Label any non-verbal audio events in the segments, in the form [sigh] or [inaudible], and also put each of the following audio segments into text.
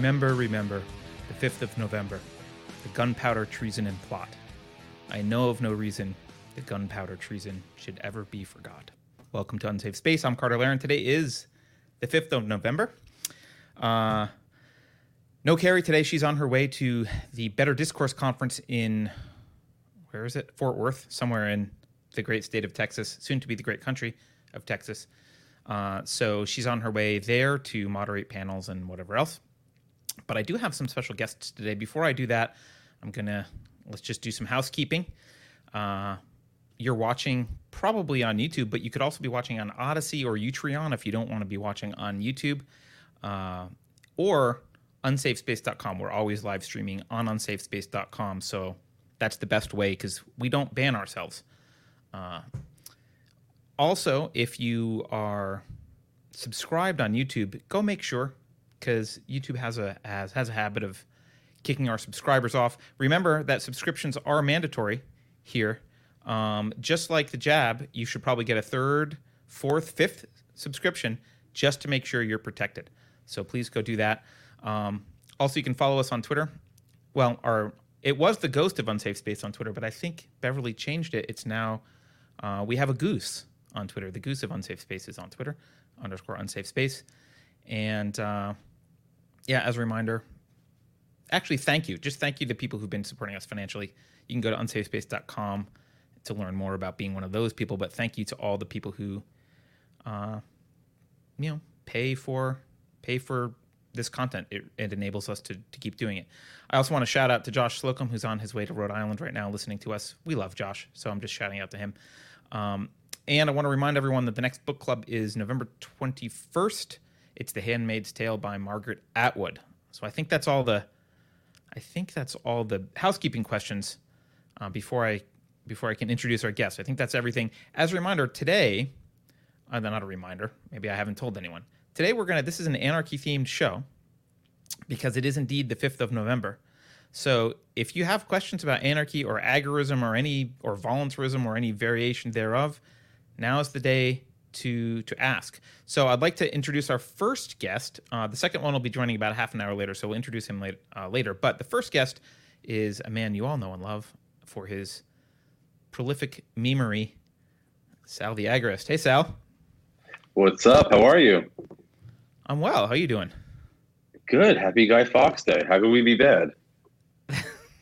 Remember, remember, the 5th of November, the gunpowder treason and plot. I know of no reason the gunpowder treason should ever be forgot. Welcome to Unsafe Space. I'm Carter Laren. Today is the 5th of November. Uh, no Carrie today. She's on her way to the Better Discourse Conference in, where is it? Fort Worth, somewhere in the great state of Texas, soon to be the great country of Texas. Uh, so she's on her way there to moderate panels and whatever else. But I do have some special guests today. Before I do that, I'm gonna let's just do some housekeeping. Uh, you're watching probably on YouTube, but you could also be watching on Odysee or Utreon if you don't want to be watching on YouTube, uh, or unsafespace.com. We're always live streaming on unsafespace.com, so that's the best way because we don't ban ourselves. Uh, also, if you are subscribed on YouTube, go make sure because YouTube has a has has a habit of kicking our subscribers off. Remember that subscriptions are mandatory here. Um, just like the jab, you should probably get a third, fourth, fifth subscription just to make sure you're protected. So please go do that. Um, also, you can follow us on Twitter. Well, our it was the ghost of Unsafe Space on Twitter, but I think Beverly changed it. It's now uh, we have a goose on Twitter. The goose of Unsafe Space is on Twitter underscore Unsafe Space, and uh, yeah, as a reminder, actually, thank you. Just thank you to people who've been supporting us financially. You can go to unsafespace.com to learn more about being one of those people. But thank you to all the people who, uh, you know, pay for pay for this content. It, it enables us to, to keep doing it. I also want to shout out to Josh Slocum, who's on his way to Rhode Island right now listening to us. We love Josh, so I'm just shouting out to him. Um, and I want to remind everyone that the next book club is November 21st. It's The Handmaid's Tale by Margaret Atwood. So I think that's all the I think that's all the housekeeping questions uh, before I before I can introduce our guests. I think that's everything. As a reminder, today, uh, not a reminder, maybe I haven't told anyone. Today we're gonna. This is an anarchy themed show because it is indeed the fifth of November. So if you have questions about anarchy or agorism or any or voluntarism or any variation thereof, now is the day to to ask. So I'd like to introduce our first guest. Uh, the second one will be joining about half an hour later, so we'll introduce him late, uh, later. But the first guest is a man you all know and love for his prolific memery, Sal the Agorist. Hey, Sal. What's up? How are you? I'm well. How are you doing? Good. Happy Guy Fawkes Day. How could we be bad?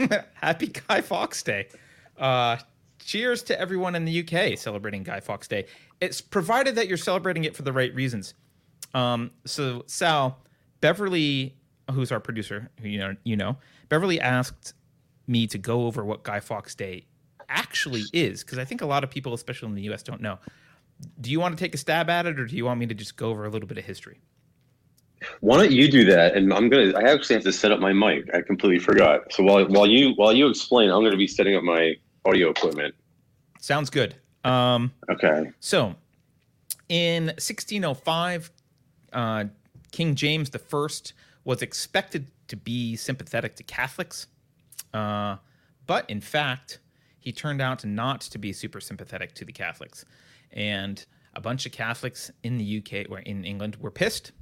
[laughs] Happy Guy Fawkes Day. Uh, cheers to everyone in the UK celebrating Guy Fawkes Day. It's provided that you're celebrating it for the right reasons. Um, so Sal, Beverly, who's our producer, who you know, you know, Beverly asked me to go over what Guy Fawkes Day actually is because I think a lot of people, especially in the U.S., don't know. Do you want to take a stab at it, or do you want me to just go over a little bit of history? Why don't you do that? And I'm gonna. I actually have to set up my mic. I completely forgot. So while while you while you explain, I'm gonna be setting up my audio equipment. Sounds good. Um, okay. So, in 1605, uh, King James I was expected to be sympathetic to Catholics, uh, but in fact, he turned out not to be super sympathetic to the Catholics, and a bunch of Catholics in the UK or in England were pissed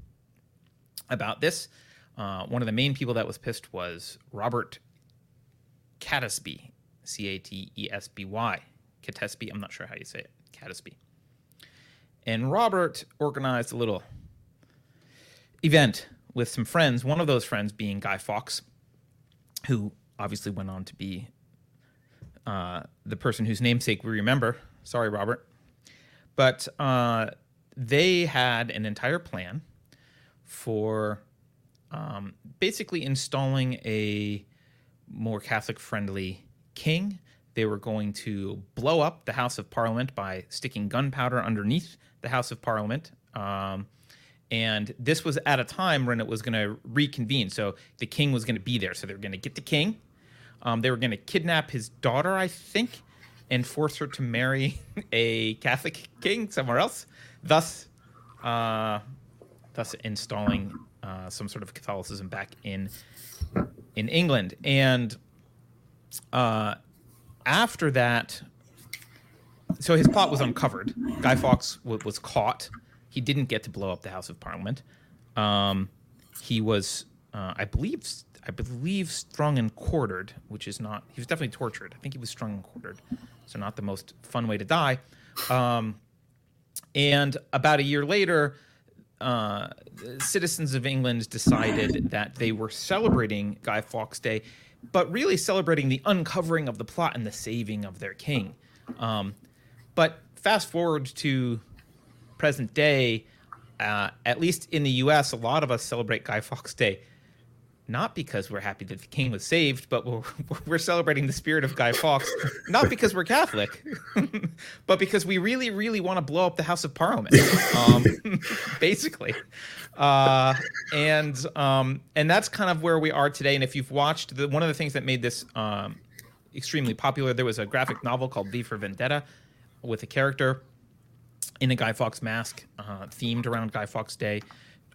about this. Uh, one of the main people that was pissed was Robert Catesby, C A T E S B Y. Catesby, I'm not sure how you say it, Catesby. And Robert organized a little event with some friends, one of those friends being Guy Fawkes, who obviously went on to be uh, the person whose namesake we remember. Sorry, Robert. But uh, they had an entire plan for um, basically installing a more Catholic friendly king they were going to blow up the House of Parliament by sticking gunpowder underneath the House of Parliament. Um, and this was at a time when it was going to reconvene. So the king was going to be there. So they were going to get the king. Um, they were going to kidnap his daughter, I think, and force her to marry [laughs] a Catholic king somewhere else, thus, uh, thus installing uh, some sort of Catholicism back in in England. And uh, after that, so his plot was uncovered. Guy Fawkes w- was caught. He didn't get to blow up the House of Parliament. Um, he was uh, I believe I believe strung and quartered, which is not. He was definitely tortured. I think he was strung and quartered, so not the most fun way to die. Um, and about a year later, uh, citizens of England decided that they were celebrating Guy Fawkes Day, but really celebrating the uncovering of the plot and the saving of their king. Um, but fast forward to present day, uh, at least in the U.S., a lot of us celebrate Guy Fawkes Day not because we're happy that the king was saved, but we're, [laughs] we're celebrating the spirit of Guy Fawkes, not because we're Catholic, [laughs] but because we really, really want to blow up the House of Parliament, um, [laughs] basically. Uh, and um, and that's kind of where we are today. And if you've watched the, one of the things that made this um, extremely popular, there was a graphic novel called V for Vendetta with a character in a Guy Fawkes mask, uh, themed around Guy Fawkes Day.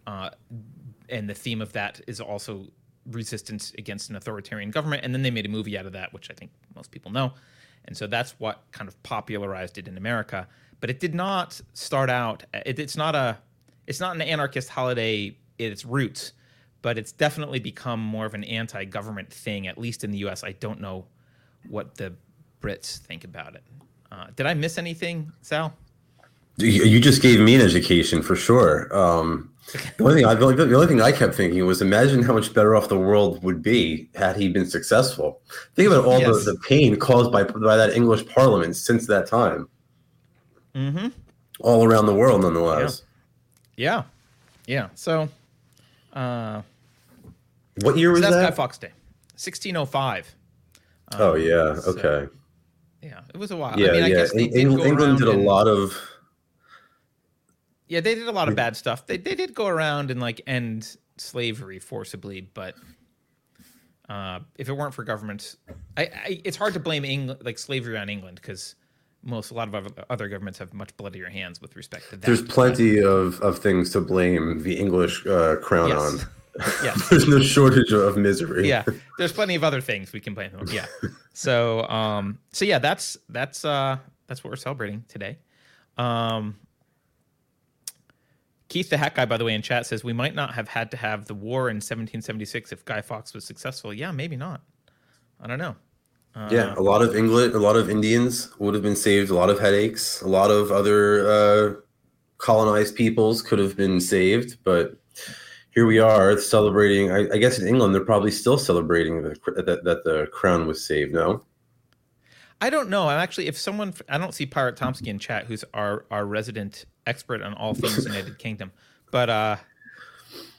Uh, and the theme of that is also resistance against an authoritarian government. And then they made a movie out of that, which I think most people know. And so that's what kind of popularized it in America. But it did not start out. It, it's not a. It's not an anarchist holiday at its roots, but it's definitely become more of an anti-government thing. At least in the U.S., I don't know what the Brits think about it. Uh, did I miss anything, Sal? You just gave me an education for sure. Um, the only thing I the only thing I kept thinking was imagine how much better off the world would be had he been successful. Think about all yes. the, the pain caused by by that English Parliament since that time. Mm-hmm. All around the world, nonetheless. Yeah, yeah. yeah. So, uh, what year was so that? Guy Fawkes Day, sixteen oh five. Oh yeah. Um, okay. So, yeah, it was a while. Yeah, I mean, yeah. England did a lot of yeah, they did a lot of bad stuff. They they did go around and like end slavery forcibly, but uh, if it weren't for governments, I, I, it's hard to blame England like slavery on England because most a lot of other governments have much bloodier hands with respect to that. There's plenty of, of things to blame the English uh, crown yes. on. [laughs] Yes. there's no shortage of misery. Yeah, there's plenty of other things we can blame them. Yeah. So um so yeah, that's that's uh that's what we're celebrating today. Um Keith the Hat Guy, by the way, in chat says we might not have had to have the war in 1776 if Guy Fawkes was successful. Yeah, maybe not. I don't know. Uh, yeah, a lot of England, a lot of Indians would have been saved. A lot of headaches. A lot of other uh, colonized peoples could have been saved. But here we are celebrating. I, I guess in England they're probably still celebrating the, that that the crown was saved. No. I don't know. I'm actually, if someone, I don't see Pirate Tomsky in chat, who's our our resident expert on all things United [laughs] Kingdom. But uh,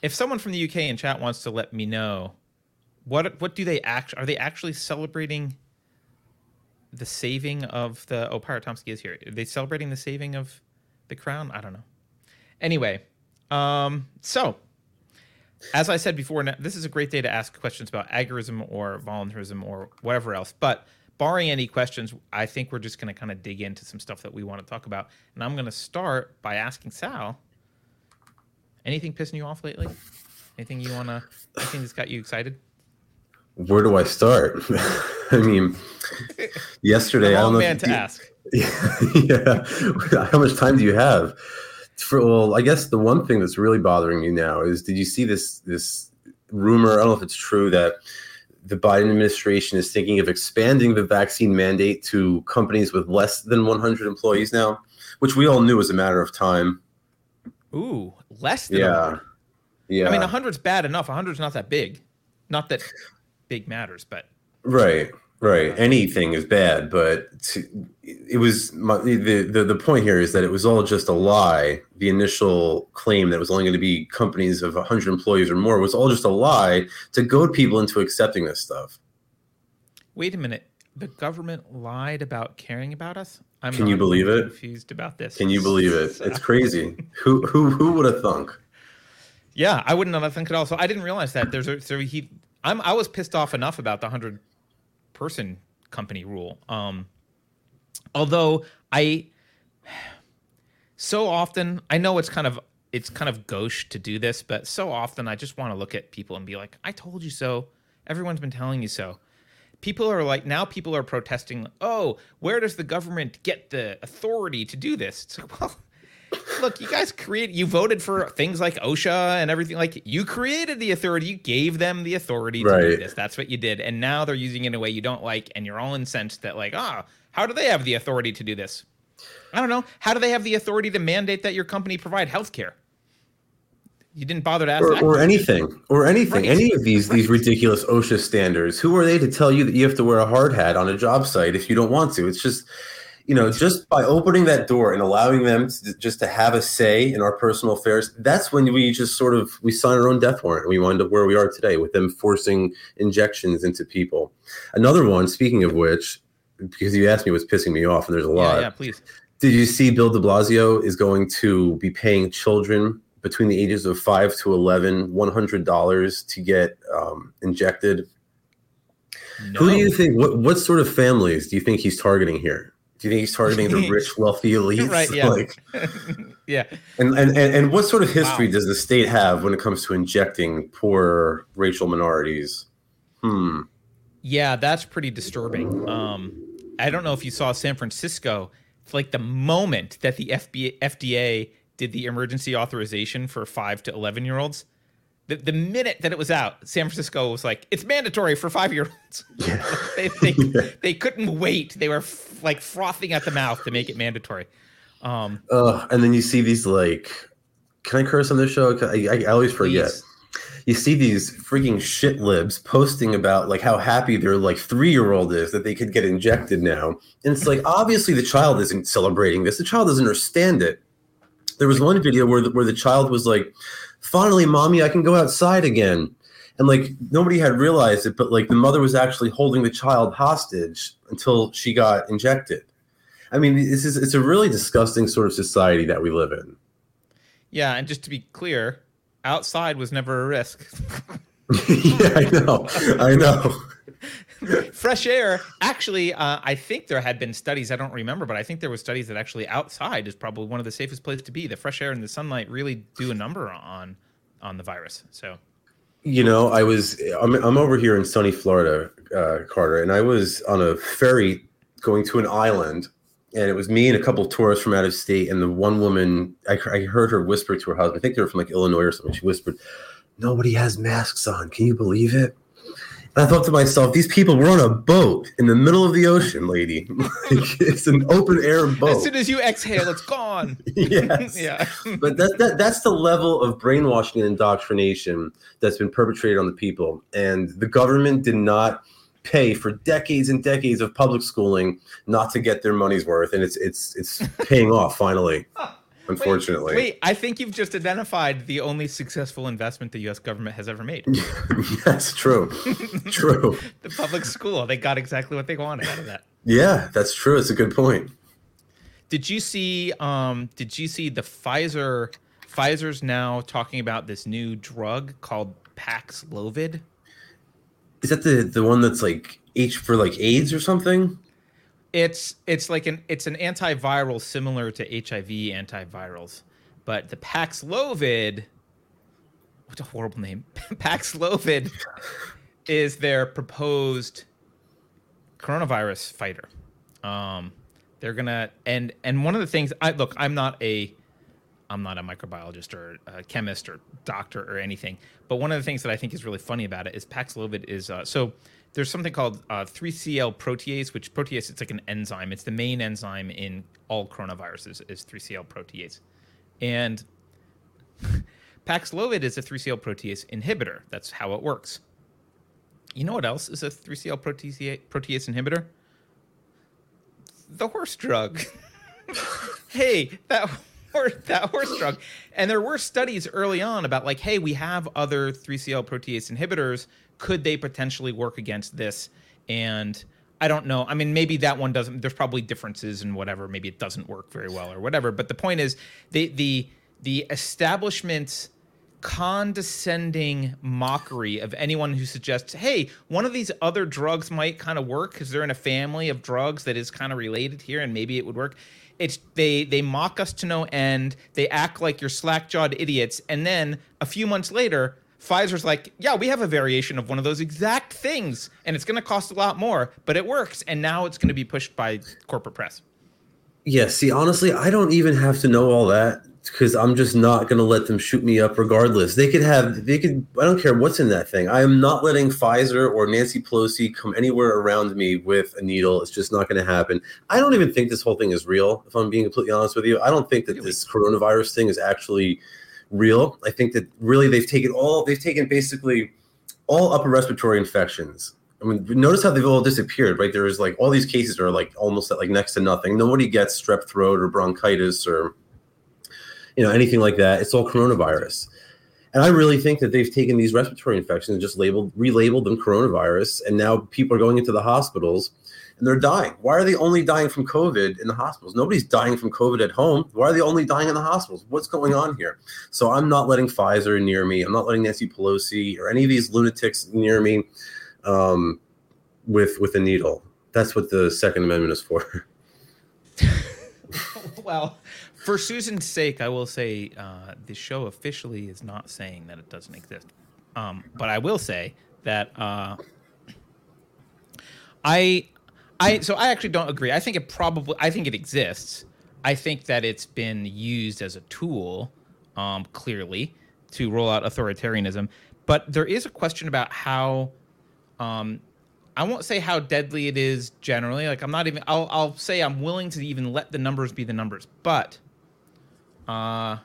if someone from the UK in chat wants to let me know, what what do they act? Are they actually celebrating the saving of the? Oh, Pirate Tomsky is here. Are they celebrating the saving of the crown? I don't know. Anyway, um, so as I said before, this is a great day to ask questions about agorism or voluntarism or whatever else. But barring any questions, I think we're just going to kind of dig into some stuff that we want to talk about. And I'm going to start by asking Sal, anything pissing you off lately? Anything you want to, anything that's got you excited? Where do I start? [laughs] I mean, yesterday, I don't know. man to you, ask. [laughs] Yeah. [laughs] How much time do you have? For, well, I guess the one thing that's really bothering me now is did you see this this rumor? I don't know if it's true that the Biden administration is thinking of expanding the vaccine mandate to companies with less than 100 employees now, which we all knew was a matter of time. Ooh, less than yeah. 100. Yeah. I mean, 100's bad enough. 100's not that big. Not that big matters, but. Right. Right. Anything is bad, but it was my, the, the the point here is that it was all just a lie. The initial claim that it was only going to be companies of 100 employees or more was all just a lie to goad people into accepting this stuff. Wait a minute. The government lied about caring about us? I'm Can you believe it? Confused about this. Can you believe it? It's crazy. who who who would have thunk? Yeah, I wouldn't have thunk at all. So I didn't realize that. There's a so he. I'm I was pissed off enough about the hundred person company rule. Um, although I so often I know it's kind of it's kind of gauche to do this, but so often I just want to look at people and be like, "I told you so. Everyone's been telling you so." People are like now people are protesting, "Oh, where does the government get the authority to do this?" It's like, [laughs] well, look, you guys create, you voted for things like OSHA and everything. Like you created the authority, you gave them the authority to do this. That's what you did, and now they're using it in a way you don't like, and you're all incensed that like, ah, how do they have the authority to do this? I don't know. How do they have the authority to mandate that your company provide health care? You didn't bother to ask or, that. or anything, or anything, Right. any of these these ridiculous OSHA standards. Who are they to tell you that you have to wear a hard hat on a job site if you don't want to? It's just, you know, just by opening that door and allowing them to, just to have a say in our personal affairs. That's when we just sort of we sign our own death warrant. We wind up where we are today with them forcing injections into people. Another one, speaking of which, because you asked me what's pissing me off, and there's a lot. yeah, yeah, please. Did you see Bill de Blasio is going to be paying children between the ages of 5 to 11 $100 to get um, injected? No. Who do you think, what, what sort of families do you think he's targeting here? Do you think he's targeting the rich, [laughs] wealthy elites? Right, yeah. Like, [laughs] yeah. and, and, and, and what sort of history Wow. does the state have when it comes to injecting poor racial minorities? Hmm. Yeah, that's pretty disturbing. Um, I don't know if you saw San Francisco. It's like the moment that the FBA, FDA did the emergency authorization for five to eleven year olds. The, the minute that it was out, San Francisco was like, "It's mandatory for five year olds." [laughs] Yeah. [laughs] they, they, [laughs] Yeah. they couldn't wait. They were f- like frothing at the mouth to make it mandatory. Um, Uh, and then you see these like, can I curse on this show? I, I, I always forget. please. you see these freaking shit libs posting about like how happy their like three year old is that they could get injected now. And it's like obviously the child isn't celebrating this. The child doesn't understand it. There was one video where the, where the child was like, "Finally, mommy, I can go outside again." And like nobody had realized it, but like the mother was actually holding the child hostage until she got injected. I mean, this is it's a really disgusting sort of society that we live in. Yeah, and just to be clear, outside was never a risk. [laughs] yeah, I know. I know. [laughs] fresh air actually uh, i think there had been studies i don't remember but i think there were studies that actually outside is probably one of the safest places to be the fresh air and the sunlight really do a number on on the virus so You know, I was I'm I'm over here in sunny Florida, uh, Carter, and I was on a ferry going to an island, and it was me and a couple of tourists from out of state, and the one woman I, I heard her whisper to her husband. I think they were from like Illinois or something. She whispered, "Nobody has masks on. Can you believe it?" And I thought to myself, these people were on a boat in the middle of the ocean, lady. [laughs] Like, it's an open air boat. as soon as you exhale it's gone [laughs] yes. [laughs] yeah but that, that that's the level of brainwashing and indoctrination that's been perpetrated on the people and the government did not pay for decades and decades of public schooling not to get their money's worth and it's it's it's paying off finally unfortunately wait i think you've just identified the only successful investment the us government has ever made [laughs] yes true [laughs] true the public school they got exactly what they wanted out of that yeah that's true it's a good point Did you see? Um, did you see the Pfizer? Pfizer's now talking about this new drug called Paxlovid. is that the the one that's like h for like aids or something It's it's like an it's an antiviral similar to HIV antivirals, but the Paxlovid. What's a horrible name? [laughs] Paxlovid is their proposed coronavirus fighter. Um, they're gonna and and one of the things I look, I'm not a I'm not a microbiologist or a chemist or doctor or anything, but one of the things that I think is really funny about it is Paxlovid is uh, so there's something called uh, 3CL protease, which protease it's like an enzyme. It's the main enzyme in all coronaviruses is 3CL protease, and [laughs] Paxlovid is a 3CL protease inhibitor. That's how it works. You know what else is a 3CL protease, protease inhibitor? The horse drug. [laughs] hey, that that horse drug. And there were studies early on about like, hey, we have other 3CL protease inhibitors. Could they potentially work against this? And I don't know. I mean, maybe that one doesn't. There's probably differences in whatever. Maybe it doesn't work very well or whatever. But the point is, the the the establishment's condescending mockery of anyone who suggests, hey, one of these other drugs might kind of work because they're in a family of drugs that is kind of related here and maybe it would work. It's they they mock us to no end. They act like you're slack-jawed idiots, and then a few months later, Pfizer's like, yeah, we have a variation of one of those exact things, and it's going to cost a lot more, but it works, and now it's going to be pushed by corporate press. Yeah, see, honestly, I don't even have to know all that because I'm just not going to let them shoot me up regardless. They could have, they could, I don't care what's in that thing. I am not letting Pfizer or Nancy Pelosi come anywhere around me with a needle. It's just not going to happen. I don't even think this whole thing is real, if I'm being completely honest with you. I don't think that this coronavirus thing is actually real. I think that really they've taken all, they've taken basically all upper respiratory infections. I mean, notice how they've all disappeared, right? There's like all these cases are like almost at like next to nothing. Nobody gets strep throat or bronchitis or you know, anything like that. It's all coronavirus. And I really think that they've taken these respiratory infections and just labeled, relabeled them coronavirus. And now people are going into the hospitals and they're dying. Why are they only dying from COVID in the hospitals? Nobody's dying from COVID at home. Why are they only dying in the hospitals? What's going on here? So I'm not letting Pfizer near me. I'm not letting Nancy Pelosi or any of these lunatics near me um, with with a needle. That's what the Second Amendment is for. [laughs] [laughs] well, for Susan's sake, I will say uh, the show officially is not saying that it doesn't exist. Um, but I will say that uh, I, I, so I actually don't agree. I think it probably, I think it exists. I think that it's been used as a tool, um, clearly, to roll out authoritarianism. But there is a question about how, um, I won't say how deadly it is generally. Like I'm not even. I'll, I'll say I'm willing to even let the numbers be the numbers, but uh,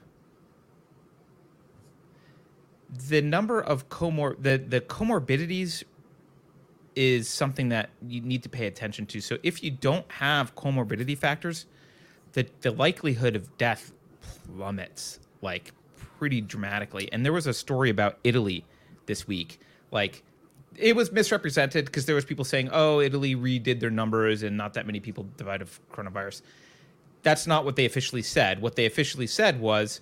the number of comor the the comorbidities is something that you need to pay attention to. So if you don't have comorbidity factors, the the likelihood of death plummets like pretty dramatically. And there was a story about Italy this week. Like it was misrepresented because there was people saying, "Oh, Italy redid their numbers and not that many people died of coronavirus." that's not what they officially said. What they officially said was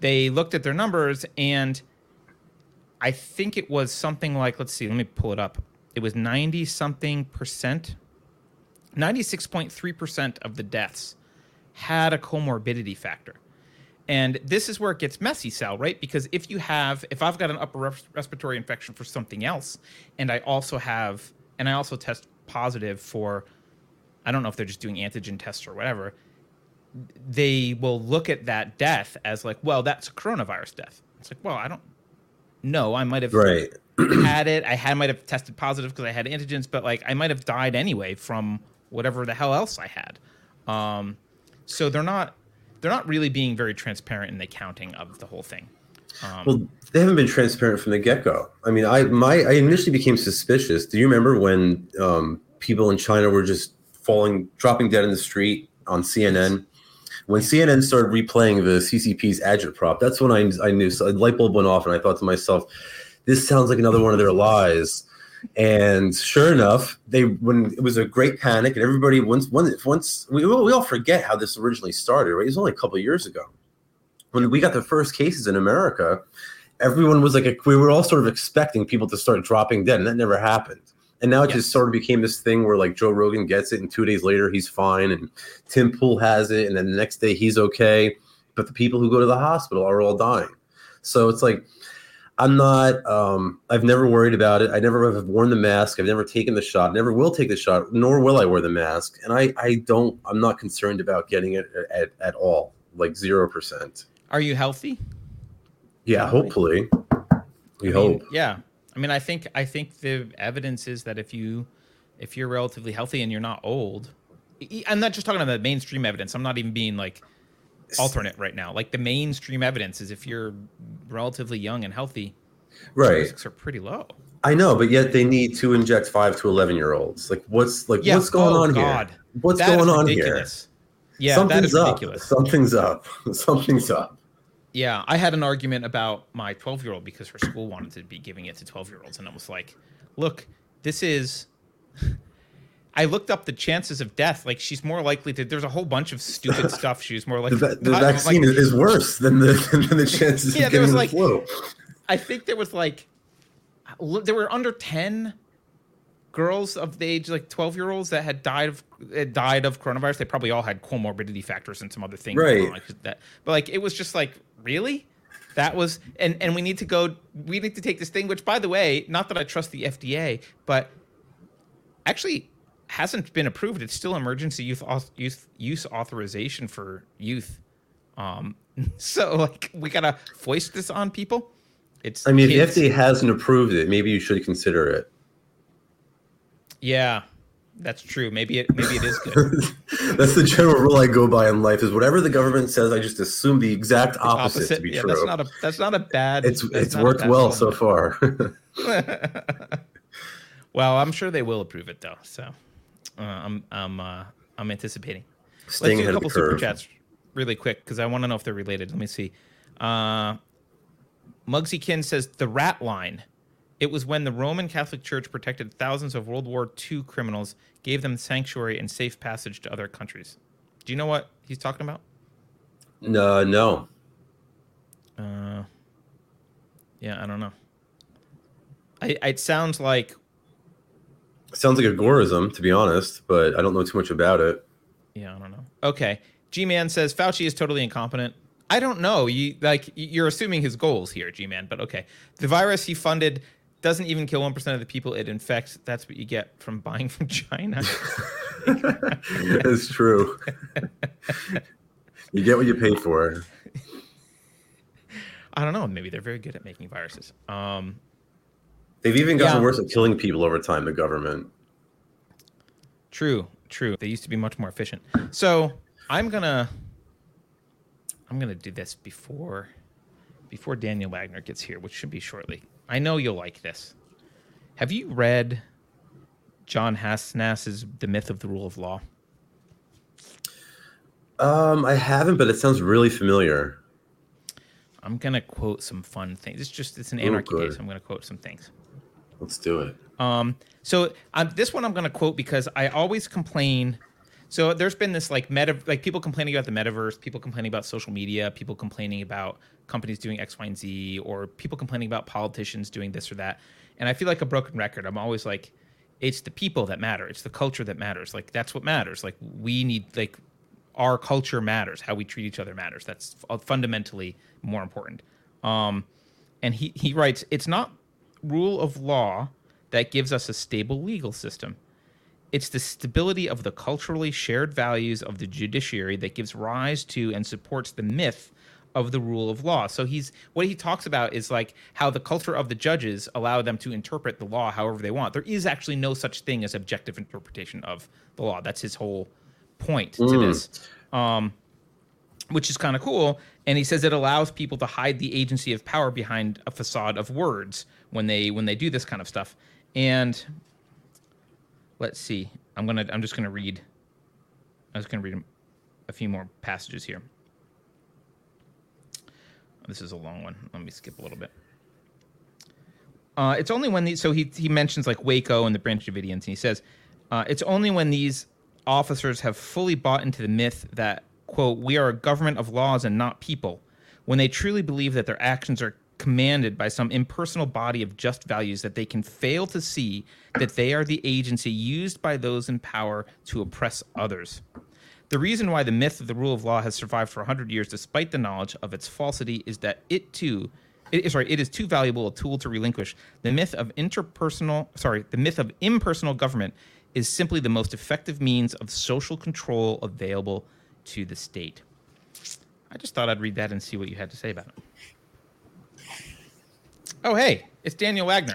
they looked at their numbers and I think it was something like, let's see, let me pull it up. It was 90 something percent, 96.3% of the deaths had a comorbidity factor. And this is where it gets messy, Sal, right? Because if you have, if I've got an upper res- respiratory infection for something else, and I also have, and I also test positive for, I don't know if they're just doing antigen tests or whatever, they will look at that death as like, well, that's a coronavirus death. It's like, well, I don't know. I might have right. Had it. I had might have tested positive because I had antigens, but like I might have died anyway from whatever the hell else I had. Um, so they're not they're not really being very transparent in the counting of the whole thing. Um, well, they haven't been transparent from the get go. I mean, I my I initially became suspicious. Do you remember when um, people in China were just falling, dropping dead in the street on CNN? when CNN started replaying the CCP's agitprop, that's when I, I knew so a light bulb went off, and I thought to myself, "This sounds like another one of their lies." And sure enough, they when it was a great panic, and everybody once once once we, we all forget how this originally started. Right, it was only a couple of years ago when we got the first cases in America. Everyone was like, a, we were all sort of expecting people to start dropping dead, and that never happened. And now it yes. just sort of became this thing where like Joe Rogan gets it, and two days later he's fine, and Tim Pool has it, and then the next day he's okay. But the people who go to the hospital are all dying. So it's like I'm not. Um, I've never worried about it. I never have worn the mask. I've never taken the shot. Never will take the shot. Nor will I wear the mask. And I, I don't. I'm not concerned about getting it at, at all. Like zero percent. Are you healthy? Yeah, hopefully. We I mean, hope. Yeah, I mean, I think I think the evidence is that if you if you're relatively healthy and you're not old, I'm not just talking about the mainstream evidence. I'm not even being like alternate right now. Like the mainstream evidence is if you're relatively young and healthy, right, risks are pretty low. I know, but yet they need to inject five to eleven year olds. Like, what's like yeah. what's going oh, on God. here? What's that going on here? Yeah, Something's that is ridiculous. Up. Something's up. [laughs] Something's up. Yeah, I had an argument about my 12 year old because her school wanted to be giving it to 12 year olds. And I was like, look, this is. I looked up the chances of death. Like she's more likely to. There's a whole bunch of stupid [laughs] stuff. She's more likely. the, the vaccine like, is worse than the [laughs] than the [laughs] chances yeah, of getting the like, flu. I think there was like, there were under ten girls of the age like 12 year olds that had died of had died of coronavirus they probably all had comorbidity factors and some other things right like that but like it was just like really that was and and we need to go we need to take this thing which by the way not that i trust the fda but actually hasn't been approved it's still emergency youth youth use authorization for youth Um, [laughs] so like we gotta foist this on people. It's I mean, kids. if the FDA hasn't approved it, maybe you should consider it. yeah, that's true. Maybe it maybe it is good. [laughs] that's the general rule I go by in life: is whatever the government says, I just assume the exact opposite, to be yeah, true. that's not a that's not a bad. it's it's worked well so far. [laughs] well, I'm sure they will approve it though. So uh, I'm I'm uh, I'm anticipating. Staying Let's do a couple super chats really quick because I want to know if they're related. Let me see. Uh, Mugsy Kin says the rat line. It was when the Roman Catholic Church protected thousands of World War II criminals, gave them sanctuary and safe passage to other countries. Do you know what he's talking about? No, no. Uh, yeah, I don't know. I, it sounds like Sounds like agorism, to be honest, but I don't know too much about it. Yeah, I don't know. Okay. G Man says Fauci is totally incompetent. I don't know. You like you're assuming his goals here, G Man, but okay. The virus he funded doesn't even kill 1% of the people it infects. That's what you get from buying from China. [laughs] it's true. you get what you pay for. I don't know. Maybe they're very good at making viruses. Um, They've even gotten Yeah. worse at killing people over time. The government. true, true. They used to be much more efficient. So I'm gonna I'm gonna do this before before Daniel Wagner gets here, which should be shortly. I know you'll like this. Have you read John Hasnas's The Myth of the Rule of Law? Um, I haven't, but it sounds really familiar. I'm gonna quote some fun things. It's just it's an Oh, anarchy good. case. I'm gonna quote some things. Let's do it. Um, so um, this one I'm going to quote because I always complain. So there's been this like meta, like people complaining about the metaverse, people complaining about social media, people complaining about companies doing X, Y, and Z, or people complaining about politicians doing this or that. And I feel like a broken record. I'm always like, it's the people that matter. It's the culture that matters. Like that's what matters. Like we need like our culture matters. How we treat each other matters. That's f- fundamentally more important. Um, and he he writes, it's not rule of law that gives us a stable legal system. It's the stability of the culturally shared values of the judiciary that gives rise to and supports the myth of the rule of law. So he's what he talks about is like how the culture of the judges allow them to interpret the law however they want. There is actually no such thing as objective interpretation of the law. That's his whole point to Mm. this. Um, which is kind of cool. And he says it allows people to hide the agency of power behind a facade of words when they when they do this kind of stuff. And let's see, I'm gonna I'm just gonna read. I was gonna read a few more passages here. This is a long one. Let me skip a little bit. Uh, it's only when these. So he he mentions like Waco and the Branch Davidians, and he says uh, it's only when these officers have fully bought into the myth that quote we are a government of laws and not people, when they truly believe that their actions are commanded by some impersonal body of just values that they can fail to see that they are the agency used by those in power to oppress others. The reason why the myth of the rule of law has survived for 100 years despite the knowledge of its falsity is that it too it, sorry, it is too valuable a tool to relinquish. The myth of interpersonal, sorry, the myth of impersonal government is simply the most effective means of social control available to the state. I just thought I'd read that and see what you had to say about it. Oh, hey, it's Daniel Wagner.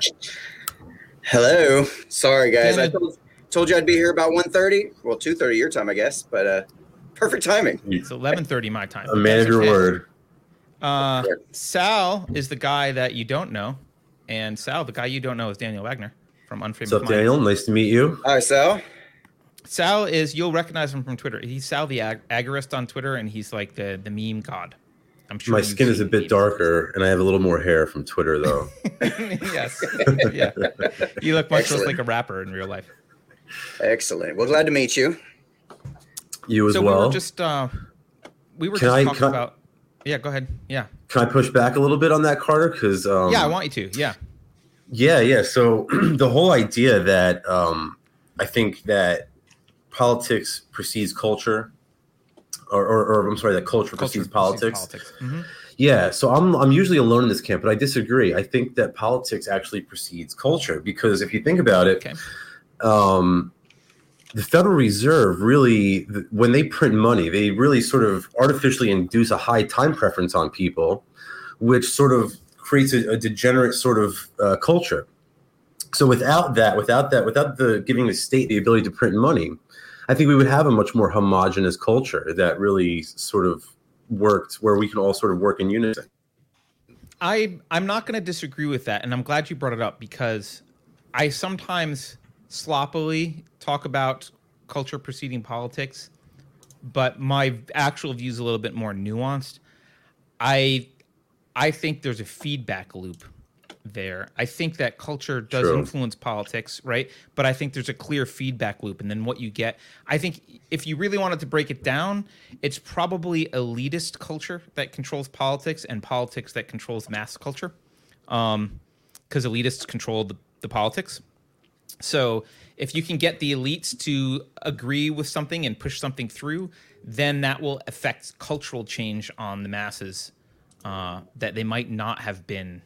Hello. Sorry, guys. I told, told you I'd be here about 1.30. Well, 2.30 your time, I guess. But uh, perfect timing. It's 11:30 my time. A man of your okay. word. Uh, Sal is the guy that you don't know, and Sal, the guy you don't know, is Daniel Wagner from Unfamous What's up, Daniel? Nice to meet you. Hi, Sal. Sal is you'll recognize him from Twitter. He's Sal the ag- agorist on Twitter, and he's like the the meme god. I'm sure My skin is a bit memes. darker, and I have a little more hair from Twitter, though. [laughs] yes, yeah. You look much less like a rapper in real life. Excellent. Well, glad to meet you. You as so we well. were just uh, we were Can just I- talking can I- about. Yeah, go ahead. Yeah, Can I push back a little bit on that, Carter? Because um, yeah, I want you to. Yeah, Yeah, yeah. So [clears throat] the whole idea that um, I think that politics precedes culture, or, or, or I'm sorry, that culture, precedes politics. politics. Mhm. Yeah, so I'm I'm usually alone in this camp, but I disagree. I think that politics actually precedes culture because if you think about it, Okay. um, the Federal Reserve really, when they print money, they really sort of artificially induce a high time preference on people, which sort of creates a, a degenerate sort of uh, culture. So without that, without that, without the giving the state the ability to print money, I think we would have a much more homogenous culture that really sort of worked, where we can all sort of work in unison. I I'm not going to disagree with that, and I'm glad you brought it up because I sometimes sloppily talk about culture preceding politics, but my actual view is a little bit more nuanced. I I think there's a feedback loop there. I think that culture does True. influence politics, right? But I think there's a clear feedback loop. And then what you get, I think if you really wanted to break it down, it's probably elitist culture that controls politics and politics that controls mass culture. Because um, elitists control the, the politics. So if you can get the elites to agree with something and push something through, then that will affect cultural change on the masses uh, that they might not have been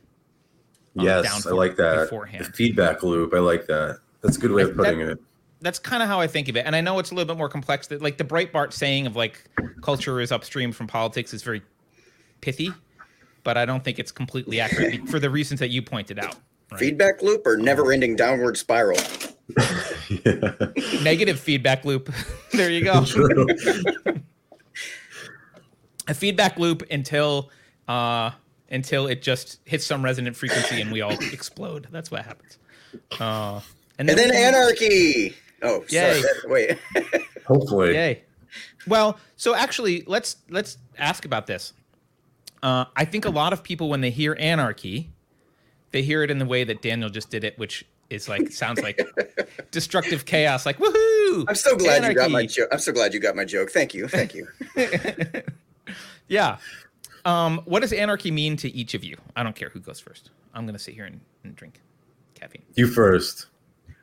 yes, I like that. Beforehand. The feedback loop. I like that. That's a good way of putting that, it. That's kind of how I think of it, and I know it's a little bit more complex. That like the Breitbart saying of like culture is upstream from politics is very pithy, but I don't think it's completely accurate for the reasons that you pointed out. Right? Feedback loop or never-ending downward spiral. yeah. [laughs] [laughs] Negative feedback loop. [laughs] there you go. a feedback loop until uh, until it just hits some resonant frequency and we all explode. That's what happens. Uh, and, then, and then anarchy. Oh, yay. Sorry. [laughs] Wait. Hopefully. Yay. Well, so actually, let's let's ask about this. Uh, I think a lot of people, when they hear anarchy, they hear it in the way that Daniel just did it, which is like sounds like [laughs] destructive chaos. Like woohoo! I'm so glad anarchy. you got my joke. I'm so glad you got my joke. Thank you. Thank you. [laughs] yeah. Um, what does anarchy mean to each of you? I don't care who goes first. I'm to sit here and, and drink caffeine. You first.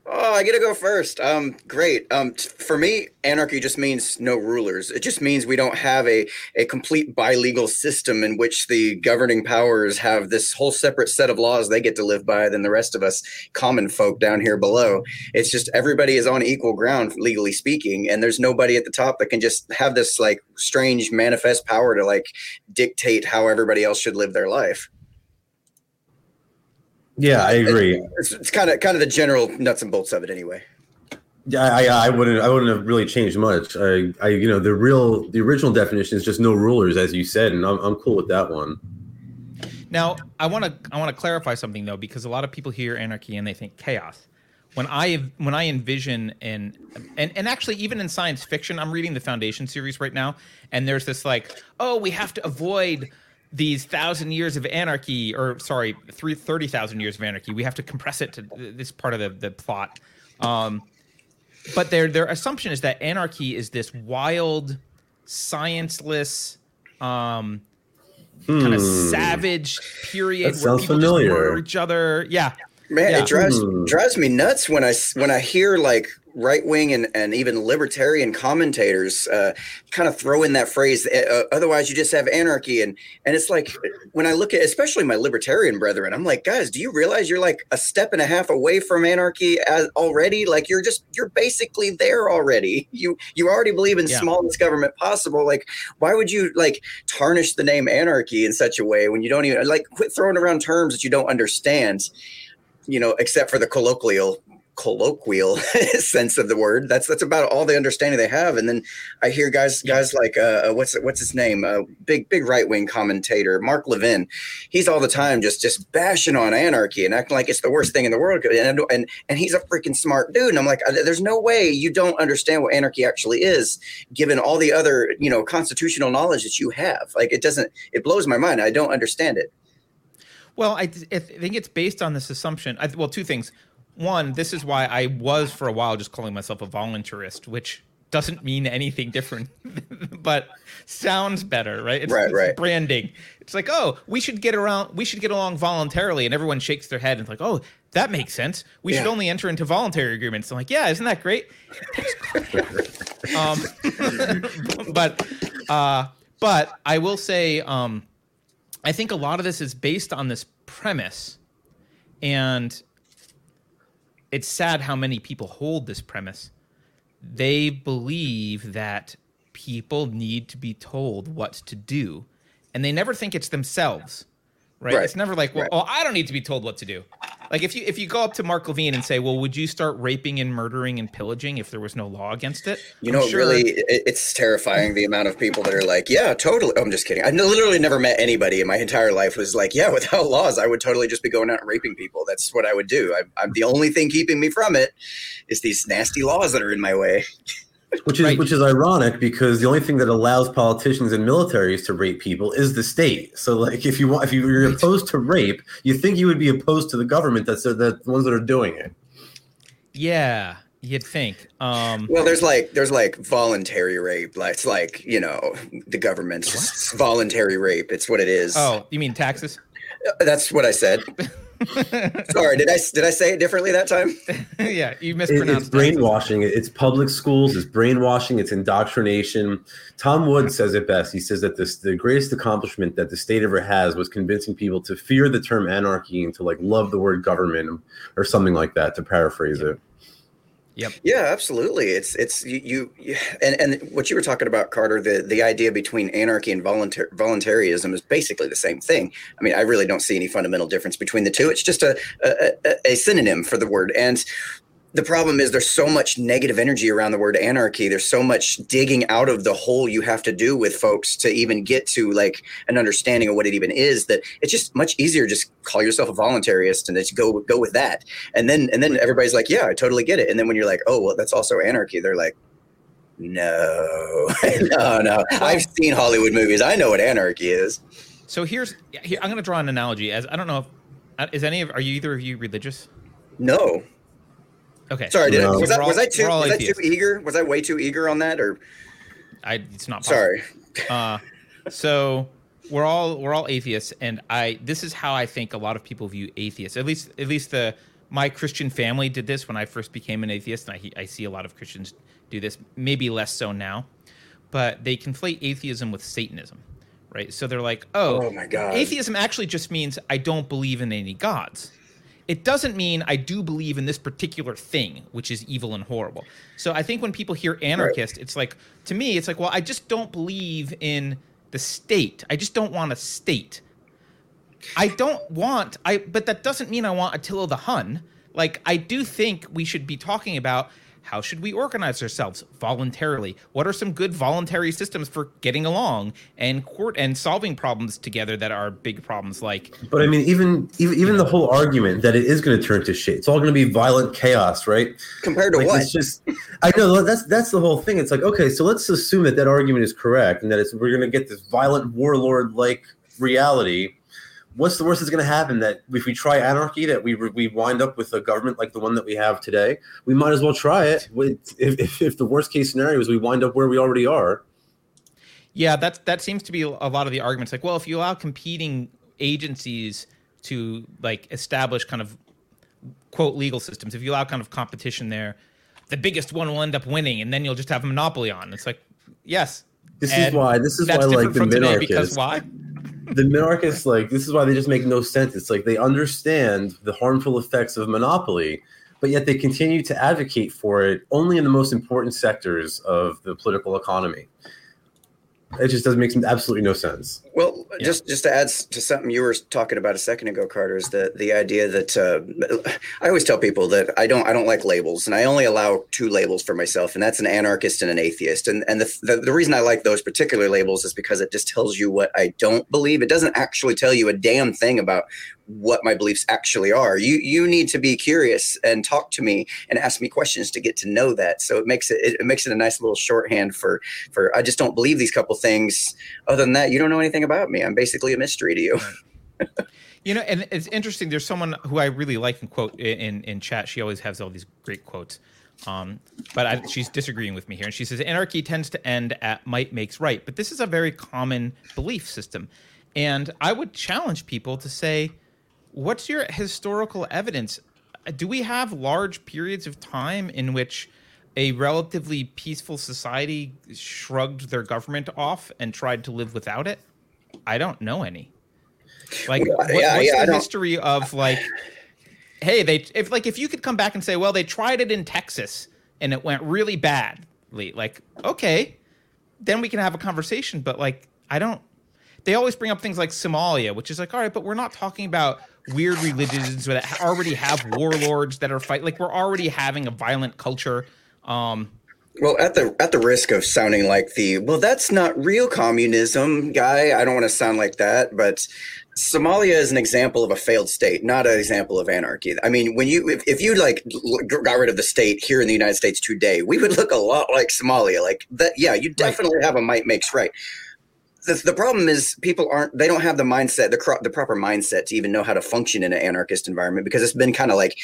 Oh, I get to go first. Um, great. Um, t- for me, anarchy just means no rulers. It just means we don't have a a complete bilegal system in which the governing powers have this whole separate set of laws they get to live by than the rest of us common folk down here below. It's just everybody is on equal ground, legally speaking, and there's nobody at the top that can just have this like strange manifest power to like dictate how everybody else should live their life. Yeah, I agree. It's, kind of kind of the general nuts and bolts of it, anyway. Yeah, I, I wouldn't I wouldn't have really changed much. I, I, you know, the real the original definition is just no rulers, as you said, and I'm I'm cool with that one. Now, I want to I want to clarify something though, because a lot of people hear anarchy and they think chaos. When I when I envision and and and actually even in science fiction, I'm reading the Foundation series right now, and there's this like, oh, we have to avoid these thousand years of anarchy, or sorry, three, 30,000 years of anarchy. We have to compress it to this part of the, the plot. Um, but their their assumption is that anarchy is this wild, scienceless, um, hmm. kind of savage period that where people familiar. just murder each other. Yeah, man, yeah. it drives hmm. drives me nuts when I when I hear like right wing and, and even libertarian commentators uh, kind of throw in that phrase. Uh, otherwise, you just have anarchy, and and it's like when I look at especially my libertarian brethren, I'm like, guys, do you realize you're like a step and a half away from anarchy as, already? Like you're just you're basically there already. You you already believe in yeah. smallest government possible. Like why would you like tarnish the name anarchy in such a way when you don't even like quit throwing around terms that you don't understand? You know, except for the colloquial colloquial [laughs] sense of the word. That's that's about all the understanding they have. And then I hear guys guys like uh, uh, what's what's his name? Uh, big big right wing commentator Mark Levin. He's all the time just just bashing on anarchy and acting like it's the worst thing in the world. And and and he's a freaking smart dude. And I'm like, uh, there's no way you don't understand what anarchy actually is, given all the other you know constitutional knowledge that you have. Like it doesn't. It blows my mind. I don't understand it. Well, I, I think it's based on this assumption. I, well, two things one, this is why I was for a while just calling myself a voluntarist, which doesn't mean anything different, [laughs] but sounds better, right? It's, right, it's right. branding. It's like, oh, we should get around, we should get along voluntarily, and everyone shakes their head and it's like, oh, that makes sense. We yeah. should only enter into voluntary agreements. I'm like, yeah, isn't that great? um, [laughs] but, uh, but I will say, um, I think a lot of this is based on this premise, and it's sad how many people hold this premise they believe that people need to be told what to do, and they never think it's themselves. Right? Right. It's never like, well, Right. oh, I don't need to be told what to do. Like if you if you go up to Mark Levine and say, well, would you start raping and murdering and pillaging if there was no law against it? You I'm know, sure- really, it, it's terrifying the amount of people that are like, "Yeah, totally." Oh, I'm just kidding. I literally never met anybody in my entire life who's like, "Yeah, [laughs] without laws, I would totally just be going out and raping people." That's what I would do. I'm, I'm the only thing keeping me from it is these nasty laws that are in my way. [laughs] Which is Right. which is ironic because the only thing that allows politicians and militaries to rape people is the state. So like if you want if you're Right. opposed to rape, you think you would be opposed to the government that's the, the ones that are doing it. Yeah, you'd think. Um, Well, there's like there's like voluntary rape. Like it's like you know the government's voluntary rape. It's what it is. oh, you mean taxes? that's what I said. [laughs] [laughs] Sorry, did I did I say it differently that time? [laughs] yeah, you It- mispronounced it's brainwashing. It's public schools. It's brainwashing. It's indoctrination. Tom Wood says it best. He says that this the greatest accomplishment that the state ever has was convincing people to fear the term anarchy and to like love the word government or something like that. To paraphrase it. Yep. Yeah, absolutely. It's it's you, you and and what you were talking about, Carter. The the idea between anarchy and voluntar- voluntarism is basically the same thing. I mean, I really don't see any fundamental difference between the two. It's just a, a- a synonym for the word. And the problem is there's so much negative energy around the word anarchy. There's so much digging out of the hole you have to do with folks to even get to like an understanding of what it even is. That it's just much easier. Just call yourself a voluntarist and just go go with that and then and then everybody's like yeah i totally get it and then when you're like oh well that's also anarchy they're like no [laughs] no no i've seen hollywood movies i know what anarchy is So here's here, I'm going to draw an analogy. As I don't know if uh, is any of are you either of you religious? no Okay. sorry did I, No. was, I, We're all- was i too was i too eager was i way too eager on that or I it's not possible. sorry [laughs] Uh, so we're all we're all atheists, and I this is how I think a lot of people view atheists. At least at least the my Christian family did this when I first became an atheist, and I I see a lot of Christians do this. Maybe less so now, but they conflate atheism with Satanism, right? So they're like, oh, Oh my God. atheism actually just means I don't believe in any gods. It doesn't mean I do believe in this particular thing, which is evil and horrible. So I think when people hear anarchist, it's like to me, it's like, well, I just don't believe in the state. I just don't want a state. I don't want I but that doesn't mean I want Attila the Hun. Like I do think we should be talking about how should we organize ourselves voluntarily? What are some good voluntary systems for getting along and court and solving problems together that are big problems like But I mean, even even, even the whole argument that it is going to turn to shit. It's all going to be violent chaos, right? compared to Like, what It's just, I know that's that's the whole thing. It's like, okay, so let's assume that that argument is correct and that it's we're going to get this violent warlord like reality. What's the worst that's going to happen? That if we try anarchy, that we we wind up with a government like the one that we have today. We might as well try it. If, if, if the worst case scenario is we wind up where we already are. Yeah, that's that seems to be a lot of the arguments. Like, well, if you allow competing agencies to like establish kind of quote legal systems, if you allow kind of competition there, the biggest one will end up winning, and then you'll just have a monopoly on. It's like, yes, This is why. This is why, like the minarchists. because why? The minarchists [laughs] like this is why they just make no sense. It's like they understand the harmful effects of monopoly but yet they continue to advocate for it only in the most important sectors of the political economy it just doesn't make some, absolutely no sense Well, Yeah. just just to add to something you were talking about a second ago, Carter, is the the idea that uh, I always tell people that I don't I don't like labels, and I only allow two labels for myself, and that's an anarchist and an atheist. And and the, the the reason I like those particular labels is because it just tells you what I don't believe. It doesn't actually tell you a damn thing about what my beliefs actually are. You you need to be curious and talk to me and ask me questions to get to know that. So it makes it it makes it a nice little shorthand for for I just don't believe these couple things. Other than that, you don't know anything about me. I'm basically a mystery to you. [laughs] You know, and it's interesting. There's someone who I really like and quote in in chat. She always has all these great quotes. Um, but I, she's disagreeing with me here, and she says anarchy tends to end at might makes right. But this is a very common belief system, and I would challenge people to say, what's your historical evidence? Do we have large periods of time in which a relatively peaceful society shrugged their government off and tried to live without it? I don't know any. Like, Well, what- yeah, what's yeah, the history of like, hey, they if like if you could come back and say, well, they tried it in Texas and it went really badly, like okay, then we can have a conversation. But like, I don't. They always bring up things like Somalia, which is like, all right, but we're not talking about weird religions that already have warlords that are fight. Like we're already having a violent culture. Um, well, at the at the risk of sounding like the well, that's not real communism guy. I don't want to sound like that, but Somalia is an example of a failed state, not an example of anarchy. I mean, when you if, if you like got rid of the state here in the United States today, we would look a lot like Somalia. Like that, yeah, you definitely right. have a might makes right the, the problem is people aren't they don't have the mindset the, the proper mindset to even know how to function in an anarchist environment because it's been kind of like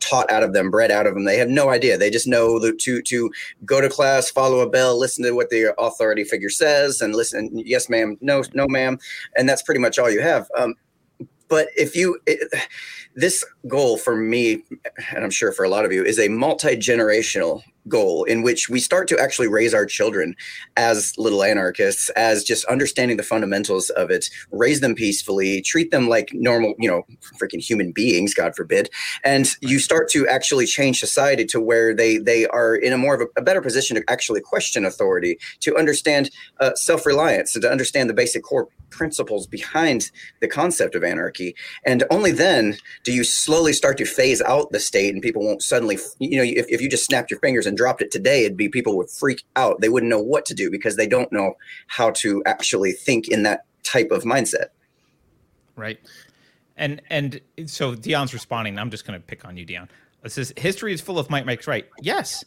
taught out of them bred out of them. They have no idea. They just know the, to to go to class follow a bell listen to what the authority figure says and listen yes ma'am no no ma'am and that's pretty much all you have. Um, but if you it, this goal for me and i'm sure for a lot of you is a multi-generational goal in which we start to actually raise our children as little anarchists as just understanding the fundamentals of it raise them peacefully treat them like normal you know freaking human beings god forbid. And you start to actually change society to where they they are in a more of a, a better position to actually question authority to understand uh, self-reliance and to understand the basic core principles behind the concept of anarchy. And only then do you slowly start to phase out the state and people won't suddenly you know if, if you just snapped your fingers and dropped it today it'd be people would freak out. They wouldn't know what to do because they don't know how to actually think in that type of mindset. Right. And and so Dion's responding. I'm just going to pick on you Dion. Says history is full of might makes right. Yes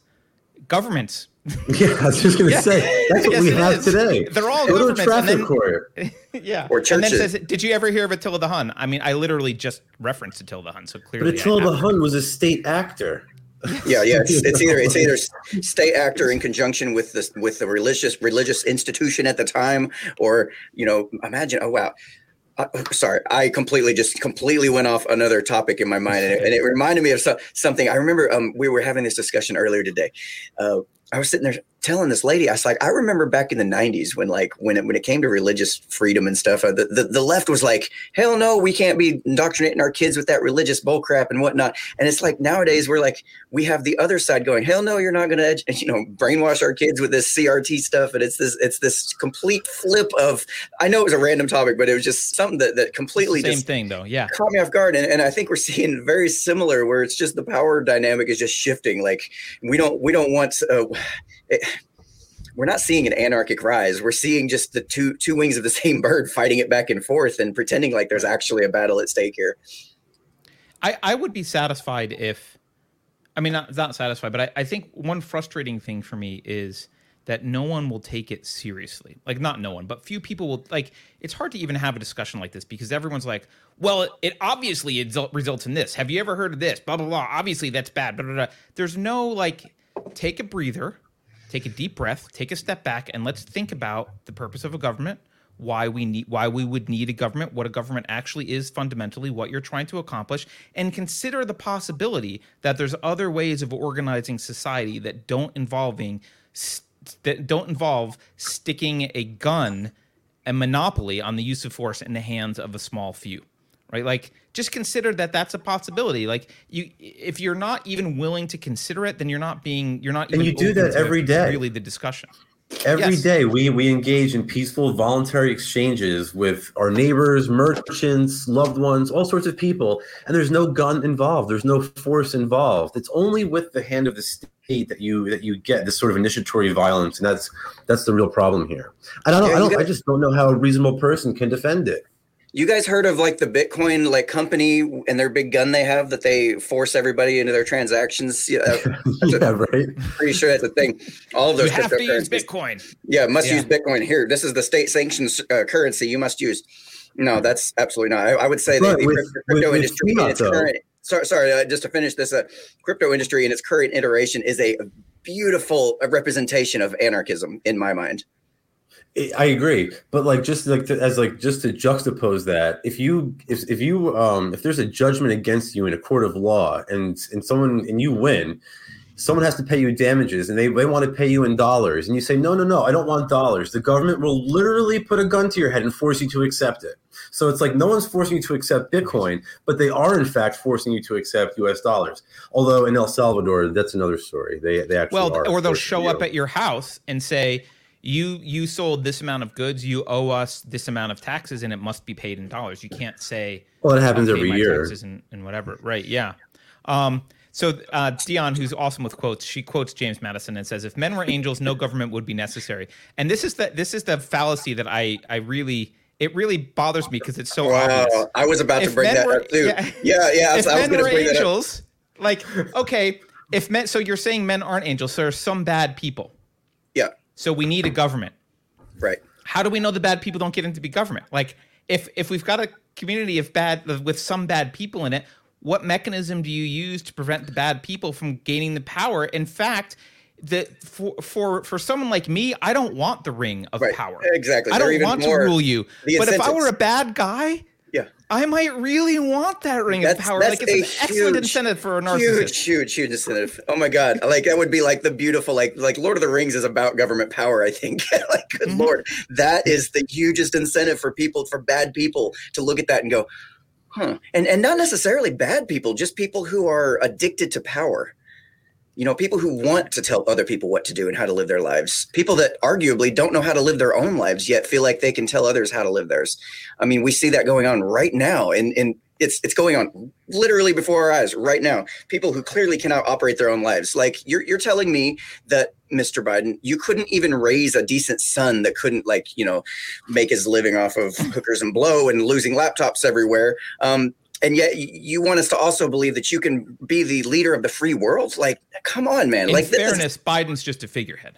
governments [laughs] yeah, I was just going to yeah. say that's what yes, we have is. today. They're all Go governments. traffic then, court. [laughs] yeah, or churches. And then says, "Did you ever hear of Attila the Hun?" I mean, I literally just referenced Attila the Hun, so clearly. But Attila the Hun was a state actor. [laughs] yeah, yeah. It's, it's, either it's either state actor in conjunction with the with the religious religious institution at the time, or you know, imagine. Oh wow, uh, sorry, I completely just completely went off another topic in my mind, and it, and it reminded me of so, something. I remember um, we were having this discussion earlier today. Uh, I was sitting there telling this lady, I was like, I remember back in the '90s when, like, when it when it came to religious freedom and stuff, uh, the, the, the left was like, hell no, we can't be indoctrinating our kids with that religious bullcrap and whatnot. And it's like nowadays we're like, we have the other side going, hell no, you're not going [laughs] to, you know, brainwash our kids with this CRT stuff. And it's this, it's this complete flip of. I know it was a random topic, but it was just something that that completely same thing though, yeah, caught me off guard. And, and I think we're seeing very similar, where it's just the power dynamic is just shifting. Like we don't we don't want. Uh, it, we're not seeing an anarchic rise. We're seeing just the two two wings of the [laughs] same bird fighting it back and forth and pretending like there's actually a battle at stake here. I, I would be satisfied if, I mean, not, not satisfied, but I, I think one frustrating thing for me is that no one will take it seriously. Like, not no one, but few people will. Like, it's hard to even have a discussion like this because everyone's like, well, it, it obviously it results in this. Have you ever heard of this? Blah, blah, blah. Obviously, that's bad. Blah, blah, blah. There's no, like, take a breather take a deep breath, take a step back, and let's think about the purpose of a government, why we need why we would need a government, what a government actually is fundamentally, what you're trying to accomplish, and consider the possibility that there's other ways of organizing society that don't involving that don't involve sticking a gun a monopoly on the use of force in the hands of a small few right? Like just consider that that's a possibility. Like you if you're not even willing to consider it then you're not being you're not and you do that every day. really the discussion. Every yes. day, we we engage in peaceful voluntary exchanges with our neighbors merchants loved ones all sorts of people. And there's no gun involved. There's no force involved. It's only with the hand of the state that you that you get this sort of initiatory violence. And that's that's the real problem here. I don't yeah, i don't i just don't know how a reasonable person can defend it you guys heard of like the Bitcoin like company and their big gun they have that they force everybody into their transactions? Yeah, [laughs] yeah a, right. Pretty sure that's a thing. All of those you have to use Bitcoin. Yeah, must yeah. use Bitcoin here. This is the state sanctioned uh, currency you must use. No, that's absolutely not. I, I would say that the with, crypto with, industry with in its current. Sorry, sorry uh, just to finish this, uh, crypto industry in its current iteration is a beautiful representation of anarchism in my mind. I agree, but like just like to, as like just to juxtapose that, if you if if you um if there's a judgment against you in a court of law and and someone and you win, someone has to pay you damages and they, they want to pay you in dollars and you say no no no i don't want dollars. The government will literally put a gun to your head and force you to accept it. So it's like no one's forcing you to accept bitcoin but they are in fact forcing you to accept us dollars. Although in el salvador that's another story. They, they actually well or they'll show up at your house and say you you sold this amount of goods you owe us this amount of taxes and it must be paid in dollars you can't say well it happens every year taxes and, and whatever right yeah um so uh, Dion, who's awesome with quotes, she quotes James Madison and says, "If men were angels, no government would be necessary." And this is the this is the fallacy that I I really it really bothers me because it's so Wow, obvious. I was about to If bring that were- up too. yeah. [laughs] Yeah, yeah. If I was men were bring angels, like okay, if men, so you're saying men aren't angels, so there's some bad people. So we need a government. right. How do we know the bad people don't get into be government? Like if if we've got a community of bad with some bad people in it, what mechanism do you use to prevent the bad people from gaining the power? In fact, the for for for someone like me, I don't want the ring of Right. power. Exactly. I don't want to rule you. the But if I were a bad guy. I might really want that ring That's- of power. that's Like it's an a excellent huge, incentive for a narcissist. Huge, huge, huge incentive. Oh my god! Like that would be like the beautiful, like like Lord of the Rings is about government power. I think. [laughs] like, good Mhm. lord, that is the hugest incentive for people, for bad people, to look at that and go, huh? And and not necessarily bad people, just people who are addicted to power. You know, people who want to tell other people what to do and how to live their lives. People that arguably don't know how to live their own lives yet feel like they can tell others how to live theirs. I mean, we see that going on right now, and and it's it's going on literally before our eyes right now. People who clearly cannot operate their own lives. Like you're you're telling me that Mr. Biden, you couldn't even raise a decent son that couldn't like you know make his living off of hookers and blow and losing laptops everywhere. Um, and yet you want us to also believe that you can be the leader of the free world? Like, come on, man! In like, this fairness, Biden's just a figurehead.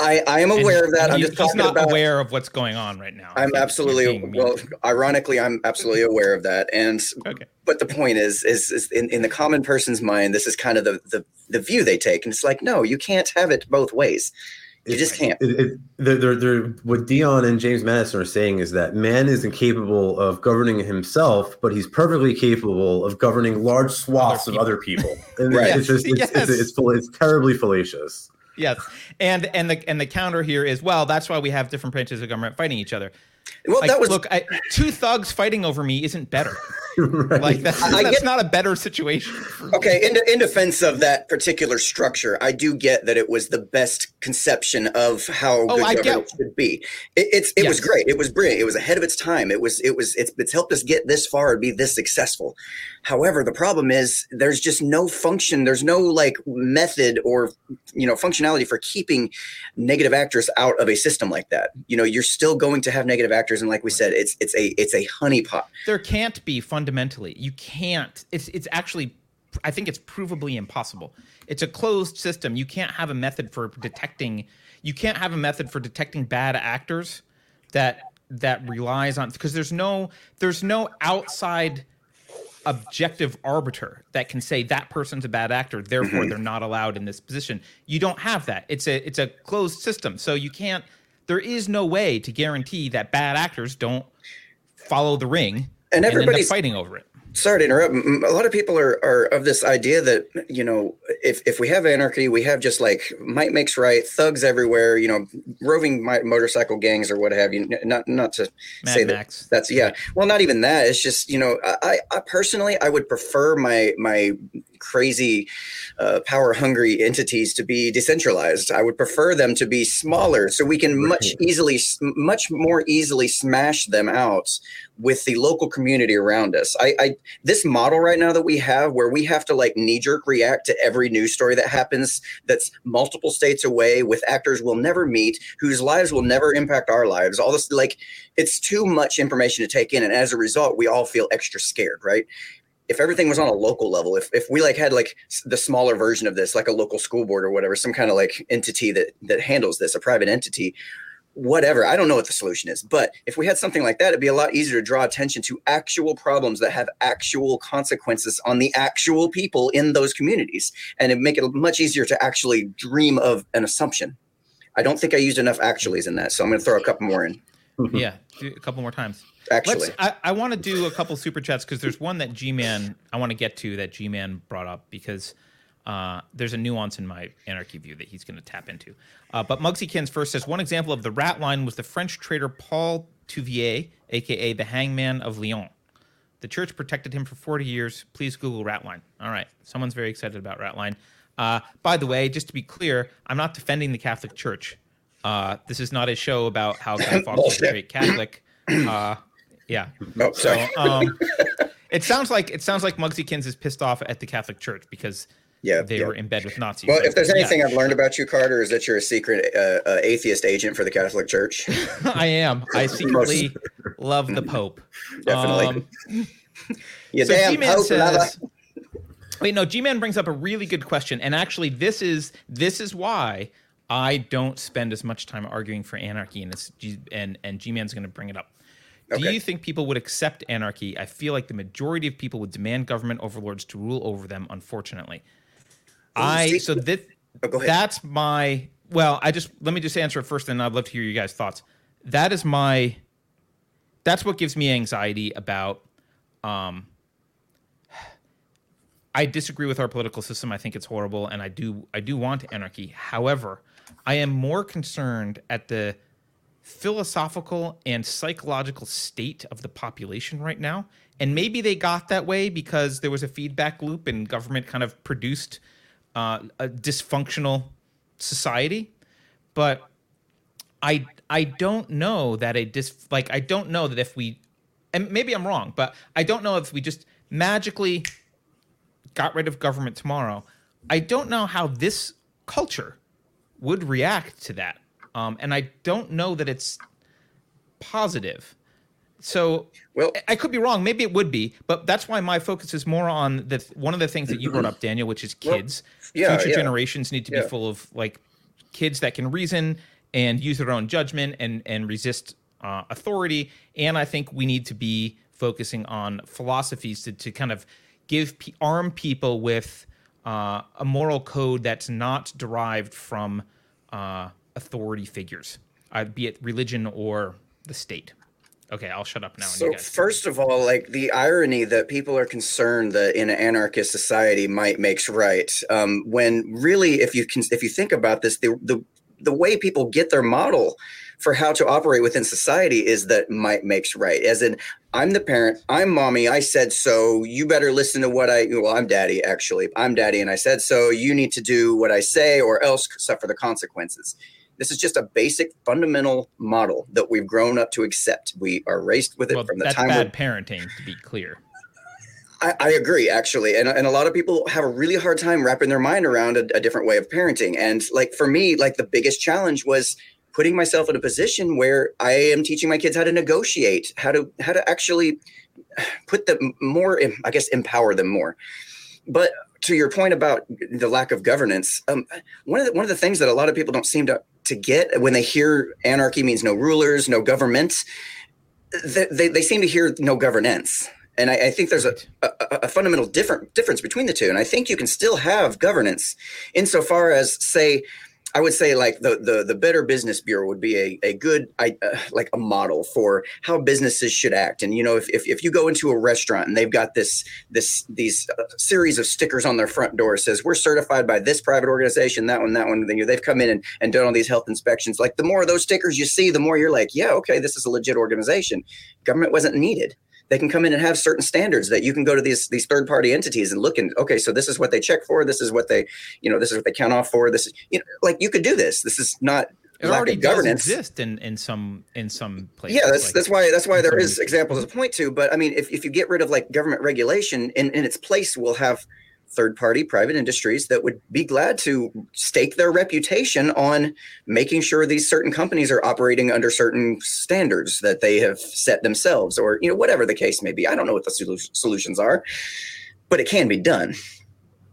I I am And aware of that. I'm just he's talking not about. aware of what's going on right now. I'm absolutely well. Ironically, I'm absolutely aware of that, and Okay. but the point is, is, is in, in the common person's mind, this is kind of the, the the view they take, and it's like, no, you can't have it both ways. You just can't. It, it, they're, they're, they're, what Dion and James Madison are saying is that man is incapable of governing himself, but he's perfectly capable of governing large swaths Other of other people. And Right. it's just it's, Yes. it's, it's, full- it's terribly fallacious. Yes, and and the and the counter here is well, that's why we have different branches of government fighting each other. Well, Like, that was look, I, two thugs fighting over me isn't better. [laughs] right. Like that's that's get- not a better situation. okay. In, in defense of that particular structure, I do get that it was the best conception of how Oh, good I get- government should be. It, it's it was great. It was brilliant. It was ahead of its time. It was it was it's, it's helped us get this far and be this successful. However, the problem is there's just no function. There's no like method or you know functionality for keeping negative actors out of a system like that. You know, you're still going to have negative actors, and like we said, it's it's a it's a honeypot. There can't be fundamentally. You can't. It's it's actually. I think it's provably impossible. It's a closed system. You can't have a method for detecting. You can't have a method for detecting bad actors that that relies on because there's no there's no outside objective arbiter that can say that person's a bad actor therefore mm-hmm. they're not allowed in this position you don't have that it's a it's a closed system so you can't there is no way to guarantee that bad actors don't follow the ring And and end up everybody's fighting over it sorry to interrupt. a lot of people are, are of this idea that you know, if if we have anarchy, we have just like might makes right, thugs everywhere. You know, roving motorcycle gangs or what have you. Not not to Mad say that that's yeah. Well, not even that. It's just you know, I I personally I would prefer my my crazy uh, power hungry entities to be decentralized. I would prefer them to be smaller so we can much easily, much more easily smash them out with the local community around us. I, I this model right now that we have where we have to like knee jerk react to every news story that happens that's multiple states away with actors we'll never meet whose lives will never impact our lives all this like it's too much information to take in and as a result we all feel extra scared right if everything was on a local level if, if we like had like the smaller version of this like a local school board or whatever some kind of like entity that that handles this a private entity whatever i don't know what the solution is but if we had something like that it'd be a lot easier to draw attention to actual problems that have actual consequences on the actual people in those communities and it'd make it much easier to actually dream of an assumption. I don't think i used enough actuallys in that so i'm going to throw a couple more in yeah a couple more times actually Let's, I, I want to do a couple super chats because there's one that G Man I want to get to that G Man brought up because uh, there's a nuance in my anarchy view that he's going to tap into. Uh, but Muggsykins first says one example of the rat line was the French trader Paul Touvier, aka the Hangman of Lyon. The church protected him for 40 years. Please Google Ratline. All right, someone's very excited about Ratline. Uh, by the way, just to be clear, I'm not defending the Catholic Church. Uh, this is not a show about how Guy [coughs] Fawkes was a great Catholic. Uh, yeah. [coughs] Oh, So um, [laughs] it sounds like it sounds like Muggsykins is pissed off at the Catholic Church because Yeah, they yeah. were in bed with Nazis. Well, So, if there's yeah, anything I've learned about you, Carter, is that you're a secret uh, uh, atheist agent for the Catholic Church. [laughs] I am. I [laughs] secretly love the Pope. Definitely. Um, You so damn G-Man Pope says, wait, no, G-Man brings up a really good question, and actually, this is this is why I don't spend as much time arguing for anarchy, and it's, G- and and G-Man's going to bring it up. Do you think people would accept anarchy? I feel like the majority of people would demand government overlords to rule over them. Unfortunately, I so that Oh, that's my well. I just let me just answer it first, and I'd love to hear you guys' thoughts. That is my that's what gives me anxiety about um I disagree with our political system. I think it's horrible and I do I do want anarchy. However, I am more concerned at the philosophical and psychological state of the population right now. And maybe they got that way because there was a feedback loop and government kind of produced uh, a dysfunctional society. But I I don't know that a dis like I don't know that if we and maybe I'm wrong, but I don't know if we just magically got rid of government tomorrow. I don't know how this culture would react to that. Um, and I don't know that it's positive. So Well- I- could be wrong. Maybe it would be, but that's why my focus is more on the one of the things that you brought up, [clears throat] Daniel, which is Well, kids. yeah, Future yeah. generations need to be full of like kids that can reason and use their own judgment and and resist uh, authority. And I think we need to be focusing on philosophies to to kind of give arm people with uh, a moral code that's not derived from uh, authority figures, uh, be it religion or the state. Okay, I'll shut up now. and you So first of all, like the irony that people are concerned that in an anarchist society might makes right, um, when really, if you can, if you think about this, the the the way people get their model for how to operate within society is that might makes right. As in, I'm the parent, I'm mommy, I said so. You better listen to what I. Well, I'm daddy actually. I'm daddy, and I said so. You need to do what I say, or else suffer the consequences. This is just a basic, fundamental model that we've grown up to accept. We are raised with it well, from the that's time. we're- bad parenting, to be clear. I, I agree, actually, and and a lot of people have a really hard time wrapping their mind around a, a different way of parenting. And like for me, like the biggest challenge was putting myself in a position where I am teaching my kids how to negotiate, how to how to actually put them more, I guess, empower them more. But to your point about the lack of governance, um, one of the, one of the things that a lot of people don't seem to to get when they hear anarchy means no rulers, no government, they, they, they seem to hear no governance. And I, I think there's a, a, a fundamental different difference between the two. And I think you can still have governance insofar as, say, I would say like the the the Better Business Bureau would be a, a good I, uh, like a model for how businesses should act. And you know, if, if if you go into a restaurant and they've got this this these uh, series of stickers on their front door says we're certified by this private organization, that one, that one, then you they've come in and, and done all these health inspections. Like the more of those stickers you see, the more you're like, yeah, okay, this is a legit organization. Government wasn't needed they can come in and have certain standards that you can go to these these third party entities and look and okay so this is what they check for this is what they you know this is what they count off for this is you know like you could do this this is not It lack already governance exist in, in some in some places. yeah that's like- that's why that's why there is examples to point to but i mean if, if you get rid of like government regulation in, in its place we'll have third party private industries that would be glad to stake their reputation on making sure these certain companies are operating under certain standards that they have set themselves or you know whatever the case may be i don't know what the solu- solutions are but it can be done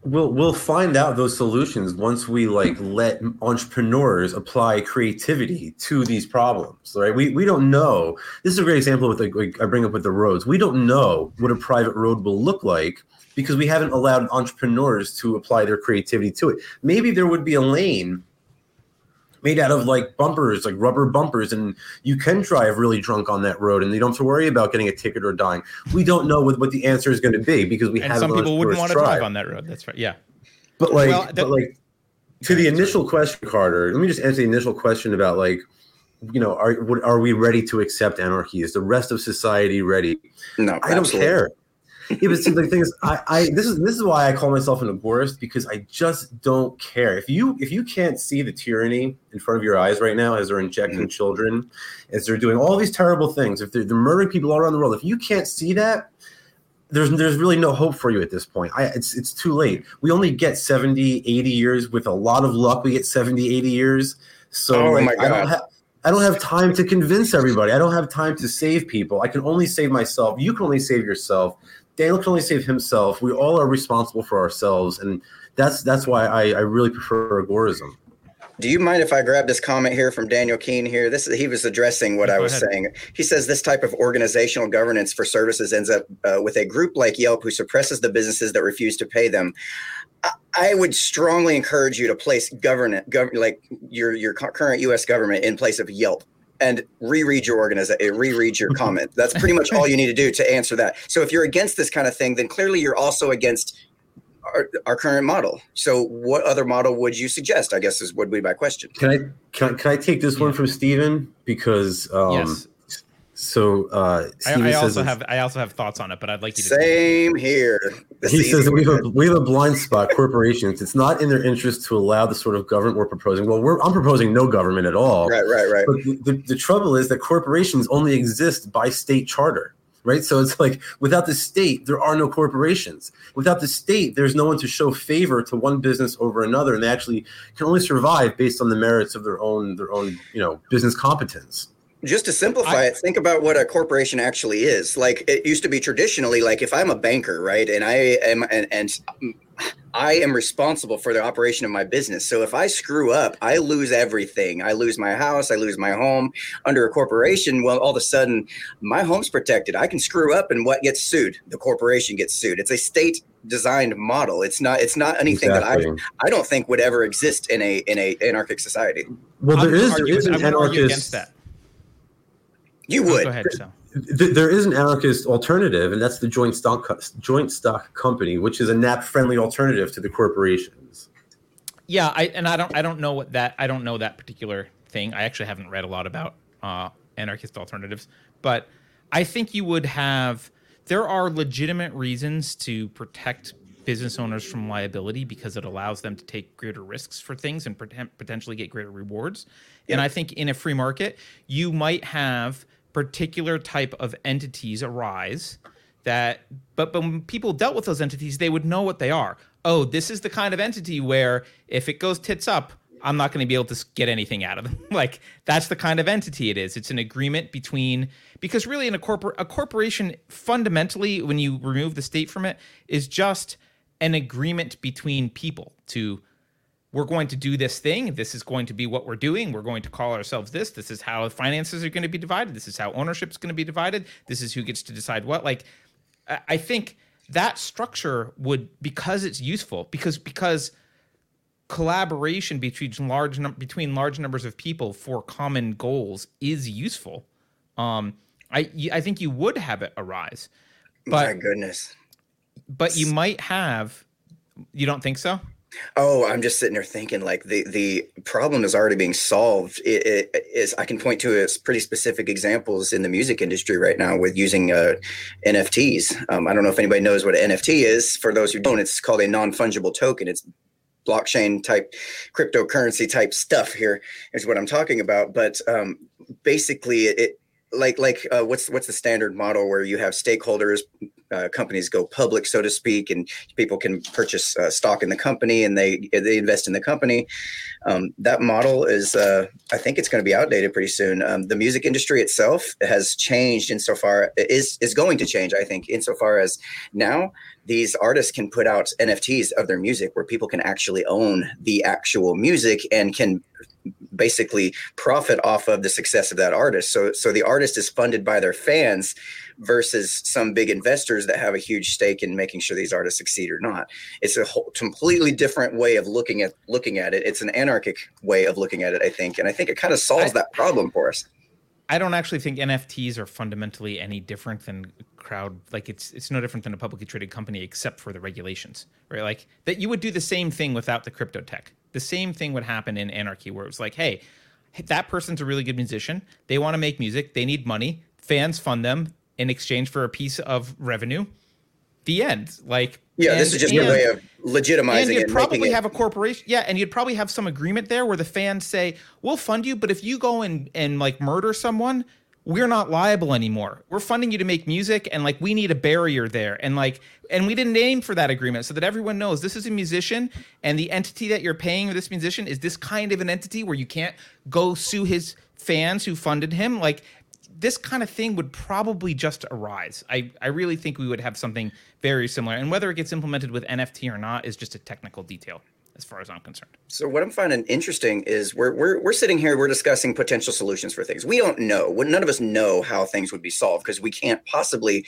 We'll we'll find out those solutions once we like let entrepreneurs apply creativity to these problems. Right? We we don't know. This is a great example with like, like I bring up with the roads. We don't know what a private road will look like because we haven't allowed entrepreneurs to apply their creativity to it. Maybe there would be a lane made out of like bumpers, like rubber bumpers, and you can drive really drunk on that road, and you don't have to worry about getting a ticket or dying. We don't know what, what the answer is going to be because we and haven't. some people wouldn't want to drive try. on that road. That's right. Yeah. But like, well, the, but like, to the initial question, Carter. Let me just answer the initial question about like, you know, are are we ready to accept anarchy? Is the rest of society ready? No, I don't care yeah, but see, the thing is, I, I this is this is why I call myself an agorist because I just don't care. If you if you can't see the tyranny in front of your eyes right now as they're injecting mm-hmm. children, as they're doing all these terrible things, if they're, they're murdering people all around the world, if you can't see that, there's there's really no hope for you at this point. I, it's it's too late. We only get 70, 80 years with a lot of luck. We get 70, 80 years. So oh like, I don't have I don't have time to convince everybody. I don't have time to save people. I can only save myself. You can only save yourself. Daniel can only save himself. We all are responsible for ourselves, and that's that's why I, I really prefer agorism. Do you mind if I grab this comment here from Daniel Keene here? This he was addressing what I was ahead. saying. He says this type of organizational governance for services ends up uh, with a group like Yelp who suppresses the businesses that refuse to pay them. I, I would strongly encourage you to place government, gov- like your your current U.S. government, in place of Yelp and reread your organization, reread your [laughs] comment. That's pretty much all you need to do to answer that. So if you're against this kind of thing, then clearly you're also against our, our current model. So what other model would you suggest? I guess is would be my question. Can I can, can I take this one from Stephen because um, yes. So uh, I, I also have I also have thoughts on it, but I'd like you to same here. [laughs] he says we have a, we have a blind spot. [laughs] Corporations, it's not in their interest to allow the sort of government we're proposing. Well, we're, I'm proposing no government at all. Right, right, right. But the, the, the trouble is that corporations only exist by state charter. Right. So it's like without the state, there are no corporations. Without the state, there's no one to show favor to one business over another. And they actually can only survive based on the merits of their own their own, you know, business competence just to simplify I, it think about what a corporation actually is. Like it used to be traditionally like if i'm a banker right and i am and, and i am responsible for the operation of my business. So if i screw up i lose everything. I lose my house i lose my home under a corporation. Well all of a sudden my home's protected. I can screw up and what gets sued? The corporation gets sued. It's a state designed model. It's not it's not anything exactly. that i i don't think would ever exist in a in a anarchic society. Well there is, there is an anarchist you would. go ahead, so. There is an anarchist alternative, and that's the joint stock joint stock company, which is a NAP friendly alternative to the corporations. Yeah, I and I don't I don't know what that I don't know that particular thing. I actually haven't read a lot about uh, anarchist alternatives, but I think you would have. There are legitimate reasons to protect business owners from liability because it allows them to take greater risks for things and potentially get greater rewards. Yeah. And I think in a free market, you might have particular type of entities arise that but, but when people dealt with those entities they would know what they are. Oh this is the kind of entity where if it goes tits up i'm not going to be able to get anything out of them. [laughs] Like that's the kind of entity it is. It's an agreement between because really in a corporate a corporation fundamentally when you remove the state from it is just an agreement between people to we're going to do this thing. This is going to be what we're doing. We're going to call ourselves this. This is how finances are going to be divided. This is how ownership is going to be divided. This is who gets to decide what. Like, I think that structure would because it's useful because because collaboration between large between large numbers of people for common goals is useful. Um, I I think you would have it arise. But, My goodness. But you might have. You don't think so? Oh, I'm just sitting there thinking like the the problem is already being solved. It, it is I can point to pretty specific examples in the music industry right now with using uh, NFTs. Um, I don't know if anybody knows what an NFT is. For those who don't, it's called a non fungible token. It's blockchain type cryptocurrency type stuff. Here is what I'm talking about. But um, basically, it like like uh, what's what's the standard model where you have stakeholders uh, companies go public, so to speak, and people can purchase uh, stock in the company and they they invest in the company. Um, that model is, uh, I think, it's going to be outdated pretty soon. Um, the music industry itself has changed insofar is is going to change. I think insofar as now these artists can put out NFTs of their music where people can actually own the actual music and can basically profit off of the success of that artist. So so the artist is funded by their fans versus some big investors that have a huge stake in making sure these artists succeed or not. It's a whole, completely different way of looking at looking at it. It's an anarchic way of looking at it, I think, and I think it kind of solves I, that problem for us. I don't actually think NFTs are fundamentally any different than crowd like it's it's no different than a publicly traded company except for the regulations right like that you would do the same thing without the crypto tech the same thing would happen in anarchy where it was like hey that person's a really good musician. They want to make music. They need money. Fans fund them in exchange for a piece of revenue. The end. Like yeah and, this is just a way of legitimizing and you'd it probably it, have a corporation yeah and you'd probably have some agreement there where the fans say we'll fund you but if you go and and like murder someone we're not liable anymore. We're funding you to make music and like we need a barrier there. And like and we didn't name for that agreement so that everyone knows this is a musician and the entity that you're paying this musician is this kind of an entity where you can't go sue his fans who funded him. Like this kind of thing would probably just arise. I, I really think we would have something very similar. And whether it gets implemented with NFT or not is just a technical detail as far as I'm concerned. So what I'm finding interesting is we're we're we're sitting here, we're discussing potential solutions for things. We don't know. None of us know how things would be solved because we can't possibly,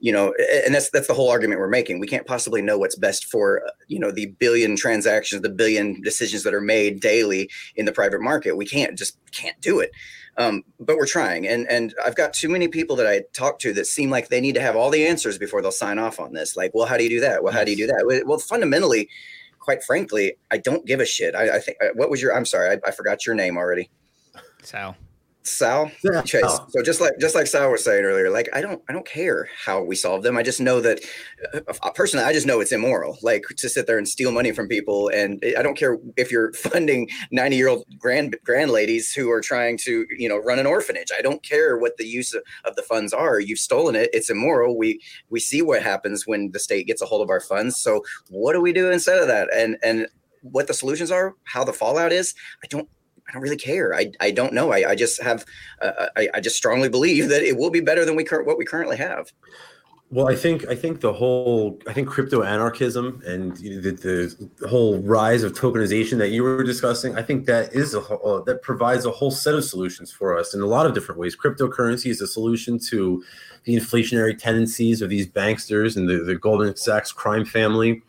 you know, and that's that's the whole argument we're making. We can't possibly know what's best for you know the billion transactions, the billion decisions that are made daily in the private market. We can't just can't do it. Um, but we're trying, and and I've got too many people that I talk to that seem like they need to have all the answers before they'll sign off on this. Like, well, how do you do that? Well, how do you do that? Well, fundamentally, quite frankly, I don't give a shit. I, I think uh, what was your? I'm sorry, I, I forgot your name already. Sal. Sal. Yeah. Chase. So just like just like Sal was saying earlier, like I don't I don't care how we solve them. I just know that uh, personally, I just know it's immoral. Like to sit there and steal money from people, and I don't care if you're [laughs] funding ninety year old grand grand ladies who are trying to you know run an orphanage. I don't care what the use of, of the funds are. You've stolen it. It's immoral. We we see what happens when the state gets a hold of our funds. So what do we do instead of that? And and what the solutions are, how the fallout is, I don't I don't really care. I, I don't know. I, I just have, uh, I, I just strongly believe that it will be better than we cur- what we currently have. Well, I think I think the whole I think crypto anarchism and know, the, the whole rise of tokenization that you were discussing, I think that is a uh, that provides a whole set of solutions for us in a lot of different ways. Cryptocurrency is a solution to the inflationary tendencies of these banksters and the, the Goldman Sachs crime family.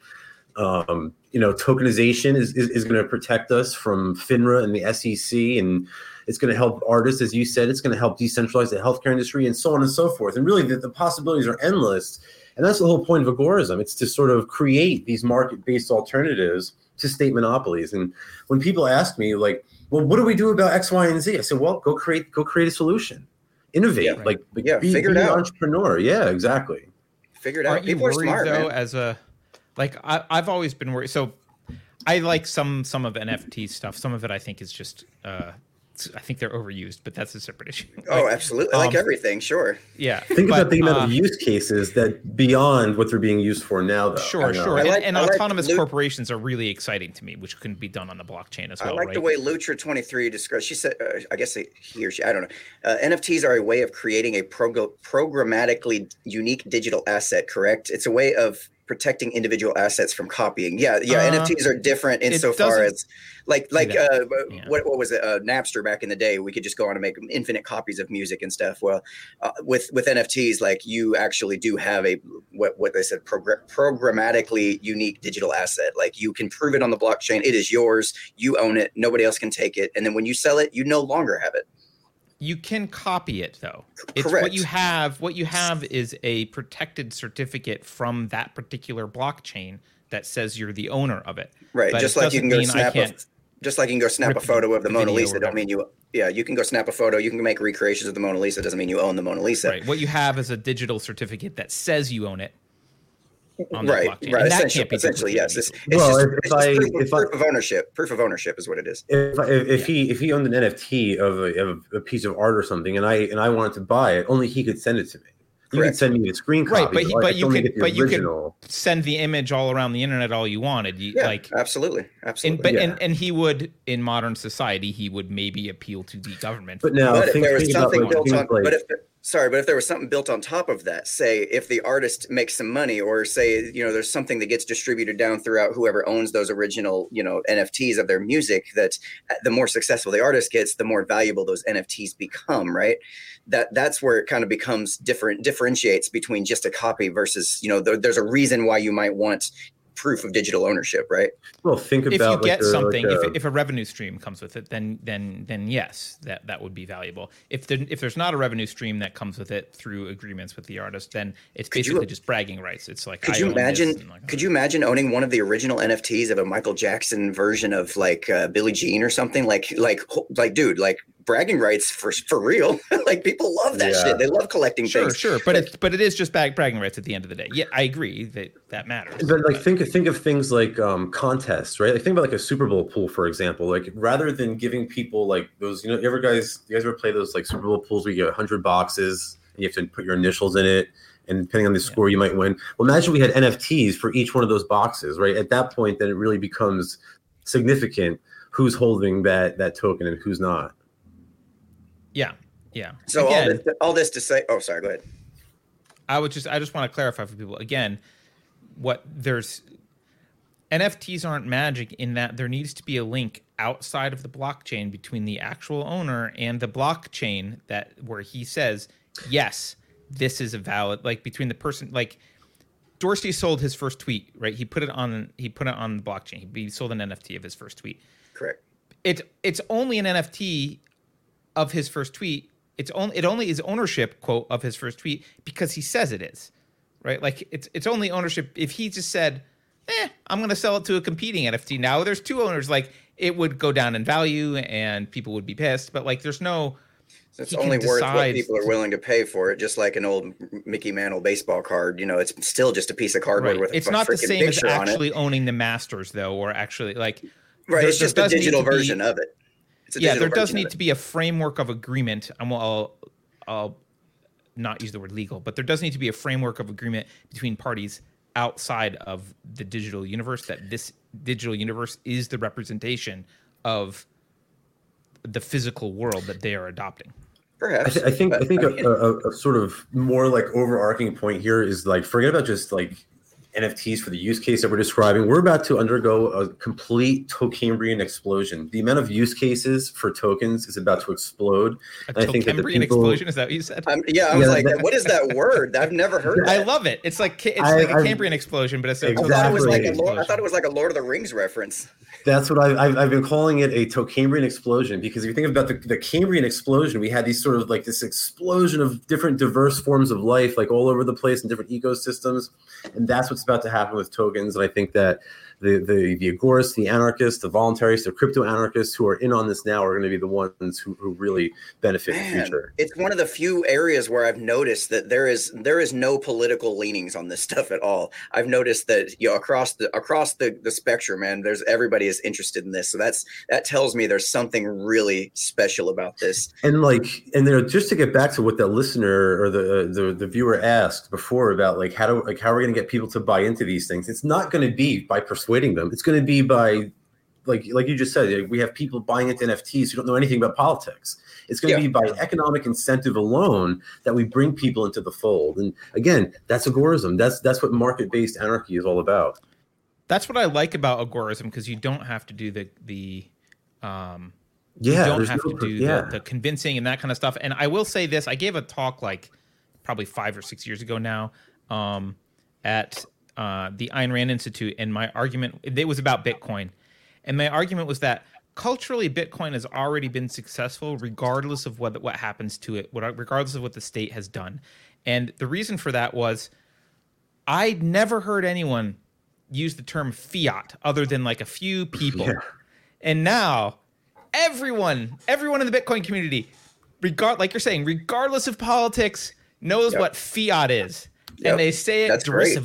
Um, you know, tokenization is, is, is going to protect us from FINRA and the SEC, and it's going to help artists, as you said, it's going to help decentralize the healthcare industry, and so on and so forth. And really, the, the possibilities are endless. And that's the whole point of agorism. It's to sort of create these market-based alternatives to state monopolies. And when people ask me, like, well, what do we do about X, Y, and Z? I said, well, go create, go create a solution, innovate, Yeah, like, like Yeah, be, figure it be an out. entrepreneur. Yeah, exactly. Figure it out. Aren't you People are worried smart, though, man. as a like I, I've always been worried. So I like some some of NFT stuff. Some of it I think is just uh I think they're overused, but that's a separate issue. Oh, Like, absolutely. Like um, everything, sure. yeah. Think but, about the amount uh, of use cases that beyond what they're being used for now, though. Sure, I sure. I And, like- and I like autonomous Luke- corporations are really exciting to me, which can be done on the blockchain as well, I like right? the way Lutra twenty three describes. She said, uh, I guess he or she, I don't know. Uh, NFTs are a way of creating a prog- programmatically unique digital asset. Correct? It's a way of protecting individual assets from copying. Yeah, yeah. Uh, NFTs are different insofar as, like, like uh, Yeah. what what was it? Uh, Napster back in the day. We could just go on and make infinite copies of music and stuff. Well, uh, with with NFTs, like you actually do have a what what they said progr- programmatically unique digital asset. Like you can prove it on the blockchain. It is yours. You own it. Nobody else can take it. And then when you sell it, you no longer have it. You can copy it though. It's Correct. what you have. What you have is a protected certificate from that particular blockchain that says you're the owner of it. Right. But just it like you can go snap a, just like you can go snap a photo of the the Mona Lisa. Don't mean you. Yeah, you can go snap a photo. You can make recreations of the Mona Lisa. Doesn't mean you own the Mona Lisa. Right. What you have is a digital certificate that says you own it. On that Right. blockchain. Right. And that Essentially, can't be essentially yes. It's, it's Well, just, if- it's if just I- proof, of, if I- of ownership. Proof of ownership is what it is. if, if, if he if he owned an NFT of a, of a piece of art or something, and I and I wanted to buy it, only he could send it to me. You Correct. could send me the screen copy, Right, but he- I but you only could- get the but you could- Send the image all around the internet all you wanted. You, Yeah. like absolutely. and Absolutely. but Yeah. and, and he would in modern society he would maybe appeal to the government. But now but if there was something built on, like- but if sorry, but if there was something built on top of that, say if the artist makes some money, or say you know there's something that gets distributed down throughout whoever owns those original you know NFTs of their music, that uh, the more successful the artist gets, the more valuable those NFTs become, right? That that's where it kind of becomes different, differentiates between just a copy versus you know there, there's a reason why you might want proof of digital ownership, right? Well, think about if about you get like a- something, like if, a- if a revenue stream comes with it, then then then yes, that that would be valuable. If there, if there's not a revenue stream that comes with it through agreements with the artist, then it's Could you- basically just bragging rights. It's like Could I you imagine? and like, Could you imagine owning one of the original NFTs of a Michael Jackson version of like uh, Billie Jean or something? Like, like, like, dude, like bragging rights for for real. [laughs] like people love that Yeah. shit. They love collecting Sure, things. sure, but it's but it is just bag, bragging rights at the end of the day. Yeah, I agree that that matters. But like think think of things like um, contests, right? Like think about like a Super Bowl pool, for example. Like rather than giving people like those, you know, you ever guys, you guys ever play those like Super Bowl pools where you get hundred boxes and you have to put your initials in it, and depending on the score, you might win. Well, imagine we had NFTs for each one of those boxes, right? At that point, then it really becomes significant who's holding that that token and who's not. Yeah, yeah. So all this, all this to say, oh, sorry, go ahead. I would just I just want to clarify for people again what there's NFTs aren't magic in that there needs to be a link outside of the blockchain between the actual owner and the blockchain that where he says yes this is a valid like between the person like Dorsey sold his first tweet right he put it on he put it on the blockchain he sold an NFT of his first tweet Correct. it's it's only an NFT of his first tweet. It's only it only is ownership quote of his first tweet because he says it is, right? Like it's it's only ownership if he just said, "Eh, I'm going to sell it to a competing NFT." Now there's two owners, like it would go down in value and people would be pissed. But like there's no it's only worth what people are willing to pay for it, just like an old Mickey Mantle baseball card. You know, it's still just a piece of cardboard right. with a It's fu- not the same as picture on it. actually owning the masters though, or actually like Right, there- it's just a digital to be- version of it. It's a yeah, there does need to be a framework of agreement. and I'll, I'll, I'll not use the word legal, but there does need to be a framework of agreement between parties outside of the digital universe. That this digital universe is the representation of the physical world that they are adopting. I, Perhaps. th- I think I but, think a, mean, a, a sort of more like overarching point here is like forget about just like NFTs for the use case that we're describing. We're about to undergo a complete Tokenbrian explosion. The amount of use cases for tokens is about to explode. A I think that the people- explosion is that what you said? I'm, yeah, I was Yeah, like, that- what is that word? I've never heard. [laughs] I That. love it. It's like ca- it's I- like a I've- Cambrian explosion, but it's a I thought it was like a Exactly. Lord, I thought it was like a Lord of the Rings reference. That's what I've, I've, I've been calling it a Tokenbrian explosion because if you think about the, the Cambrian explosion, we had these sort of like this explosion of different diverse forms of life, like all over the place in different ecosystems. And that's what's about to happen with tokens. And I think that the, the, the agorists, the anarchists, the voluntarists, the crypto anarchists who are in on this now are going to be the ones who, who really benefit in the future. it's one of the few areas where I've noticed that there is there is no political leanings on this [laughs] stuff at all. I've noticed that you know across the across the, the spectrum, man, there's everybody is interested in this. So that's that tells me there's something really special about this. And like, and there, just to get back to what the listener or the, uh, the the viewer asked before about like how do like how are we going to get people to buy into these things? It's not going to be by persuading them. It's going to be by like like you just said, like, we have people buying into NFTs who don't know anything about politics. It's going to Yeah. be by economic incentive alone that we bring people into the fold. And again, that's agorism. That's that's what market based anarchy is all about. That's what I like about agorism because you don't have to do the the um, Yeah, you don't have no to do yeah. the, the convincing and that kind of stuff. And I will say this: I gave a talk like probably five or six years ago now um, at uh, the Ayn Rand Institute, and my argument it was about Bitcoin, and my argument was that culturally Bitcoin has already been successful, regardless of what what happens to it, what, regardless of what the state has done. And the reason for that was I'd never heard anyone use the term fiat other than like a few people. Yeah. And now everyone, everyone in the Bitcoin community, regard like you're saying, regardless of politics, knows Yep. what fiat is. Yep. And they say it That's great.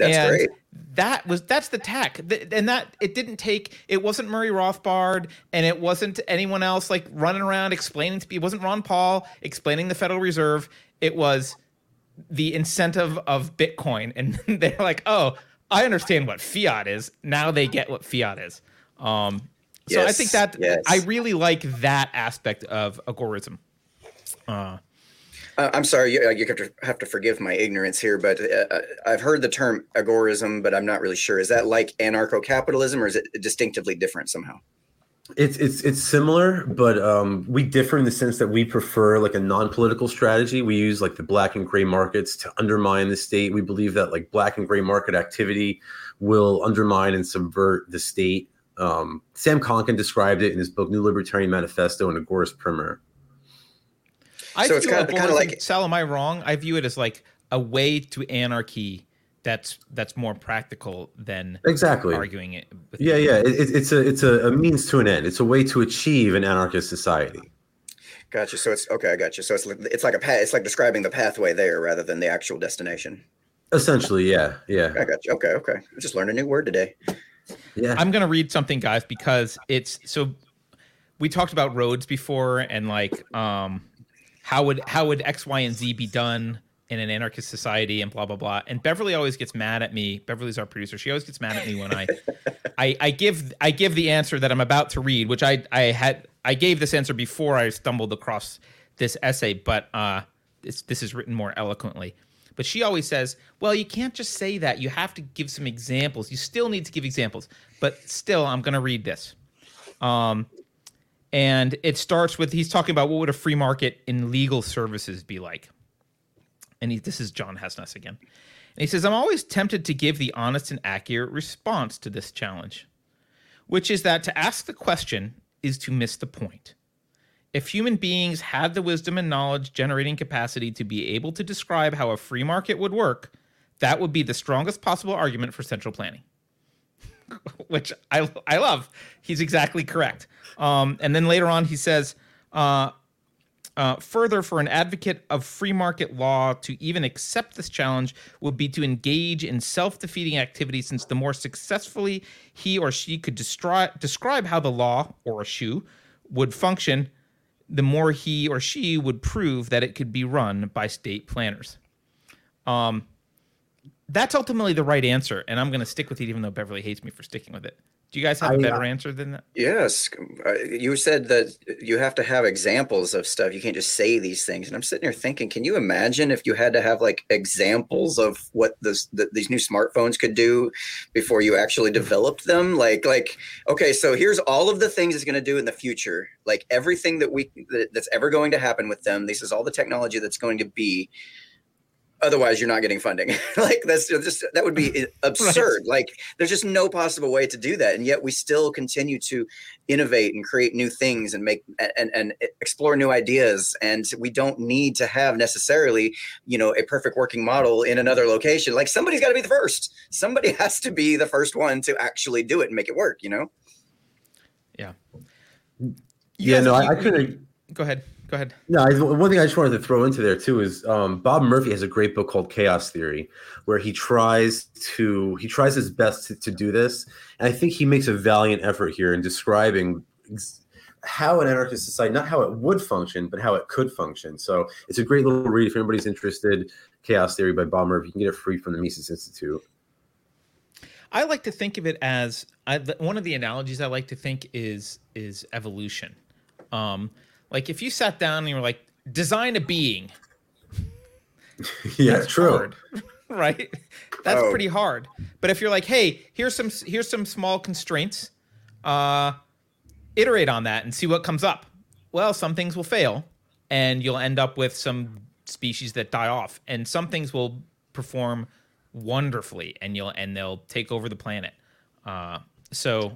That's and great. That was that's the tech. And that it didn't take it wasn't Murray Rothbard and it wasn't anyone else like running around explaining to people. It wasn't Ron Paul explaining the Federal Reserve. It was the incentive of Bitcoin. And [laughs] they're like, oh, I understand what fiat is. Now they get what fiat is. Um, so I think that yes. I really like that aspect of agorism. Uh, Uh, I'm sorry, you, you have to have to forgive my ignorance here, but uh, I've heard the term agorism, but I'm not really sure. Is that like anarcho-capitalism, or is it distinctively different somehow? It's it's it's similar, but um, we differ in the sense that we prefer like a non-political strategy. We use like the black and gray markets to undermine the state. We believe that like black and gray market activity will undermine and subvert the state. Um, Sam Konkin described it in his book New Libertarian Manifesto and Agorist Primer. I so it's kind of, kind of like Sal. Am I wrong? I view it as like a way to anarchy that's that's more practical than exactly arguing it. yeah, yeah. It, it's a it's a, a, means to an end. It's a way to achieve an anarchist society. Gotcha. So it's okay. I got you. So it's it's like a path. It's like describing the pathway there rather than the actual destination. Essentially, yeah, yeah. I got you. Okay, okay. I just learned a new word today. Yeah. I'm gonna read something, guys, because it's so. We talked about roads before, and like, um, how would how would X, Y, and Z be done? in an anarchist society and blah blah blah. And Beverly always gets mad at me. Beverly's our producer. She always gets mad at me when I, I, I give I give the answer that I'm about to read, which I I had I gave this answer before I stumbled across this essay, but uh, this this is written more eloquently. But she always says, "Well, you can't just say that. You have to give some examples. You still need to give examples." But still, I'm going to read this. Um, and it starts with he's talking about what would a free market in legal services be like and he, this is John Hasnas again. And he says, I'm always tempted to give the honest and accurate response to this challenge, which is that to ask the question is to miss the point. If human beings had the wisdom and knowledge generating capacity to be able to describe how a free market would work, that would be the strongest possible argument for central planning. [laughs] which I, I love. He's exactly correct. Um, and then later on, he says, uh, uh, further, for an advocate of free market law to even accept this challenge would be to engage in self defeating activity, since the more successfully he or she could destri- describe how the law or a shoe would function, the more he or she would prove that it could be run by state planners. Um, that's ultimately the right answer, and I'm going to stick with it, even though Beverly hates me for sticking with it. Do you guys have a better answer than that? Yes. Uh, you said that you have to have examples of stuff. You can't just say these things. And I'm sitting here thinking, can you imagine if you had to have like examples of what this, the, these new smartphones could do before you actually developed them? Like, like, okay, so here's all of the things it's going to do in the future. Like everything that we, that, that's ever going to happen with them. This is all the technology that's going to be otherwise you're not getting funding. [laughs] Like that's just that would be [laughs] absurd. Right. like there's just no possible way to do that and yet we still continue to innovate and create new things and make and and explore new ideas and we don't need to have necessarily you know a perfect working model in another location. Like somebody's got to be the first. Somebody [laughs] has to be the first one to actually do it and make it work you know? Yeah. You yeah no I, I couldn't go ahead go ahead. No, one thing I just wanted to throw into there too is um, Bob Murphy has a great book called Chaos Theory, where he tries to he tries his best to, to do this, and I think he makes a valiant effort here in describing how an anarchist society, not how it would function, but how it could function. So it's a great little read if anybody's interested. Chaos Theory by Bob Murphy. You can get it free from the Mises Institute. I like to think of it as I, one of the analogies I like to think is is evolution. Um, like if you sat down and you were like, design a being. [laughs] yeah, that's true. Hard, [laughs] right? That's oh. pretty hard. But if you're like, hey, here's some here's some small constraints, uh, iterate on that and see what comes up. Well, some things will fail, and you'll end up with some species that die off, and some things will perform wonderfully, and you'll and they'll take over the planet. Uh, so,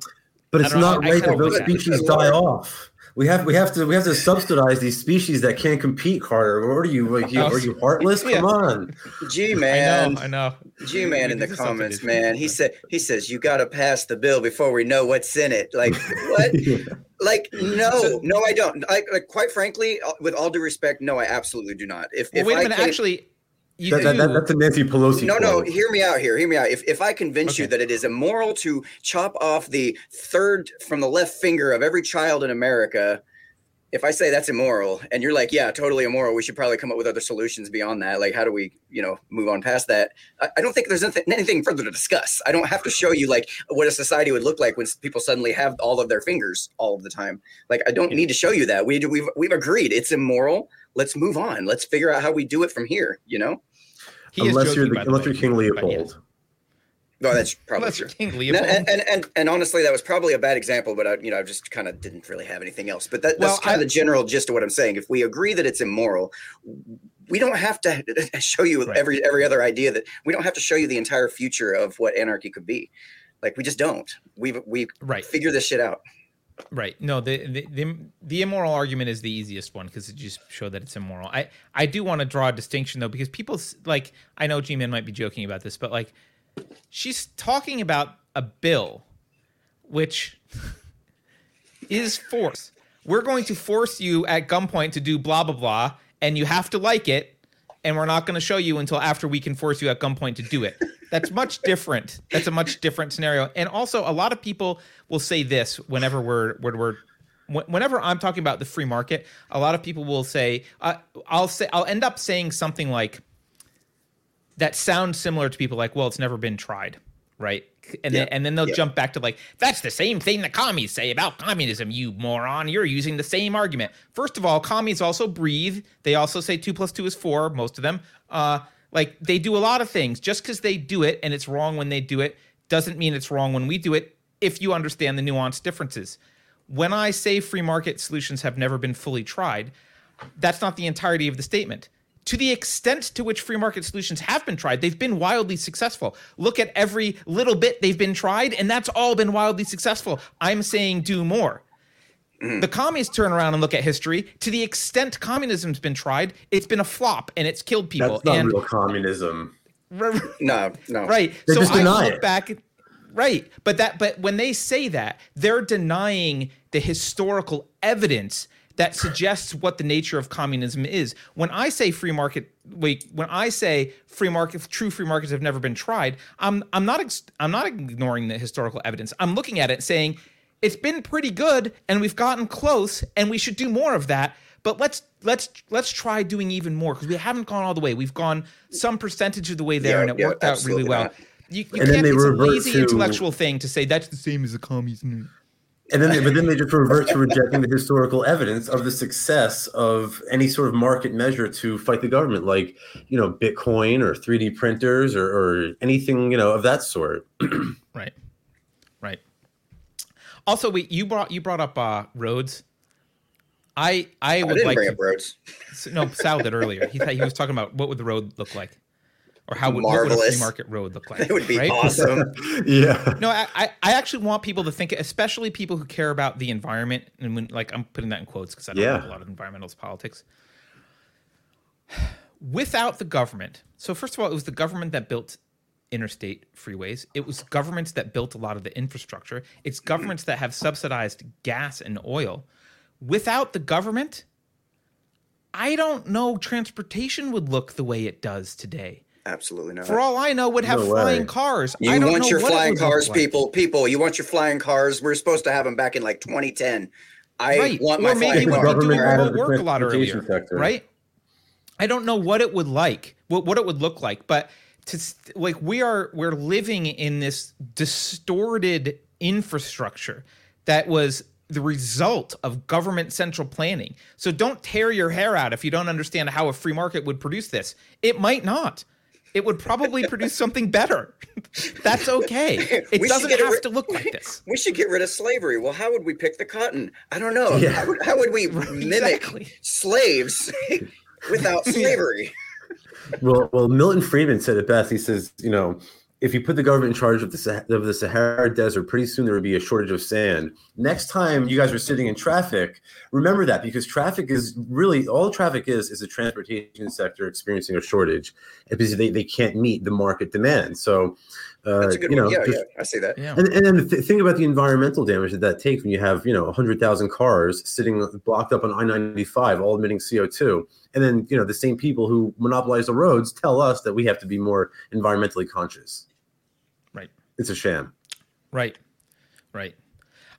but it's not right that those species die off. We have we have to we have to subsidize these species that can't compete, Carter. What are you like? You, are you [laughs] heartless? Come on. G man, I know. I know. G man in the comments, man. He said he says you got to pass the bill before we know what's in it. Like [laughs] what? yeah. Like no, no, I don't. Like, like, quite frankly, uh, with all due respect, no, I absolutely do not. If, well, if wait a I minute, actually that, that, that, that's a Nancy Pelosi. No, quote. no. Hear me out here. Hear me out. If if I convince okay. you that it is immoral to chop off the third from the left finger of every child in America, if I say that's immoral, and you're like, yeah, totally immoral, we should probably come up with other solutions beyond that. Like, how do we, you know, move on past that? I, I don't think there's anything, anything further to discuss. I don't have to show you like what a society would look like when people suddenly have all of their fingers all of the time. Like, I don't need to show you that. We we've we've agreed it's immoral let's move on. Let's figure out how we do it from here. You know, he unless you're the, unless you're King Leopold. That's probably Luther true. King And, Leopold. and, and, and, and honestly, that was probably a bad example, but I, you know, I just kind of didn't really have anything else. But that, that's Well, kind of the general gist of what I'm saying. If we agree that it's immoral, we don't have to [laughs] show you Right. every every other idea that we don't have to show you the entire future of what anarchy could be. Like we just don't. We we right. figure this shit out. Right. No, the the the, the immoral argument is the easiest one because it just show that it's immoral. I I do want to draw a distinction though because people like I know G-Man might be joking about this, but like she's talking about a bill which [laughs] is force. We're going to force you at gunpoint to do blah blah blah, and you have to like it, and we're not going to show you until after we can force you at gunpoint to do it. That's much different. That's a much different scenario. And also, a lot of people will say this whenever we're we're, we're whenever I'm talking about the free market. A lot of people will say, uh, I'll say, I'll end up saying something like that sounds similar to people like, well, it's never been tried, right? And then and then they'll Yeah. jump back to like, that's the same thing the commies say about communism, you moron. You're using the same argument. First of all, commies also breathe. They also say two plus two is four, most of them. Uh, like they do a lot of things. Just because they do it and it's wrong when they do it doesn't mean it's wrong when we do it if you understand the nuanced differences. When I say free market solutions have never been fully tried, that's not the entirety of the statement. To the extent to which free market solutions have been tried, they've been wildly successful. Look at every little bit they've been tried, and that's all been wildly successful. I'm saying do more. Mm. The commies turn around and look at history. To the extent communism's been tried, it's been a flop and it's killed people. That's not and real communism. [laughs] No, no. right They so i look it. back right but that but when they say that they're denying the historical evidence that suggests what the nature of communism is. When i say free market wait when i say free market true free markets have never been tried i'm i'm not ex- i'm not ignoring the historical evidence. I'm looking at it saying it's been pretty good and we've gotten close and we should do more of that but let's let's let's try doing even more because we haven't gone all the way. We've gone some percentage of the way there Yeah, and it yeah, worked out really well. not. you, you And then can't they it's a lazy to- intellectual thing to say that's the same as the commies And then, they, but then they just revert to rejecting the historical evidence of the success of any sort of market measure to fight the government, like you know, Bitcoin or 3D printers or, or anything you know of that sort. [clears throat] right. Right. Also we you brought you brought up uh roads i i I would didn't like bring to, up roads. [laughs] no sal did earlier. He thought he was talking about what would the road look like or how would, what would a free market road look [laughs] like It would be right? awesome. [laughs] yeah, No, I, I I actually want people to think, especially people who care about the environment, and when like I'm putting that in quotes because I don't Yeah. know a lot of environmentalist politics. [sighs] Without the government, so first of all, it was the government that built interstate freeways. It was governments that built a lot of the infrastructure. It's governments that have subsidized gas and oil. Without the government, I don't know transportation would look the way it does today. Absolutely not. For all I know, would have No flying cars. You I don't want know your what flying cars, like. people. People, you want your flying cars. We're supposed to have them back in like 2010. I Right. want Or my maybe flying we the could do government out of remote work a lot transportation earlier, sector. right? I don't know what it would like, what what it would look like, but to like we are we're living in this distorted infrastructure that was the result of government central planning. So don't tear your hair out if you don't understand how a free market would produce this. It might not. It would probably produce something better. [laughs] That's okay. It We should doesn't get have ri- to look like this. We should get rid of slavery. Well, how would we pick the cotton? I don't know. Yeah. How, would, how would we [laughs] mimic Exactly. slaves [laughs] without slavery? Well, well, Milton Friedman said it best. He says, you know, if you put the government in charge of the Sah- of the Sahara Desert, pretty soon there would be a shortage of sand. Next time you guys are sitting in traffic, remember that because traffic is really all traffic is is a transportation sector experiencing a shortage because they, they can't meet the market demand. So, uh, That's a good you know, one. Yeah, just- yeah, I see that. Yeah. and, and then th- think about the environmental damage that that takes when you have, you know, 100,000 cars sitting blocked up on I 95, all emitting CO2. And then, you know, the same people who monopolize the roads tell us that we have to be more environmentally conscious. Right. It's a sham. Right. Right.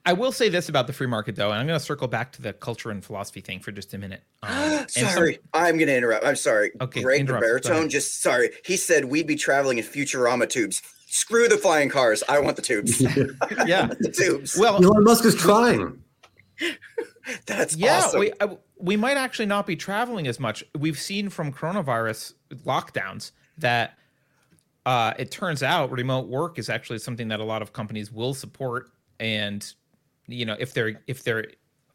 I will say this about the free market, though, and I'm going to circle back to the culture and philosophy thing for just a minute. Um, [gasps] and some- sorry, I'm going to interrupt. I'm sorry. Okay, Greg the interrupt. Go baritone just sorry. He said we'd be traveling in Futurama tubes. Screw the flying cars. I want the tubes. [laughs] yeah. [laughs] the tubes. Well, Elon Musk is trying. [laughs] That's yeah, awesome. we I, we might actually not be traveling as much. We've seen from coronavirus lockdowns that uh, it turns out remote work is actually something that a lot of companies will support, and you know if they're if they're,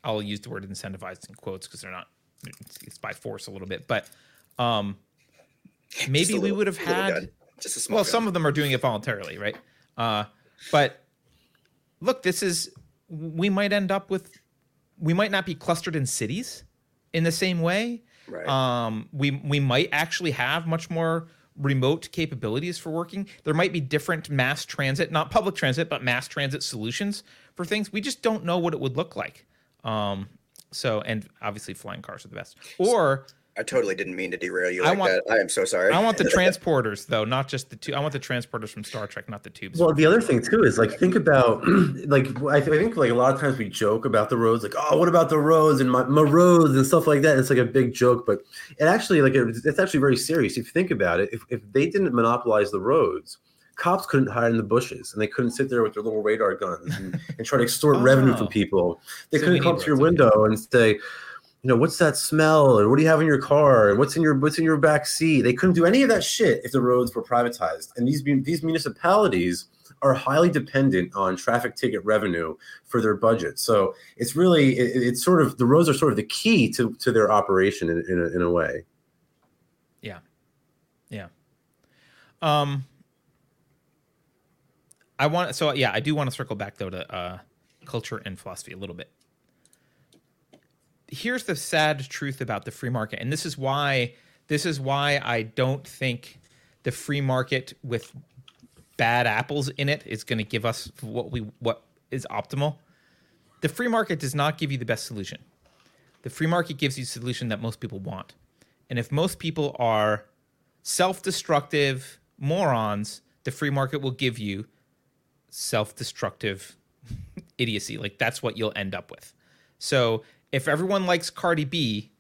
I'll use the word incentivized in quotes because they're not. It's, it's by force a little bit, but um, maybe we would have had. gun. just a small Well, gun. some of them are doing it voluntarily, right? Uh, but look, this is we might end up with we might not be clustered in cities in the same way. Right. Um, we we might actually have much more remote capabilities for working. There might be different mass transit, not public transit, but mass transit solutions for things. We just don't know what it would look like. Um, so, and obviously, flying cars are the best. Or I totally didn't mean to derail you I like want- that. I am so sorry. I want the [laughs] transporters, though, not just the two. I want the transporters from Star Trek, not the tubes. Well, the other thing too is like think about [clears throat] like I, th- I think like a lot of times we joke about the roads, like oh, what about the roads and my, my roads and stuff like that. It's like a big joke, but it actually like it, it's actually very serious. If you think about it, if, if they didn't monopolize the roads, cops couldn't hide in the bushes and they couldn't sit there with their little radar guns and, and try to extort revenue Oh. from people. They So couldn't come need to your window and say. You know what's that smell, and what do you have in your car, and what's in your what's in your back seat? They couldn't do any of that shit if the roads were privatized. And these these municipalities are highly dependent on traffic ticket revenue for their budget. So it's really it, it's sort of the roads are sort of the key to to their operation in in a, in a way. Yeah. Yeah. Um I want so yeah, I do want to circle back though to uh culture and philosophy a little bit. Here's the sad truth about the free market and this is why this is why I don't think the free market with bad apples in it is going to give us what we what is optimal. The free market does not give you the best solution. The free market gives you a solution that most people want. And if most people are self destructive morons, the free market will give you self destructive [laughs] idiocy. Like that's what you'll end up with. So if everyone likes Cardi B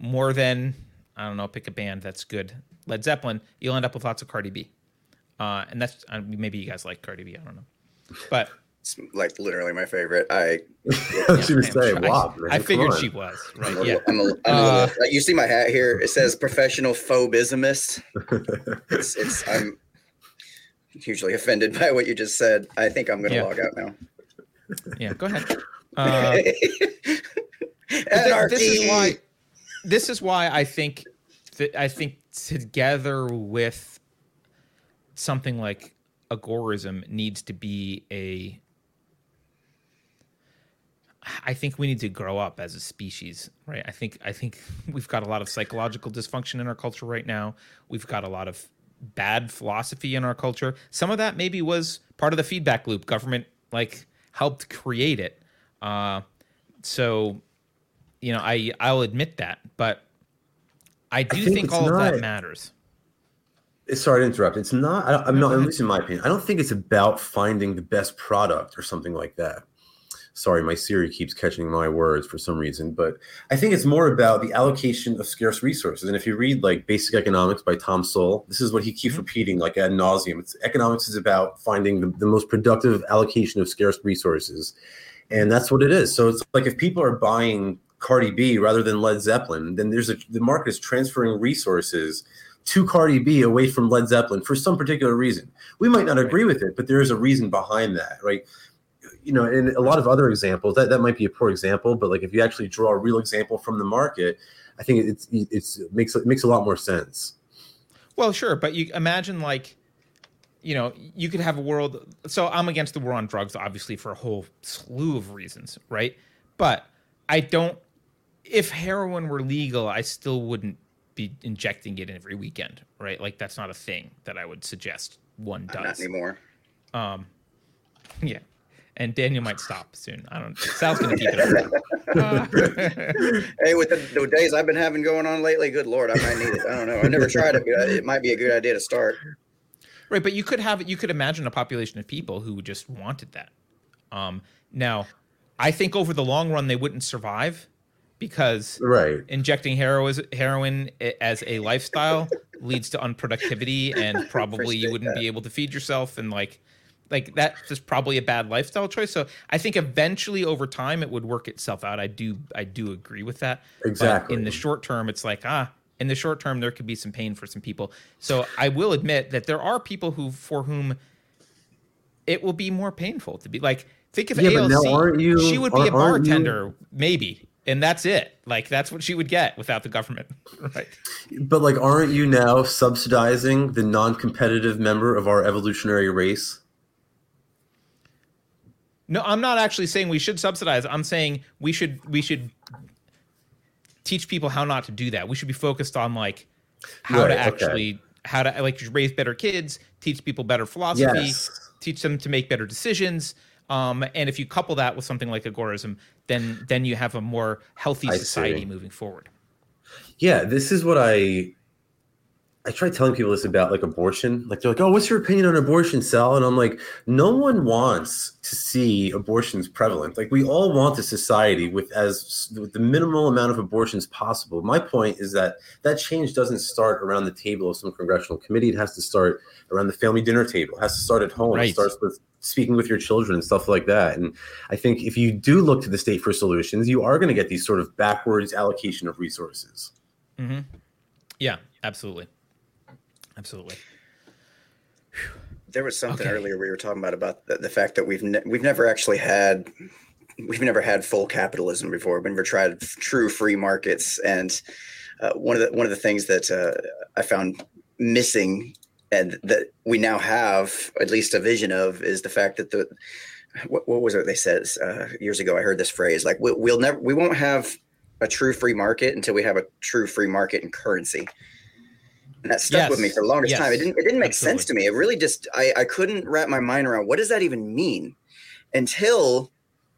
more than, I don't know, pick a band that's good, Led Zeppelin, you'll end up with lots of Cardi B. Uh, and that's uh, maybe you guys like Cardi B. I don't know. But It's like literally my favorite. I [laughs] I was gonna I'm sure- I- man, I, figured on. she was, I'm right? a, Yeah. I'm a, I'm a Uh, little, like, you see my hat here. It says [laughs] professional phobismist. It's, it's I'm hugely offended by what you just said. I think I'm going to Yeah. log out now. Yeah, go ahead. Uh, [laughs] But th- this is why this is why I think that I think together with something like agorism needs to be a I think we need to grow up as a species, right? I think I think [laughs] we've got a lot of psychological dysfunction in our culture right now. We've got a lot of bad philosophy in our culture. Some of that maybe was part of the feedback loop. Government like helped create it. Uh, so, you know, I I'll admit that, but I do think think, it's all of that not- matters. Sorry to interrupt. It's not. I, I'm No, not. At least in my opinion, I don't think it's about finding the best product or something like that. Sorry, my Siri keeps catching my words for some reason, but I think it's more about the allocation of scarce resources. And if you read like Basic Economics by Tom Sowell, this is what he keeps Mhm. repeating like ad nauseum. It's economics is about finding the, the most productive allocation of scarce resources, and that's what it is. So it's like if people are buying Cardi B rather than Led Zeppelin, then there's a the market is transferring resources to Cardi B away from Led Zeppelin for some particular reason. We might not agree with it, but there is a reason behind that, right? You know, in a lot of other examples, that, that might be a poor example, but like if you actually draw a real example from the market, I think it's it's it makes it makes a lot more sense. Well, sure, but you imagine like, you know, you could have a world. So I'm against the war on drugs, obviously, for a whole slew of reasons, right? But I don't. If heroin were legal, I still wouldn't be injecting it every weekend, right? Like that's not a thing that I would suggest one does Not does. anymore. Um, yeah. And Daniel might stop soon. I don't. Sal's gonna keep it up. [laughs] [laughs] Hey, with the, the days I've been having going on lately, good lord, I might need it. I don't know. I never tried it, but it might be a good idea to start. Right, but you could have you could imagine a population of people who just wanted that. Um, now, I think over the long run they wouldn't survive because Right. injecting heroin heroin as a lifestyle leads to unproductivity and [laughs] probably you wouldn't that. be able to feed yourself and like like that's just probably a bad lifestyle choice. So I think eventually over time it would work itself out. I do I do agree with that. But Exactly. in the short term, it's like ah, in the short term there could be some pain for some people. So I will admit that there are people who for whom it will be more painful to be like think of Yeah, AOC. now aren't you- she would be a aren't- aren't you- bartender maybe, and that's it. Like that's what she would get without the government. [laughs] Right. But like, aren't you now subsidizing the non-competitive member of our evolutionary race? No, I'm not actually saying we should subsidize. I'm saying we should we should teach people how not to do that. We should be focused on like how Right, to okay. actually how to like raise better kids, teach people better philosophy, Yes. teach them to make better decisions. Um, and if you couple that with something like agorism, then then you have a more healthy I society see. moving forward. Yeah, this is what I I try telling people this about like abortion. Like they're like, "Oh, what's your opinion on abortion, Sal?" And I'm like, "No one wants to see abortions prevalent. Like we all want a society with as with the minimal amount of abortions possible." My point is that that change doesn't start around the table of some congressional committee. It has to start around the family dinner table. It has to start at home. Right. It starts with speaking with your children and stuff like that. And I think if you do look to the state for solutions, you are going to get these sort of backwards allocation of resources. hmm Yeah, absolutely, absolutely. There was something Okay. earlier we were talking about about the, the fact that we've ne- we've never actually had we've never had full capitalism before. We've never tried f- true free markets, and uh, one of the one of the things that uh, I found missing and that we now have at least a vision of is the fact that the what, what was it they said uh, years ago? I heard this phrase like we, we'll never we won't have a true free market until we have a true free market in currency. And that stuck with me for the longest Yes. time. It didn't it didn't make sense to me. It really just I, I couldn't wrap my mind around what does that even mean until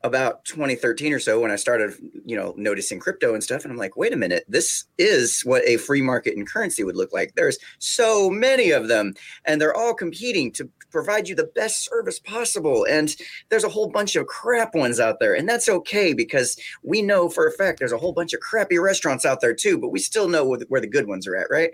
about 2013 or so when I started, you know, noticing crypto and stuff. And I'm like, wait a minute, this is what a free market in currency would look like. There's so many of them, and they're all competing to provide you the best service possible. And there's a whole bunch of crap ones out there. And that's okay because we know for a fact there's a whole bunch of crappy restaurants out there too, but we still know where the, where the good ones are at, right?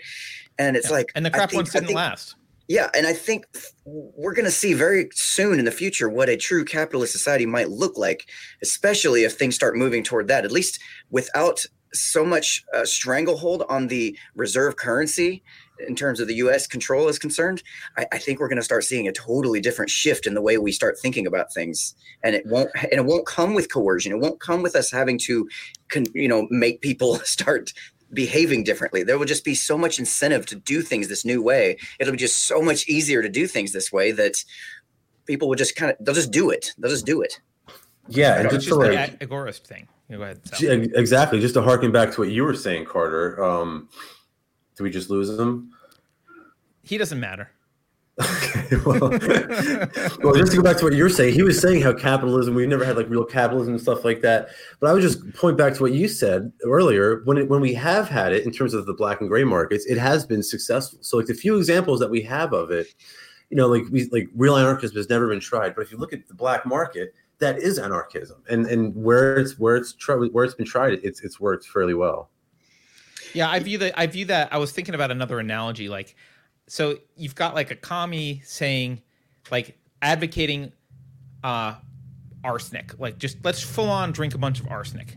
And it's Yeah. like and the crap think- ones didn't think- last. yeah, and I think we're going to see very soon in the future what a true capitalist society might look like, especially if things start moving toward that. At least without so much uh, stranglehold on the reserve currency in terms of the U.S. control is concerned. I, I think we're going to start seeing a totally different shift in the way we start thinking about things, and it won't and it won't come with coercion. It won't come with us having to, con, you know, make people [laughs] start behaving differently. There will just be so much incentive to do things this new way. It'll be just so much easier to do things this way that people will just kind of they'll just do it. They'll just do it. Yeah, and It's just just the like, ag- agorist thing. You Go ahead. Sal. Exactly. Just to harken back to what you were saying, Carter. Um, did we just lose him? He doesn't matter. Okay. Well, well, just to go back to what you were saying, he was saying how capitalism, we've never had like real capitalism and stuff like that. But I would just point back to what you said earlier. When it, when we have had it in terms of the black and gray markets, it has been successful. So like the few examples that we have of it, you know, like we like real anarchism has never been tried. But if you look at the black market, that is anarchism, and and where it's where it's tried where it's been tried, it's it's worked fairly well. Yeah, I view that. I view that. I was thinking about another analogy. Like, so you've got like a commie saying, like, advocating uh, arsenic. Like, just let's full on drink a bunch of arsenic,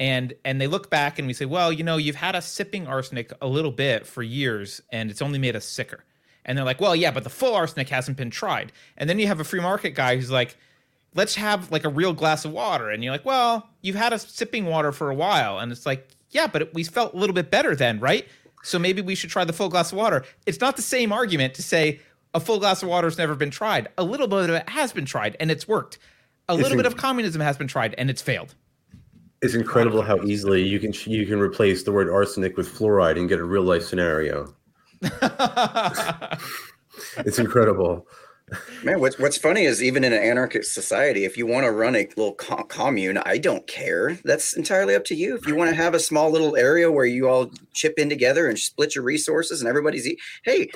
and and they look back and we say, well, you know, you've had us sipping arsenic a little bit for years, and it's only made us sicker. And they're like, well, yeah, but the full arsenic hasn't been tried. And then you have a free market guy who's like, let's have like a real glass of water. And you're like, well, you've had us sipping water for a while. And it's like, yeah, but it, we felt a little bit better then, right? So maybe we should try the full glass of water. It's not the same argument to say a full glass of water has never been tried. A little bit of it has been tried and it's worked. A little Isn't- bit of communism has been tried and it's failed. It's incredible how easily you can you can replace the word arsenic with fluoride and get a real life scenario. [laughs] It's incredible. Man, what's what's funny is even in an anarchist society, if you want to run a little co- commune, I don't care. That's entirely up to you. If you want to have a small little area where you all chip in together and split your resources and everybody's eat, hey,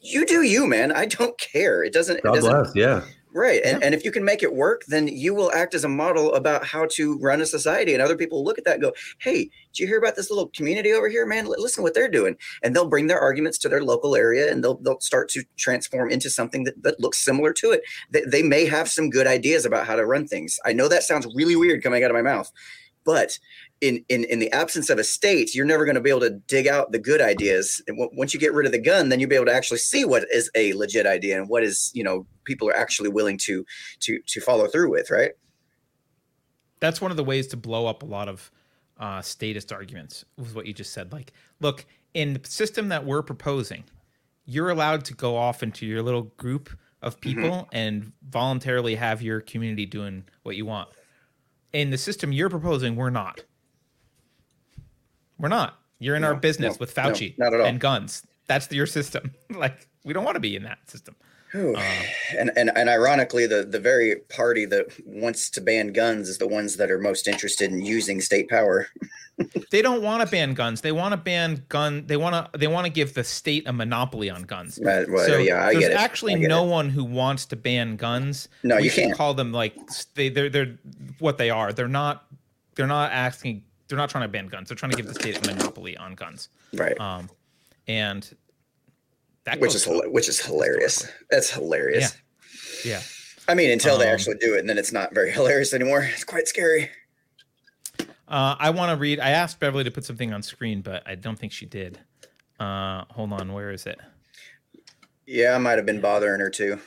you do you, man. I don't care. It doesn't. God it doesn't bless. Yeah. Right. And, and if you can make it work, then you will act as a model about how to run a society. And other people look at that and go, hey, did you hear about this little community over here, man? Listen to what they're doing. And they'll bring their arguments to their local area and they'll, they'll start to transform into something that, that looks similar to it. They, they may have some good ideas about how to run things. I know that sounds really weird coming out of my mouth, but in in in the absence of a state you're never going to be able to dig out the good ideas and w- once you get rid of the gun then you'll be able to actually see what is a legit idea and what is you know people are actually willing to to to follow through with right that's one of the ways to blow up a lot of uh, statist arguments with what you just said like look in the system that we're proposing you're allowed to go off into your little group of Mm-hmm. people and voluntarily have your community doing what you want. In the system you're proposing, we're not. We're not. You're in No, our business no, with no, Fauci all. and guns. That's your system. [laughs] like we don't want to be in that system. Uh, and, and and ironically the the very party that wants to ban guns is the ones that are most interested in using state power [laughs] they don't want to ban guns. They want to ban gun. They want to. They want to give the state a monopoly on guns. Right, well, so yeah, I there's actually no it. one who wants to ban guns. No, we you can't. call them like they they're they're what they are. They're not they're not asking they're not trying to ban guns. They're trying to give the state a monopoly on guns. right Um and that which is hila- which is hilarious that's hilarious yeah. yeah. i mean until they Um, actually do it and then it's not very [laughs] hilarious anymore it's quite scary Uh I want to read I asked Beverly to put something on screen, but I don't think she did. Uh hold on, where is it? yeah i might have been bothering her too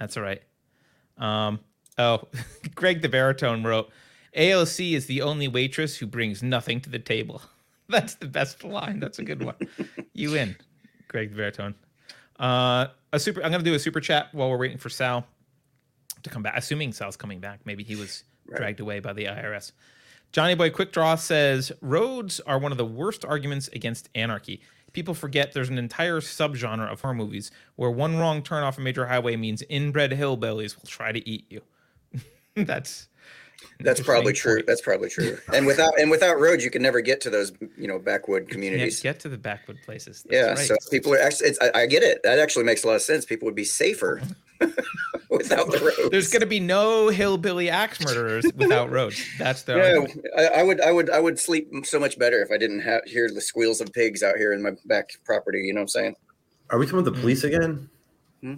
That's all right. Um, oh, [laughs] Greg the baritone wrote, AOC is the only waitress who brings nothing to the table. [laughs] That's the best line. That's a good one. [laughs] you in, Greg the. Uh, a super. I'm gonna do a super chat while we're waiting for Sal to come back. Assuming Sal's coming back, maybe he was Right. dragged away by the IRS. Johnny Boy Quick Draw says roads are one of the worst arguments against anarchy. People forget there's an entire subgenre of horror movies where one wrong turn off a major highway means inbred hillbillies will try to eat you. [laughs] That's an that's probably true point. that's probably true and without and without roads you can never get to those you know backwood Can't communities get to the backwood places. That's yeah right. so people are actually it's, I, I get it that actually makes a lot of sense people would be safer [laughs] without the roads there's going to be no hillbilly axe murderers without roads. That's the yeah. I, I would, I would, I would sleep so much better if I didn't have hear the squeals of pigs out here in my back property. You know what I'm saying? Are we talking about the police mm-hmm. again? Hmm?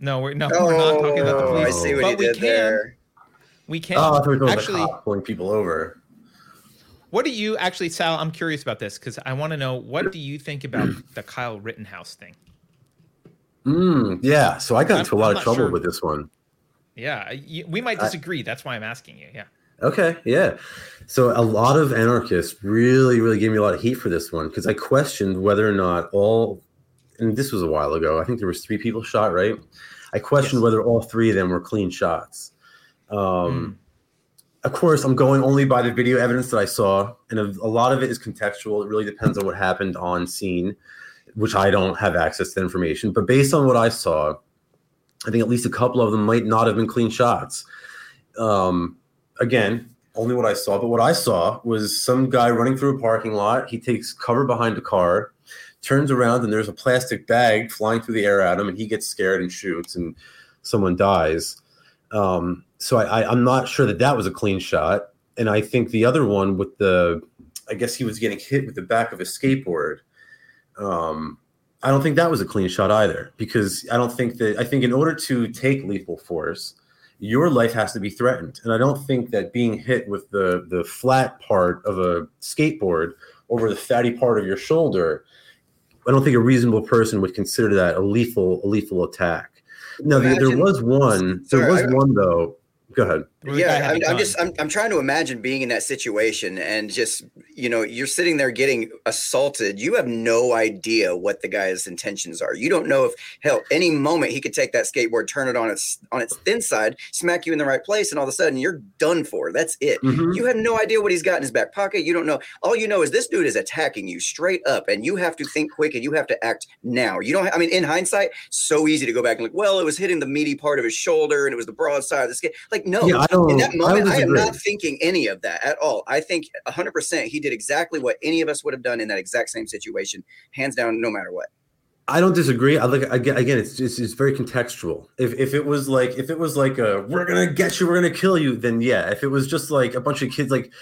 No, we're no, we're not talking about the Oh, police. I see what but you we did can. there. We can. Oh, I thought we were actually, about the cop pulling people over. What do you actually, Sal? I'm curious about this because I want to know what do you think about [clears throat] the Kyle Rittenhouse thing? Mm, yeah, so I got I'm- into a lot of trouble sure. with this one. Yeah, we might I- disagree. That's why I'm asking you. Yeah. Okay, yeah. So a lot of anarchists really, really gave me a lot of heat for this one because I questioned whether or not all, and this was a while ago. I think there was three people shot, right? I questioned Yes. whether all three of them were clean shots. Um, Of course, I'm going only by the video evidence that I saw, and a, a lot of it is contextual. It really depends on what happened on scene, which I don't have access to information. But based on what I saw, I think at least a couple of them might not have been clean shots. Um, again, only what I saw, but what I saw was some guy running through a parking lot. He takes cover behind a car, turns around, and there's a plastic bag flying through the air at him, and he gets scared and shoots, and someone dies. Um, so I, I, I'm not sure that that was a clean shot. And I think the other one with the, I guess he was getting hit with the back of a skateboard. Um, I don't think that was a clean shot either, because I don't think that, I think in order to take lethal force, your life has to be threatened. And I don't think that being hit with the, the flat part of a skateboard over the fatty part of your shoulder, I don't think a reasonable person would consider that a lethal, a lethal attack. No, there, there was one. There Sorry, was I- one though. Go ahead. Where the guy yeah I'm, I'm just I'm, I'm trying to imagine being in that situation and just you know you're sitting there getting assaulted. You have no idea what the guy's intentions are. You don't know if hell any moment he could take that skateboard turn it on its on its thin side smack you in the right place and all of a sudden you're done for. That's it. Mhm. you have no idea what he's got in his back pocket. You don't know. All you know is this dude is attacking you straight up and you have to think quick and you have to act now. You don't i mean in hindsight so easy to go back and like well it was hitting the meaty part of his shoulder and it was the broad side of the skate. Like no. Yeah, I in that I moment, I, am not thinking any of that at all. I think 100% he did exactly what any of us would have done in that exact same situation, hands down, no matter what. I don't disagree. I like again. Again, it's just it's very contextual. If if it was like if it was like a we're gonna get you, we're gonna kill you, then yeah. If it was just like a bunch of kids, like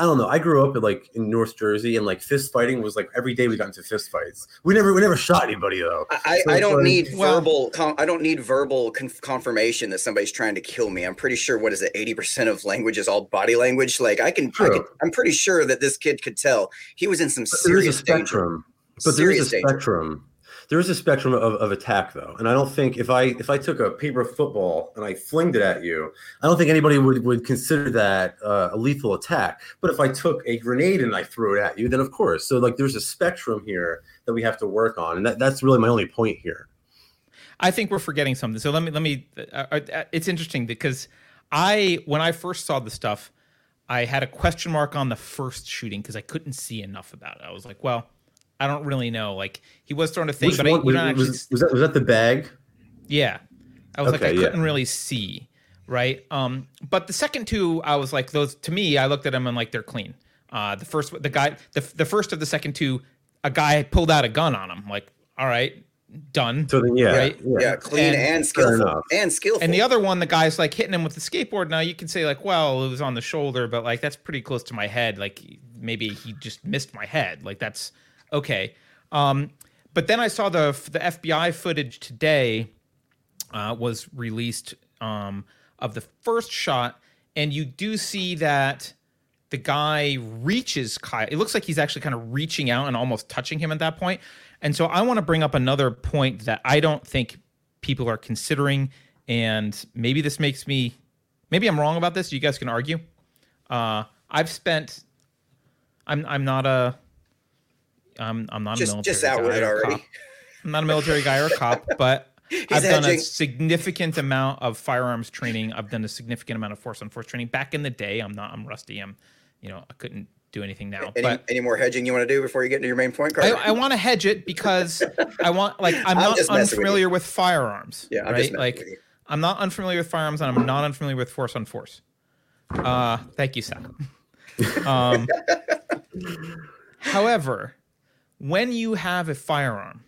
I don't know. I grew up in like in North Jersey, and like fist fighting was like every day we got into fist fights. We never we never shot anybody though. I, so I don't like, need well, verbal. I don't need verbal conf- confirmation that somebody's trying to kill me. I'm pretty sure. What is it? Eighty percent of language is all body language. Like I can, I can. I'm pretty sure that this kid could tell he was in some serious spectrum. Danger. But there is a spectrum. There is a spectrum of, of attack though. And i don't think if i if i took a paper football and i flinged it at you i don't think anybody would would consider that uh, a lethal attack. But if i took a grenade and i threw it at you then of course. So like there's a spectrum here that we have to work on. And that, that's really my only point here. I think we're forgetting something. So let me let me uh, uh it's interesting because i when i first saw the stuff i had a question mark on the first shooting because i couldn't see enough about it. I was like well I don't really know. Like he was throwing a thing, Which but one, I, was, actually, was, was, that was that the bag? Yeah, I was okay, like I couldn't really see, right? Um, but the second two, I was like those. To me, I looked at them and like they're clean. Uh, the first, the guy, the the first of the second two, a guy pulled out a gun on him. Like, all right, done. So then, yeah, right? yeah, yeah, clean and, and skillful, and skillful. And the other one, the guy's like hitting him with the skateboard. Now you can say like, well, it was on the shoulder, but like that's pretty close to my head. Like maybe he just missed my head. Like that's okay. Um, but then I saw the the FBI footage today uh, was released um, of the first shot, and you do see that the guy reaches Kyle. It looks like he's actually kind of reaching out and almost touching him at that point. And so I want to bring up another point that I don't think people are considering, and maybe this makes me, maybe I'm wrong about this. You guys can argue. Uh, I've spent. I'm I'm not a I'm I'm not just, a military just out guy already. Cop. I'm not a military guy or a cop, [laughs] but I've hedging. done a significant amount of firearms training. I've done a significant amount of force on force training. Back in the day, I'm not. I'm rusty. I'm, you know, I couldn't do anything now. Any, but any more hedging you want to do before you get into your main point, Carter? I, I want to hedge it because [laughs] I want like I'm, I'm not unfamiliar with, with, firearms. Yeah, I'm right. like I'm not unfamiliar with firearms, and I'm not unfamiliar with force on force. Uh, thank you, Seth. [laughs] Um, however, when you have a firearm,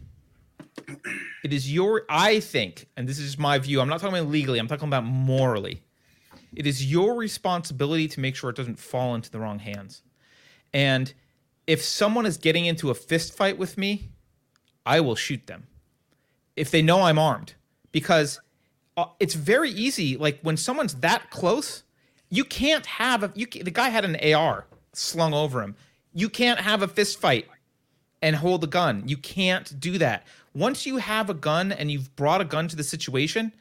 it is your, I think, and this is my view, I'm not talking about legally, I'm talking about morally. It is your responsibility to make sure it doesn't fall into the wrong hands. And if someone is getting into a fist fight with me, I will shoot them if they know I'm armed because uh, it's very easy. Like when someone's that close, you can't have a. You the guy had an AR slung over him. You can't have a fist fight and hold a gun. You can't do that. Once you have a gun and you've brought a gun to the situation,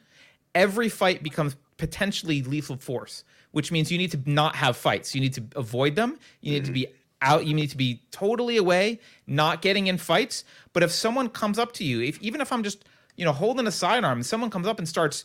every fight becomes potentially lethal force, which means you need to not have fights. You need to avoid them. You need mm-hmm. to be out. You need to be totally away, not getting in fights. But if someone comes up to you, if even if I'm just you know holding a sidearm, and someone comes up and starts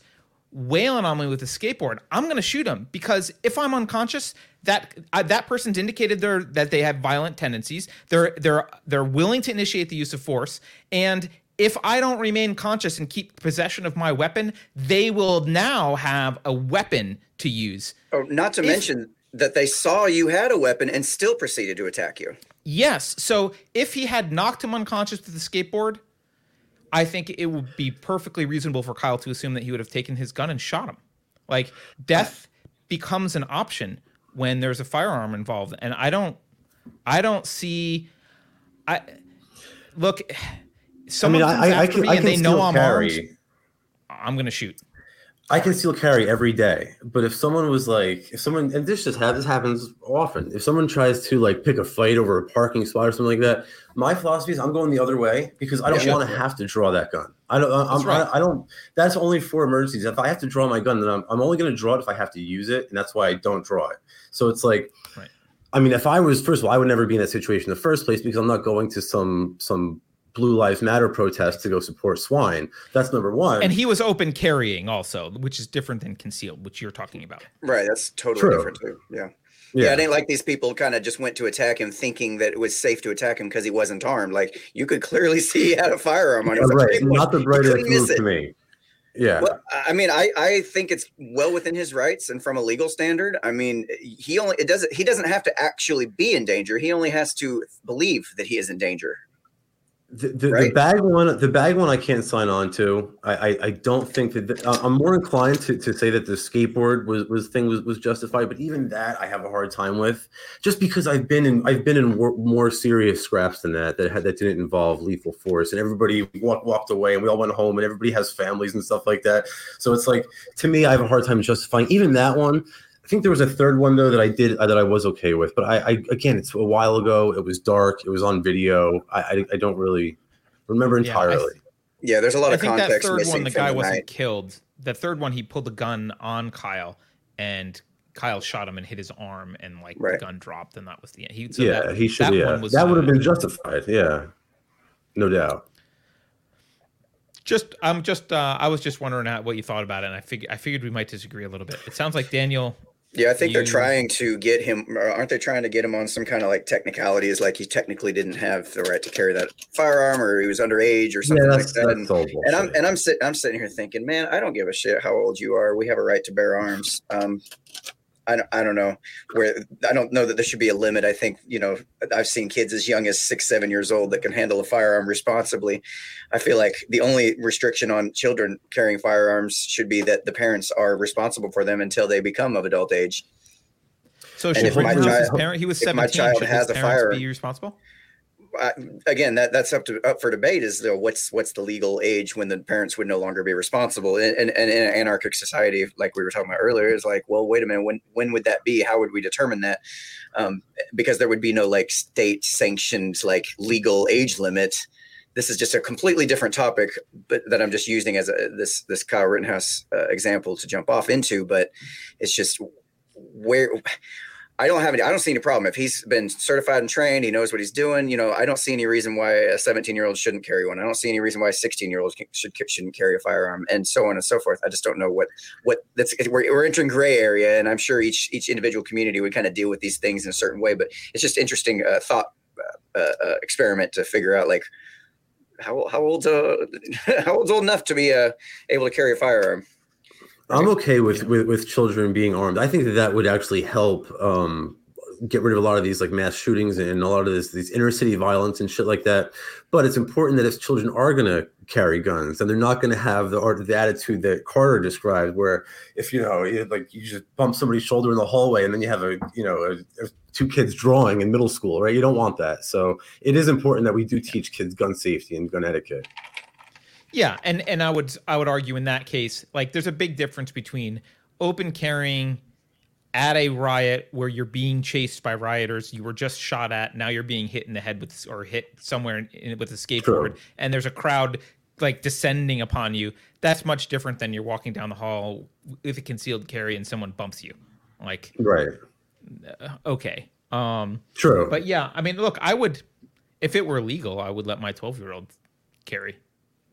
wailing on me with a skateboard, I'm going to shoot him because if I'm unconscious, that uh, that person's indicated they're that they have violent tendencies. They're they're they're willing to initiate the use of force, and if I don't remain conscious and keep possession of my weapon, they will now have a weapon to use. Oh, not to if, mention that they saw you had a weapon and still proceeded to attack you. Yes. So if he had knocked him unconscious with the skateboard, I think it would be perfectly reasonable for Kyle to assume that he would have taken his gun and shot him. Like death becomes an option when there's a firearm involved, and I don't, I don't see, I look. [sighs] Someone I mean, comes I, after I can, me and they know I'm carry. armed. I'm gonna shoot. I can still carry every day, but if someone was like, if someone, and this just happens, this happens often. If someone tries to like pick a fight over a parking spot or something like that, my philosophy is I'm going the other way because I don't yeah, want to have to draw that gun. I don't. I'm, right. I, I, don't. That's only for emergencies. If I have to draw my gun, then I'm, I'm only going to draw it if I have to use it, and that's why I don't draw it. So it's like, right. I mean, if I was first of all, I would never be in that situation in the first place because I'm not going to some some Blue Lives Matter protest to go support swine. That's number one. And he was open carrying also, which is different than concealed, which you're talking about. Right. That's totally True. different too. Yeah. yeah. Yeah, I didn't like these people kind of just went to attack him thinking that it was safe to attack him because he wasn't armed. Like you could clearly [laughs] see he had a firearm on him. Yeah, right. Not the brightest move to me. Yeah. Well, I mean, I, I think it's well within his rights and from a legal standard. I mean, he only it doesn't he doesn't have to actually be in danger. He only has to believe that he is in danger. The, the, Right? the bag one, the bag one, I can't sign on to. I, I, I don't think that the, I'm more inclined to, to say that the skateboard was, was thing was, was justified, but even that I have a hard time with, just because I've been in I've been in wor- more serious scraps than that that had that didn't involve lethal force, and everybody walked walked away, and we all went home, and everybody has families and stuff like that. So it's like to me, I have a hard time justifying even that one. I think there was a third one though that I did that I was okay with, but I, I again, it's a while ago. It was dark. It was on video. I I, I don't really remember Yeah, entirely. th- Yeah, there's a lot I of think that context third missing one, the guy the wasn't night. killed. The third one, he pulled the gun on Kyle, and Kyle shot him and hit his arm, and like Right. the gun dropped, and that was the end. He, so yeah, that, he should. that yeah, one was, that would uh, have been justified. Yeah, no doubt. Just, I'm just, uh, I was just wondering how, what you thought about it, and I figured, I figured we might disagree a little bit. It sounds like Daniel. Yeah, I think they're trying to get him. Aren't they trying to get him on some kind of like technicalities, like he technically didn't have the right to carry that firearm, or he was underage, or something Yeah, like that. And, and I'm and I'm sitting I'm sitting here thinking, man, I don't give a shit how old you are. We have a right to bear arms. Um, I don't, I don't know where I don't know that there should be a limit. I think you know I've seen kids as young as six, seven years old that can handle a firearm responsibly. I feel like the only restriction on children carrying firearms should be that the parents are responsible for them until they become of adult age. So And should if my child- parent, he was if my 17. child should has his a parents be responsible? Again, that that's up to up for debate. Is what's what's the legal age when the parents would no longer be responsible? And, and, and in an anarchic society, like we were talking about earlier, is like, well, wait a minute, when when would that be? How would we determine that? Um, because there would be no like state sanctioned like legal age limit. This is just a completely different topic, but that I'm just using as a this this Kyle Rittenhouse uh, example to jump off into. But it's just where I don't have any. I don't see any problem if he's been certified and trained. He knows what he's doing. You know, I don't see any reason why a 17 year old shouldn't carry one. I don't see any reason why a 16 year old should shouldn't carry a firearm, and so on and so forth. I just don't know what what that's. We're, we're entering gray area, and I'm sure each each individual community would kind of deal with these things in a certain way. But it's just interesting uh, thought uh, uh, experiment to figure out like how how old's uh [laughs] how old's old enough to be uh, able to carry a firearm. I'm okay with, with with children being armed. I think that that would actually help um, get rid of a lot of these like mass shootings and a lot of this these inner city violence and shit like that. But it's important that if children are going to carry guns, and they're not going to have the art the attitude that Carter described, where if you know you, like you just bump somebody's shoulder in the hallway, and then you have a you know a, a, two kids drawing in middle school, right? You don't want that. So it is important that we do teach kids gun safety and gun etiquette. Yeah, and and I would I would argue in that case, like there's a big difference between open carrying at a riot where you're being chased by rioters, you were just shot at, now you're being hit in the head with or hit somewhere in, in, with a skateboard, True. and there's a crowd like descending upon you. That's much different than you're walking down the hall with a concealed carry and someone bumps you. Like Right. okay, um, True. but yeah, I mean, look, I would if it were legal, I would let my 12 year old carry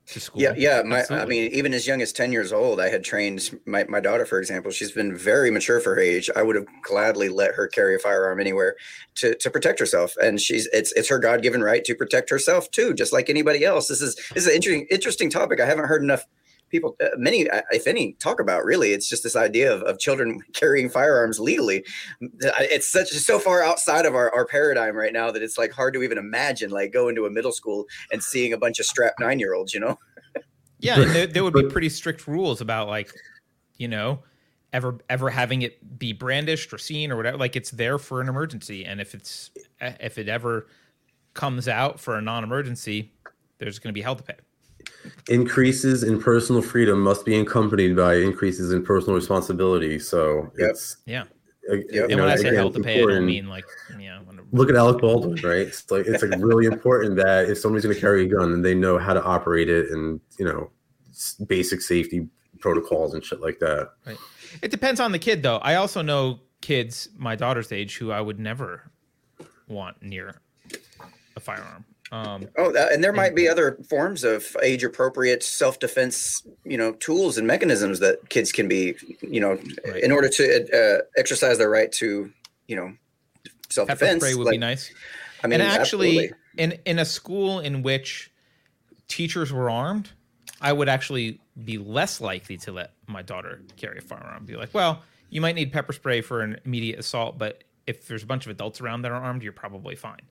to school. Yeah, yeah. My, I mean, even as young as ten years old, I had trained my, my daughter, for example. She's been very mature for her age. I would have gladly let her carry a firearm anywhere to, to protect herself, and she's it's it's her God given right to protect herself too, just like anybody else. This is this is an interesting interesting topic. I haven't heard enough people, uh, many uh, if any, talk about. Really, it's just this idea of, of children [laughs] carrying firearms legally. It's such so far outside of our, our paradigm right now that it's like hard to even imagine like going to a middle school and seeing a bunch of strapped nine year olds. You know. Yeah, there, there would be pretty strict rules about like, you know, ever ever having it be brandished or seen or whatever. Like it's there for an emergency, and if it's if it ever comes out for a non-emergency, there's going to be hell to pay. Increases in personal freedom must be accompanied by increases in personal responsibility. So Yep. it's Yeah, uh, you and know, when I say again, hell to pay, I don't mean like yeah. when- Look at Alec Baldwin, right? It's like it's like really important that if somebody's going to carry a gun, and they know how to operate it, and you know, basic safety protocols and shit like that. It depends on the kid, though. I also know kids my daughter's age who I would never want near a firearm. Um, Oh, that, and there might be other forms of age-appropriate self-defense, you know, tools and mechanisms that kids can be, you know, Right. in order to uh, exercise their right to, you know, self-defense. spray would Like, be nice. I mean, and actually, absolutely. in in a school in which teachers were armed, I would actually be less likely to let my daughter carry a firearm. Be like, well, you might need pepper spray for an immediate assault, but if there's a bunch of adults around that are armed, you're probably fine,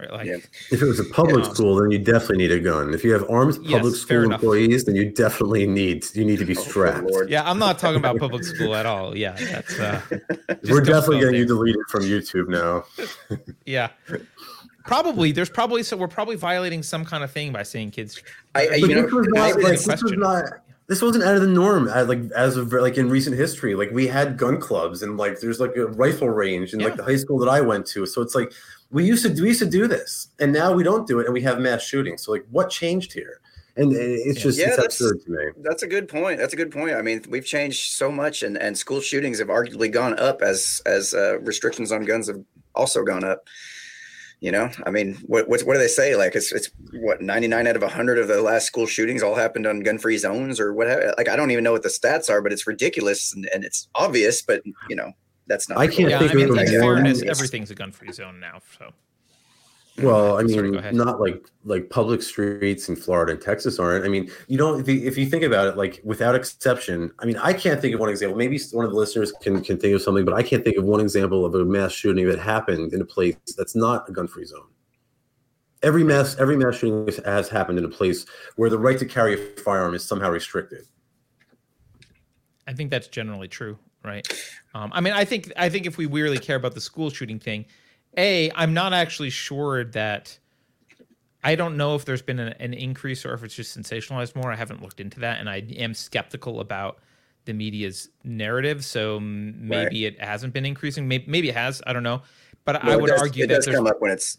Right? Like, Yeah. If it was a public Yeah. school, then you definitely need a gun. If you have armed public fair school enough. employees, then you definitely need you need to be Oh, strapped. Lord. yeah, I'm not talking about public school at all. Yeah, that's uh, [laughs] We're don't definitely go getting you there. deleted from YouTube now. [laughs] Yeah. Probably there's probably so we're probably violating some kind of thing by saying kids. I- I- But you know, this was not, agree like, this was not this wasn't out of the norm as like as of like in recent history. Like we had gun clubs and like there's like a rifle range in Yeah. like the high school that I went to. So it's like we used to we used to do this, and now we don't do it, and we have mass shootings. So like, what changed here? And it's just Yeah, it's that's- absurd to me. That's a good point. That's a good point. I mean, we've changed so much, and, and school shootings have arguably gone up as as uh, restrictions on guns have also gone up. You know, I mean, what what, what do they say? Like, it's it's what ninety nine out of hundred of the last school shootings all happened on gun free zones or whatever. Like, I don't even know what the stats are, but it's ridiculous and, and it's obvious. But you know, that's not. I can't Yeah, think I mean, of in one- fairness, everything's a gun-free zone now. So Well, I mean, go ahead. not like like public streets in Florida and Texas aren't. I mean, you don't. If you, if you think about it, like without exception, I mean, I can't think of one example. Maybe one of the listeners can can think of something, but I can't think of one example of a mass shooting that happened in a place that's not a gun-free zone. Every mass every mass shooting has- has happened in a place where the right to carry a firearm is somehow restricted. I think that's generally true, right? Um, I mean, I think I think if we really care about the school shooting thing, a I'm not actually sure that. I don't know if there's been an, an increase or if it's just sensationalized more. I haven't looked into that, and I am skeptical about the media's narrative. So maybe it hasn't been increasing. Maybe, maybe it has. I don't know, but I No, it would does- argue it that does there's come up when it's.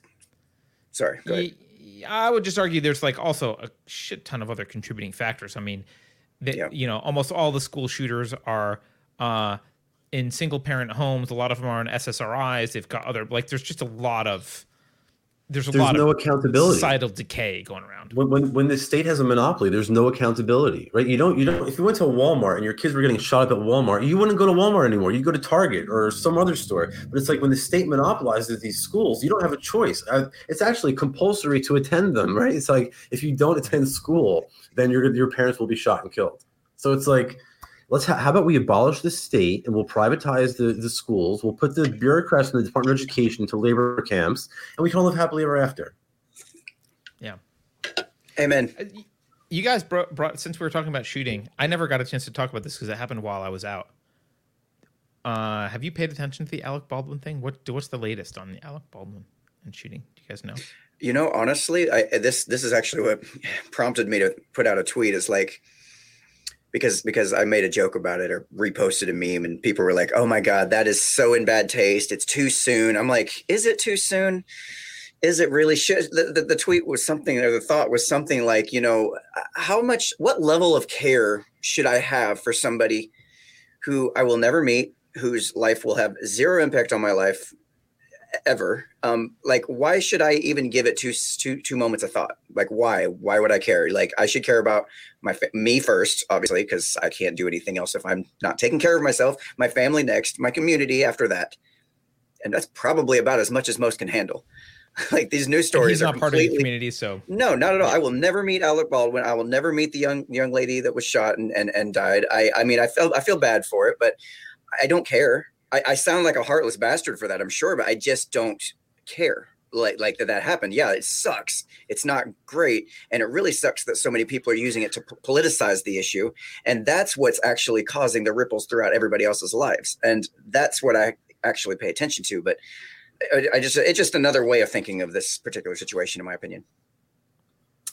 Sorry, go ahead. Ye- I would just argue there's like also a shit ton of other contributing factors. I mean, that Yeah. you know, almost all the school shooters are uh, in single parent homes. A lot of them are on SSRIs. They've got other like. There's just a lot of there's a There's lot no of accountability. societal decay going around. when, when when the state has a monopoly, there's no accountability, right? You don't you don't. If you went to Walmart and your kids were getting shot up at Walmart, you wouldn't go to Walmart anymore. You'd go to Target or some other store. But it's like when the state monopolizes these schools, you don't have a choice. Uh, It's actually compulsory to attend them, right? It's like if you don't attend school, then your your parents will be shot and killed. So it's like. Let's ha- how about we abolish the state and we'll privatize the, the schools. We'll put the bureaucrats in the Department of Education to labor camps, and we can all live happily ever after. Yeah amen. Uh, You guys brought, brought since we were talking about shooting. I never got a chance to talk about this because it happened while I was out. Uh, have you paid attention to the Alec Baldwin thing? What what's the latest on the Alec Baldwin and shooting? Do you guys know? You know, honestly, I this this is actually what [laughs] prompted me to put out a tweet. Is like because because I made a joke about it or reposted a meme, and people were like, "Oh my god, that is so in bad taste. It's too soon." I'm like, "Is it too soon? Is it really?" Should the, the, the tweet was something or the thought was something like, you know, how much, what level of care should I have for somebody who I will never meet, whose life will have zero impact on my life ever um like why should i even give it two two two moments of thought like why why would i care like i should care about my fa- me first obviously because i can't do anything else if i'm not taking care of myself my family next my community after that and that's probably about as much as most can handle [laughs] like these news stories he's are not part of the completely community, so no, not at all. I will never meet Alec Baldwin. I will never meet the young young lady that was shot and and, and died. I I mean, I felt I feel bad for it, but I don't care. I, I sound like a heartless bastard for that, I'm sure, but I just don't care. Like like that that happened. Yeah, it sucks. It's not great, and it really sucks that so many people are using it to p- politicize the issue, and that's what's actually causing the ripples throughout everybody else's lives, and that's what I actually pay attention to. But I, I just it's just another way of thinking of this particular situation, in my opinion.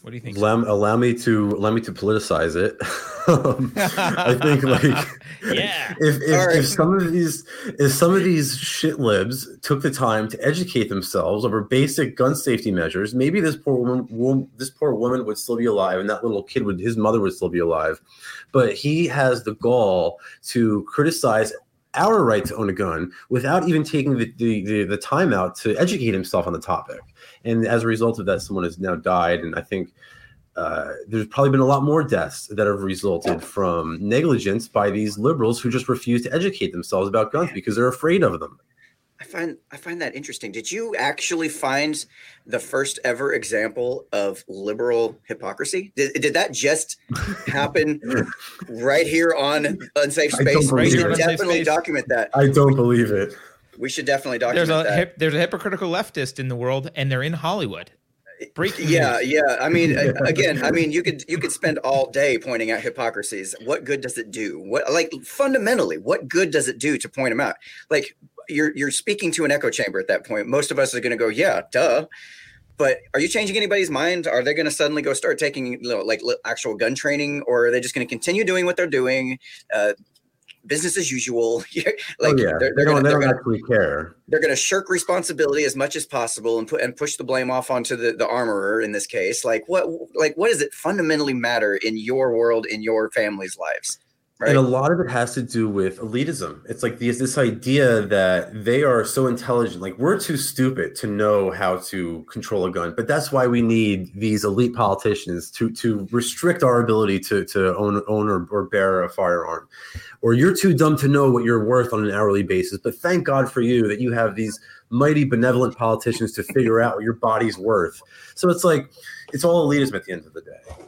What do you think? allow, allow me to allow me to politicize it. [laughs] Um, I think like [laughs] Yeah. if if, right. if some of these if some of these shit libs took the time to educate themselves over basic gun safety measures, maybe this poor woman, wo- this poor woman would still be alive, and that little kid would his mother would still be alive. But he has the gall to criticize our right to own a gun without even taking the, the, the, the time out to educate himself on the topic. And as a result of that, someone has now died. And I think uh, there's probably been a lot more deaths that have resulted from negligence by these liberals who just refuse to educate themselves about guns because they're afraid of them. I find I find that interesting. Did you actually find the first ever example of liberal hypocrisy? Did, did that just happen [laughs] right here on Unsafe Space? We should it. Definitely Space. document that. I don't believe it. We should definitely document there's a that. hip, there's a hypocritical leftist in the world, and they're in Hollywood. Breaking yeah, news. yeah. I mean, again, I mean, you could you could spend all day pointing out hypocrisies. What good does it do? What like fundamentally, what good does it do to point them out? Like you're you're speaking to an echo chamber at that point. Most of us are going to go, yeah, duh. But are you changing anybody's mind? Are they going to suddenly go start taking you know, like actual gun training, or are they just going to continue doing what they're doing? Uh, business as usual. [laughs] Oh, like oh yeah, they're, they they're don't, gonna, they they're don't gonna actually care. they're going to shirk responsibility as much as possible and put and push the blame off onto the, the armorer in this case like what like what does it fundamentally matter in your world in your family's lives right And a lot of it has to do with elitism. It's like this this idea that they are so intelligent. Like we're too stupid to know how to control a gun, but that's why we need these elite politicians to to restrict our ability to to own own or, or bear a firearm. Or you're too dumb to know what you're worth on an hourly basis. But thank God for you that you have these mighty benevolent politicians to figure out what your body's worth. So it's like it's all elitism at the end of the day.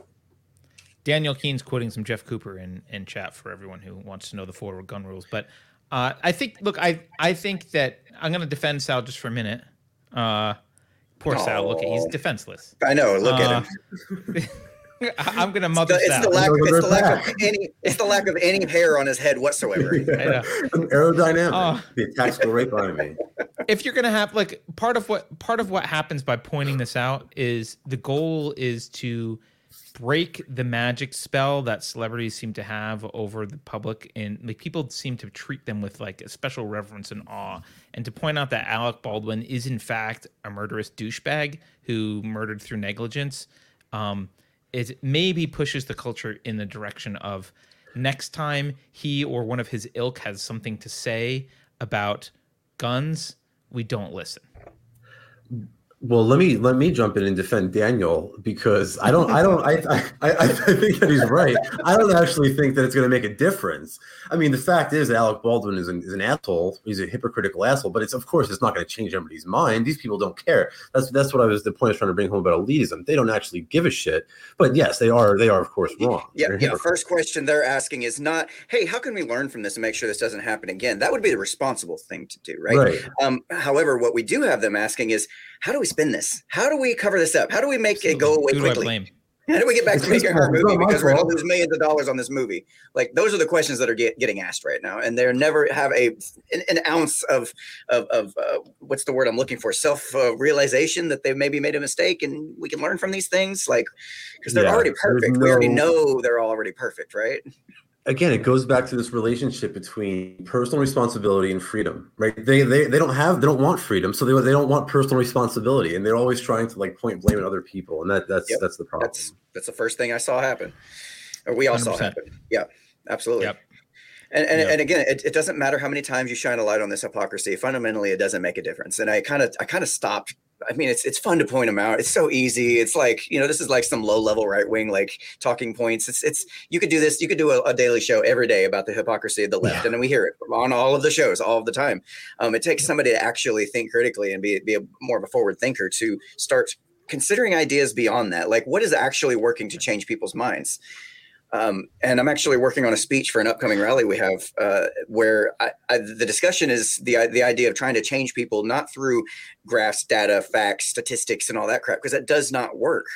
Daniel Keen's quoting some Jeff Cooper in, in chat for everyone who wants to know the forward gun rules. But uh, I think, look, I I think that I'm going to defend Sal just for a minute. Uh, poor Sal, look, he's defenseless. i know look Uh, at him [laughs] I- I'm going to it's the, it's Sal. the lack it's the lack of any it's the lack of any hair on his head whatsoever [laughs] know. aerodynamic. Oh. the attacks go right by me. [laughs] if you're gonna have like part of what part of what happens by pointing this out is the goal is to break the magic spell that celebrities seem to have over the public and like people seem to treat them with like a special reverence and awe and to point out that alec baldwin is in fact a murderous douchebag who murdered through negligence um it maybe pushes the culture in the direction of next time he or one of his ilk has something to say about guns, we don't listen. Well, let me let me jump in and defend Daniel because I don't I don't I I, I, think that he's right. I don't actually think that it's going to make a difference. I mean, the fact is that Alec Baldwin is an, is an asshole. He's a hypocritical asshole, but it's of course it's not going to change everybody's mind. These people don't care. That's that's what I was the point I was trying to bring home about elitism. They don't actually give a shit. But yes, they are they are of course wrong. Yeah, yeah. First question they're asking is not, "Hey, how can we learn from this and make sure this doesn't happen again?" That would be the responsible thing to do, right? Right. Um, however, what we do have them asking is, "How do we spin this? How do we cover this up? How do we make it go away Who do I quickly? blame? How do we get back to It's his making our movie because we're going fault. to lose millions of dollars on this movie?" Like those are the questions that are get, getting asked right now, and they're never have a an, an ounce of of, of uh, what's the word I'm looking for? Self uh, realization that they maybe made a mistake, and we can learn from these things, like because they're Yeah, already there's perfect. We already know they're already perfect, right? Again it goes back to this relationship between personal responsibility and freedom right they they, they don't have they don't want freedom so they, they don't want personal responsibility and they're always trying to like point blame at other people and that that's Yep, that's the problem That's that's the first thing I saw happen, or we all saw 100%. happen. Yeah, absolutely. Yep. And and, Yep. and again, it, it doesn't matter how many times you shine a light on this hypocrisy. Fundamentally, it doesn't make a difference. And I kind of I kind of stopped. I mean, it's it's fun to point them out. It's so easy. It's like you know, this is like some low level right wing like talking points. It's it's you could do this. You could do a, a daily show every day about the hypocrisy of the left, Yeah. and we hear it on all of the shows all of the time. Um, it takes somebody to actually think critically and be be a, more of a forward thinker to start considering ideas beyond that. Like, what is actually working to change people's minds? Um, and I'm actually working on a speech for an upcoming rally we have, uh, where I, I, the discussion is the the idea of trying to change people not through graphs, data, facts, statistics, and all that crap, because that does not work.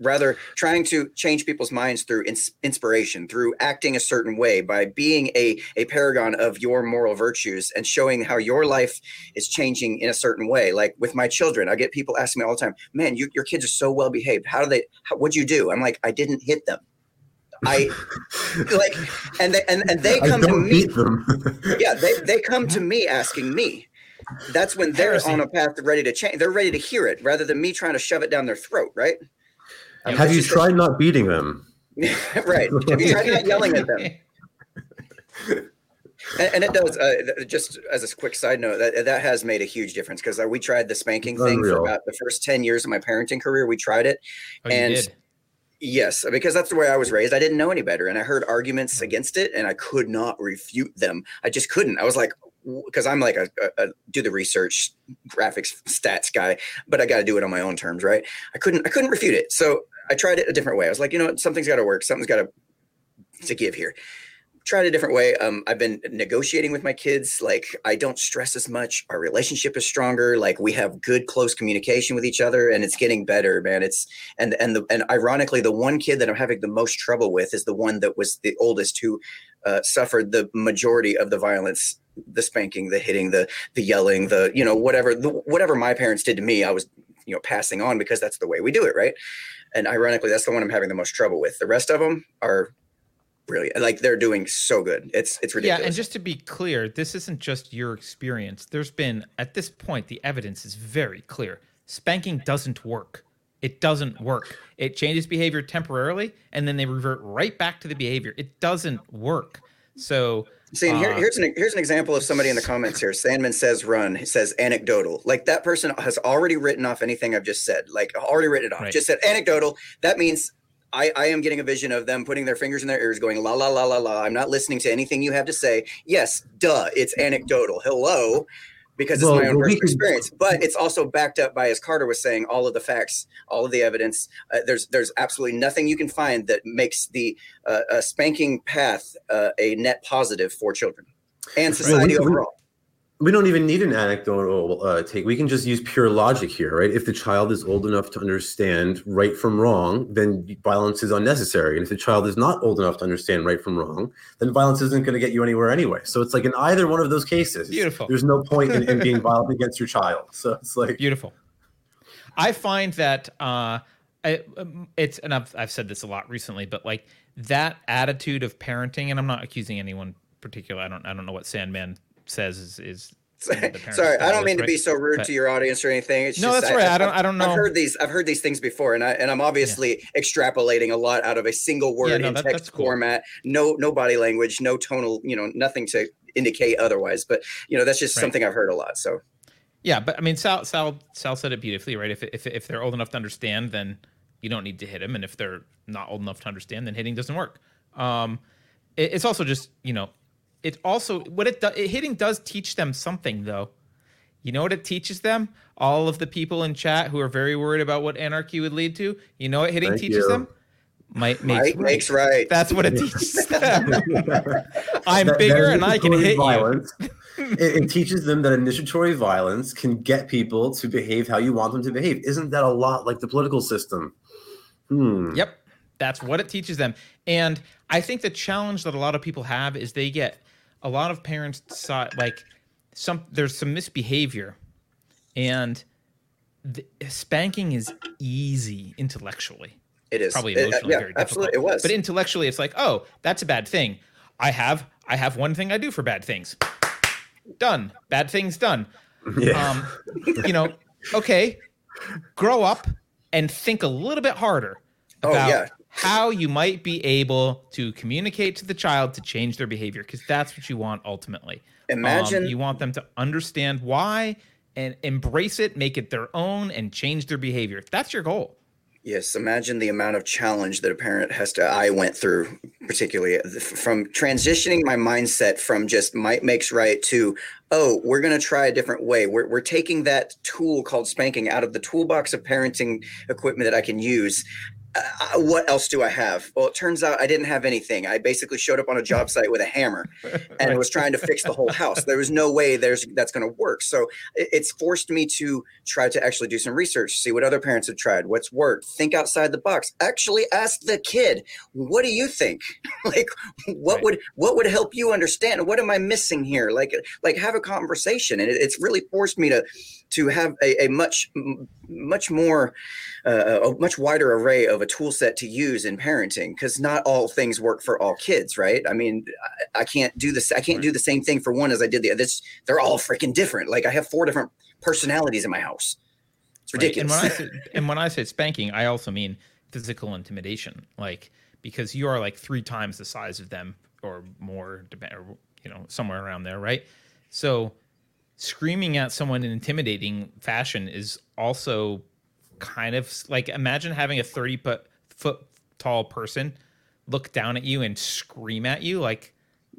Rather, trying to change people's minds through ins- inspiration, through acting a certain way, by being a a paragon of your moral virtues and showing how your life is changing in a certain way. Like with my children, I get people asking me all the time, "Man, you, your kids are so well behaved. How do they? How, what'd you do?" I'm like, "I didn't hit them." I like, and they and, and they come to don't me. beat them. Yeah, they they come to me asking me. That's when they're Heresy. on a path ready to change. They're ready to hear it rather than me trying to shove it down their throat. Right? Um, have it's you just a- tried not beating them [laughs] right. Have you tried not yelling at them? [laughs] And, and it does. Uh, just as a quick side note, that that has made a huge difference because uh, we tried the spanking thing for about the first ten years of my parenting career. We tried it. Oh, And- did. Yes, because that's the way I was raised. I didn't know any better, and I heard arguments mm. against it, and I could not refute them. I just couldn't. I was like, because I'm like a, a, a do the research, graphics, stats guy, but I got to do it on my own terms, right? I couldn't. I couldn't refute it, so I tried it a different way. I was like, you know, what, something's got to work. Something's got to to give here. Tried a different way. Um, I've been negotiating with my kids. Like I don't stress as much. Our relationship is stronger. Like we have good, close communication with each other, and it's getting better, man. It's and and the and ironically, the one kid that I'm having the most trouble with is the one that was the oldest who uh, suffered the majority of the violence, the spanking, the hitting, the the yelling, the you know whatever the, whatever my parents did to me, I was you know passing on because that's the way we do it, right? And ironically, that's the one I'm having the most trouble with. The rest of them are brilliant. Like they're doing so good. It's it's ridiculous. Yeah, and just to be clear, this isn't just your experience. There's been at this point the evidence is very clear. Spanking doesn't work. It doesn't work. It changes behavior temporarily and then they revert right back to the behavior. It doesn't work. So See, and here, uh, here's an here's an example of somebody in the comments here. Sandman says run. He says anecdotal. Like that person has already written off anything I've just said. Like already written it off. Right. Just said anecdotal. That means I, I am getting a vision of them putting their fingers in their ears, going la la la la la. I'm not listening to anything you have to say. Yes, duh, it's anecdotal. Hello, because it's well, my own personal experience. But it's also backed up by, as Carter was saying, all of the facts, all of the evidence. Uh, there's there's absolutely nothing you can find that makes the uh, spanking path uh, a net positive for children and society well, we, overall we don't even need an anecdotal uh, take. We can just use pure logic here, right? If the child is old enough to understand right from wrong, then violence is unnecessary. And if the child is not old enough to understand right from wrong, then violence isn't going to get you anywhere anyway. So it's like in either one of those cases, beautiful. There's no point in, in being [laughs] violent against your child. So it's like beautiful. I find that uh, it's and I've I've said this a lot recently, but like that attitude of parenting, and I'm not accusing anyone particular. I don't I don't know what Sandman says is, is [laughs] Sorry, I don't mean to be so rude but, to your audience or anything. It's no, just, that's I, right. I, I, don't. I don't know. I've heard these. I've heard these things before, and I and I'm obviously yeah. extrapolating a lot out of a single word yeah, no, in that, text cool. format. No, no body language, no tonal. You know, nothing to indicate otherwise. But you know, that's just right. something I've heard a lot. So. Yeah, but I mean, Sal, Sal, Sal said it beautifully, right? If if if they're old enough to understand, then you don't need to hit them, and if they're not old enough to understand, then hitting doesn't work. Um, it, it's also just you know it also what it, does hitting does teach them something though. You know what it teaches them? All of the people in chat who are very worried about what anarchy would lead to. You know what hitting Thank teaches you. them? Might makes, right. makes right. That's what it [laughs] teaches them. I'm that, bigger that and I can hit violence. you. [laughs] it, it, teaches them that initiatory violence can get people to behave how you want them to behave. Isn't that a lot like the political system? Hmm. Yep. That's what it teaches them. And I think the challenge that a lot of people have is they get a lot of parents saw like some there's some misbehavior and the, spanking is easy intellectually. It is. Probably emotionally it, uh, yeah, very absolutely difficult. it was. But intellectually it's like oh that's a bad thing. I have i have one thing i do for bad things. Done. Bad things done. Yeah. um you know okay grow up and think a little bit harder about oh, yeah how you might be able to communicate to the child to change their behavior because that's what you want ultimately. Imagine um, you want them to understand why and embrace it, make it their own, and change their behavior. That's your goal. Yes, imagine the amount of challenge that a parent has to. I went through, particularly from transitioning my mindset from just might makes right to, oh, we're going to try a different way. We're, we're taking that tool called spanking out of the toolbox of parenting equipment that I can use uh, what else do I have? Well, it turns out I didn't have anything. I basically showed up on a job site with a hammer and was trying to fix the whole house. There was no way there's that's going to work. So it's forced me to try to actually do some research, see what other parents have tried, what's worked, think outside the box. Actually ask the kid, "What do you think? [laughs] like what right. would what would help you understand? What am I missing here?" Like like have a conversation. And it, it's really forced me to to have a, a much much more uh, a much wider array of a tool set to use in parenting because not all things work for all kids right? I mean I, I, can't do this i can't do the same thing for one as i did the other they're all freaking different. Like i have four different personalities in my house. It's ridiculous right. and, when I say, and when i say spanking i also mean physical intimidation like because you are like three times the size of them or more or you know somewhere around there right? So screaming at someone in intimidating fashion is also kind of like imagine having a 30 foot, foot tall person look down at you and scream at you like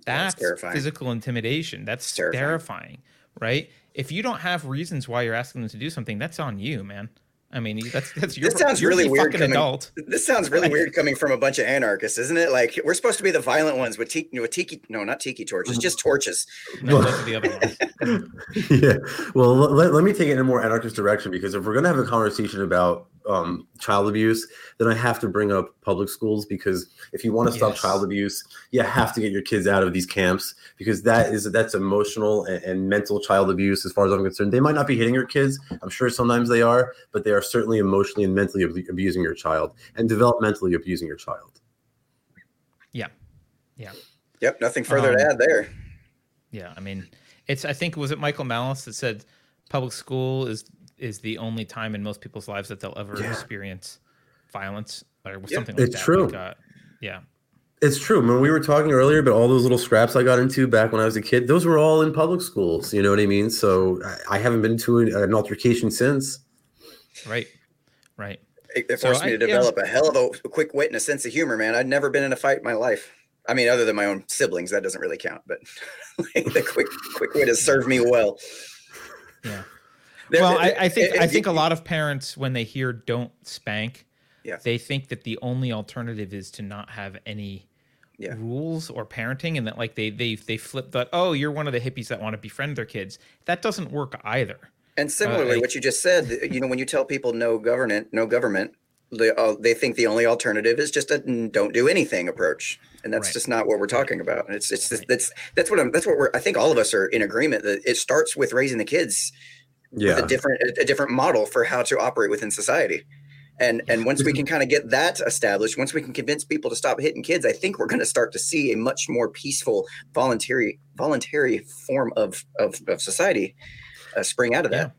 that's, that's physical intimidation that's terrifying. terrifying. right if you don't have reasons why you're asking them to do something that's on you man I mean, that's that's your. This sounds really weird Fucking coming- adult. This sounds really weird [laughs] coming from a bunch of anarchists, isn't it? Like we're supposed to be the violent ones with tiki, with tiki no, not tiki torches, just mm-hmm. torches. No, those the other ones. [laughs] yeah. Well, let, let me take it in a more anarchist direction because if we're going to have a conversation about um, child abuse, then I have to bring up public schools because if you want to stop Yes. child abuse, you have to get your kids out of these camps because that is that's emotional and, and mental child abuse. As far as I'm concerned, they might not be hitting your kids. I'm sure sometimes they are, but they are certainly emotionally and mentally abu- abusing your child and developmentally abusing your child. Yeah, yeah, yep, nothing further Um, to add there. Yeah, I mean, it's. I think was it Michael Malice that said public school is is the only time in most people's lives that they'll ever Yeah. experience violence or Yeah, something like it's that. true. Like, uh, yeah, It's true. When we were talking earlier about all those little scraps I got into back when I was a kid, those were all in public schools. You know what I mean? So I, I haven't been to an, an altercation since. right, right. It, it So forced me I- to yeah. develop a hell of a quick wit and a sense of humor, man. I'd never been in a fight in my life. I mean, other than my own siblings, that doesn't really count. But [laughs] like, the quick quick wit has served me well. Yeah. Well, I, I eh, think it- I it- think a lot of parents when they hear "don't spank," Yeah. they think that the only alternative is to not have any Yeah. rules or parenting, and that like they they they flip that. Oh, you're one of the hippies that want to befriend their kids. That doesn't work either. And uh, similarly, I- what you just said, you know, when you tell people no government, no government, they, uh, they think the only alternative is just a don't do anything approach, and that's Right. just not what we're talking about. And it's it's Right. that's that's what I'm that's what we're. I think all of us are in agreement that it starts with raising the kids Yeah. with a different a, a different model for how to operate within society. And and once we can kind of get that established, once we can convince people to stop hitting kids, I think we're going to start to see a much more peaceful, voluntary voluntary form of of, of society uh, spring out of that.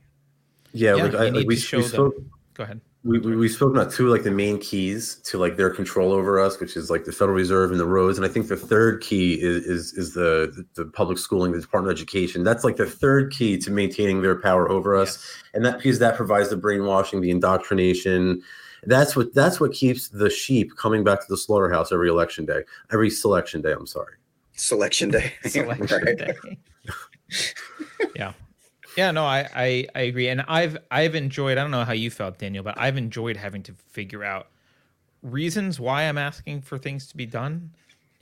Yeah. Yeah, like, you I, need like we, to show we them. Go ahead. We, we, we spoke about two like the main keys to like their control over us, which is like the Federal Reserve and the roads. And I think the third key is is, is the the public schooling, the Department of Education. That's like the third key to maintaining their power over us. Yes. And that because that provides the brainwashing, the indoctrination. That's what that's what keeps the sheep coming back to the slaughterhouse every election day, every selection day. I'm sorry. Selection day. [laughs] selection [laughs] day. [laughs] yeah. Yeah, no, I, I I agree. And I've I've enjoyed I don't know how you felt, Daniel, but I've enjoyed having to figure out reasons why I'm asking for things to be done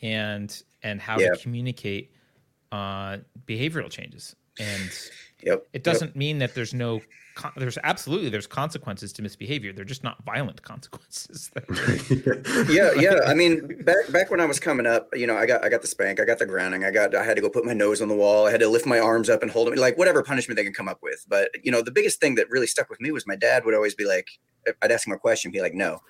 and and how Yeah. to communicate uh behavioral changes. And Yep. it doesn't mean that there's no con- there's absolutely there's consequences to misbehavior. They're just not violent consequences. [laughs] [laughs] yeah yeah i mean back back when i was coming up you know i got i got the spank i got the grounding i got i had to go put my nose on the wall i had to lift my arms up and hold them like whatever punishment they can come up with but you know the biggest thing that really stuck with me was my dad would always be like i'd ask him a question he'd be like no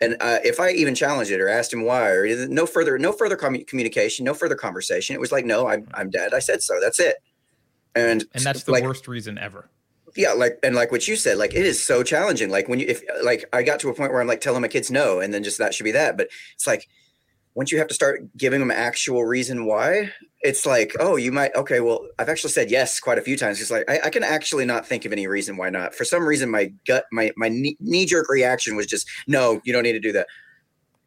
and uh, if i even challenged it or asked him why or no further no further commu- communication no further conversation it was like no i'm, I'm dad i said so that's it and and that's the like, worst reason ever. yeah like and like what you said like it is so challenging. Like when you if like i got to a point where i'm like telling my kids no and then just that should be that. But it's like once you have to start giving them actual reason why it's like oh you might okay well i've actually said yes quite a few times. It's like i, I can actually not think of any reason why not. For some reason my gut my my knee jerk reaction was just no you don't need to do that.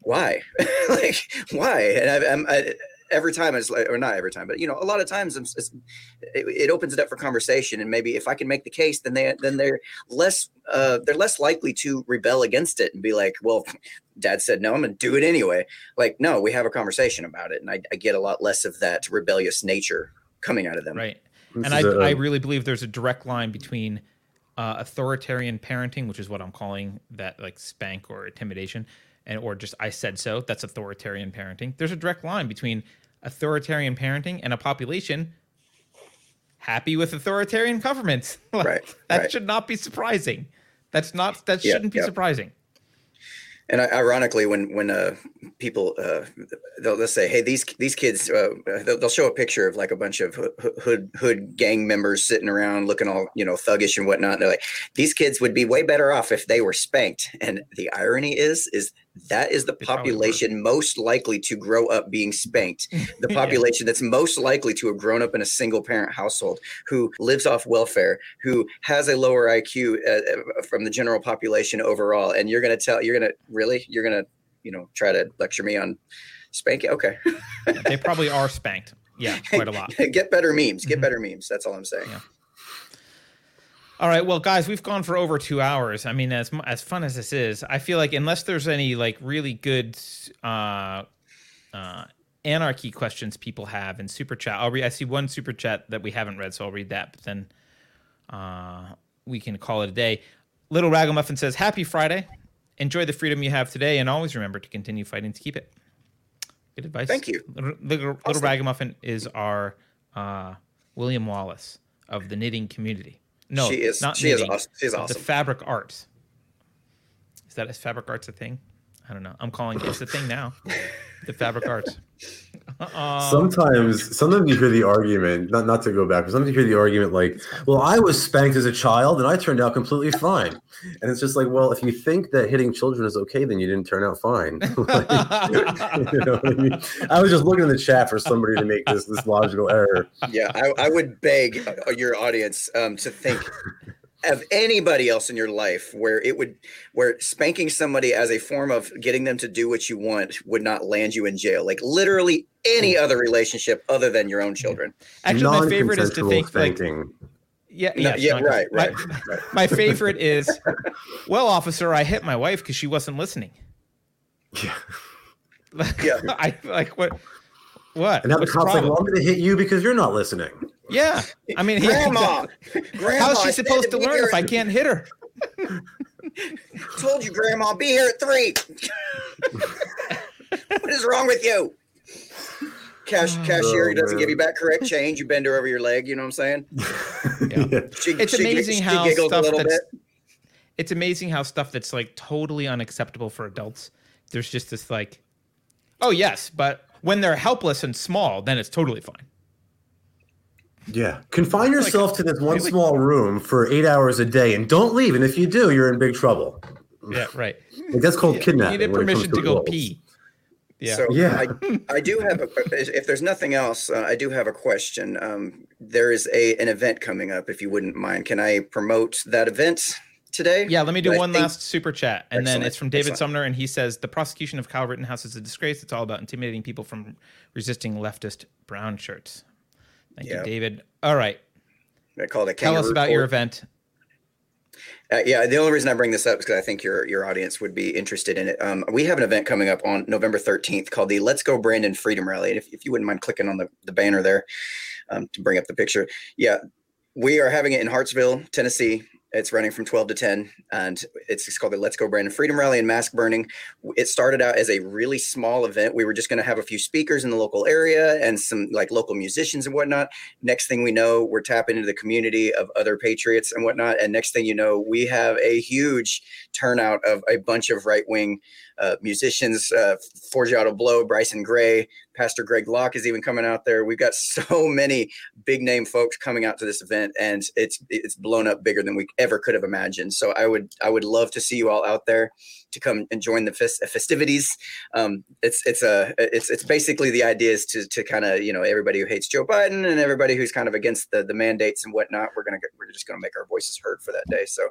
Why? [laughs] Like why? And I, I'm I, every time it's like or not every time but you know a lot of times it's, it's, it, it opens it up for conversation and maybe if i can make the case then they then they're less uh they're less likely to rebel against it and be like well dad said no i'm gonna do it anyway like no we have a conversation about it and i, I get a lot less of that rebellious nature coming out of them Right. This and I, is really believe there's a direct line between uh, authoritarian parenting, which is what I'm calling that like spank or intimidation, and or just I said so. That's authoritarian parenting. There's a direct line between authoritarian parenting and a population happy with authoritarian governments. [laughs] Like, Right, That right. should not be surprising. That's not. That Yeah, shouldn't be yeah. surprising. And ironically, when when uh, people uh, they'll, they'll say, "Hey, these these kids," uh, they'll, they'll show a picture of like a bunch of hood, hood hood gang members sitting around looking all you know thuggish and whatnot. They're like, "These kids would be way better off if they were spanked." And the irony is, is that is the population most likely to grow up being spanked. [laughs] The Yeah. population that's most likely to have grown up in a single parent household, who lives off welfare, who has a lower IQ uh, uh, from the general population overall. And you're going to tell, you're going to really, you're going to, you know, try to lecture me on spanking. Okay. they probably are spanked. Yeah, quite a lot. [laughs] get better memes. Get Mhm. better memes. That's all I'm saying. Yeah. All right, well, guys, we've gone for over two hours. I mean, as as fun as this is, I feel like unless there's any like really good uh, uh, anarchy questions people have in super chat, I'll read. I see one super chat that we haven't read, so I'll read that. But then uh, we can call it a day. Little Ragamuffin says, "Happy Friday. Enjoy the freedom you have today, and always remember to continue fighting to keep it." Good advice. Thank you. Little, little, Awesome. little Ragamuffin is our uh, William Wallace of the knitting community. No, she is. not she is knitting, awesome. She's of awesome. The fabric arts. Is that is fabric arts a thing? I don't know. I'm calling it. It's a thing now. the fabric arts. Uh, sometimes sometimes you hear the argument not not to go back but sometimes you hear the argument like well i was spanked as a child and i turned out completely fine. And it's just like well if you think that hitting children is okay then you didn't turn out fine. [laughs] Like, [laughs] you know I, mean? I was just looking in the chat for somebody to make this this logical error. Yeah, I, I would beg uh, your audience um, to think of anybody else in your life where it would where spanking somebody as a form of getting them to do what you want would not land you in jail. Like literally any mm. other relationship other than your own mm. children. Actually, my favorite is to Non-consensual think like spanking. yeah, No, yeah, yeah, right, my- right, right. [laughs] My favorite is, well, officer, I hit my wife because she wasn't listening. yeah [laughs] Yeah. I like what. What? and now the cop's like problem? well i'm gonna hit you because you're not listening Yeah, I mean, he- Grandma, Grandma, [laughs] How's she supposed to learn if I can't hit her? [laughs] Told you, Grandma, be here at three. [laughs] what is wrong with you? Cash oh, cashier Oh, doesn't give you back correct change. You bend her over your leg. You know what I'm saying? Yeah. She, It's she, amazing she how stuff little that's bit. it's amazing how stuff that's like totally unacceptable for adults. There's just this like, oh yes, but when they're helpless and small, then it's totally fine. Yeah. Confine yourself to this one really- small room for eight hours a day and don't leave. And if you do, you're in big trouble. Yeah, right. Like, that's called You kidnapping. needed when it comes permission to go adults. pee. Yeah. So Yeah. I, I do have a, if there's nothing else, uh, I do have a question. Um, there is a an event coming up. If you wouldn't mind, can I promote that event today? Yeah, let me do I one think- last super chat. And then it's from David excellent. Sumner, and he says the prosecution of Kyle Rittenhouse is a disgrace. It's all about intimidating people from resisting leftist brown shirts. Thank Yeah. you, David. All right. I call it a Tell us about your event. Uh, yeah, the only reason I bring this up is because I think your your audience would be interested in it. Um, we have an event coming up on November 13th called the Let's Go Brandon Freedom Rally. And if, if you wouldn't mind clicking on the, the banner there um, to bring up the picture. Yeah, we are having it in Hartsville, Tennessee. It's running from 12 to 10, and it's, it's called the Let's Go Brandon Freedom Rally and Mask Burning. It started out as a really small event. We were just going to have a few speakers in the local area and some like local musicians and whatnot next thing we know we're tapping into the community of other patriots and whatnot and next thing you know we have a huge turnout of a bunch of right-wing uh, musicians uh, forgiato blow bryson gray pastor greg locke is even coming out there we've got [laughs] so many big name folks coming out to this event and it's it's blown up bigger than we ever could have imagined so i would i would love to see you all out there to come and join the fest- festivities um, it's it's a it's it's basically the idea is to to kind of you know everybody who hates Joe Biden and everybody who's kind of against the the mandates and whatnot. We're gonna we're just gonna make our voices heard for that day. So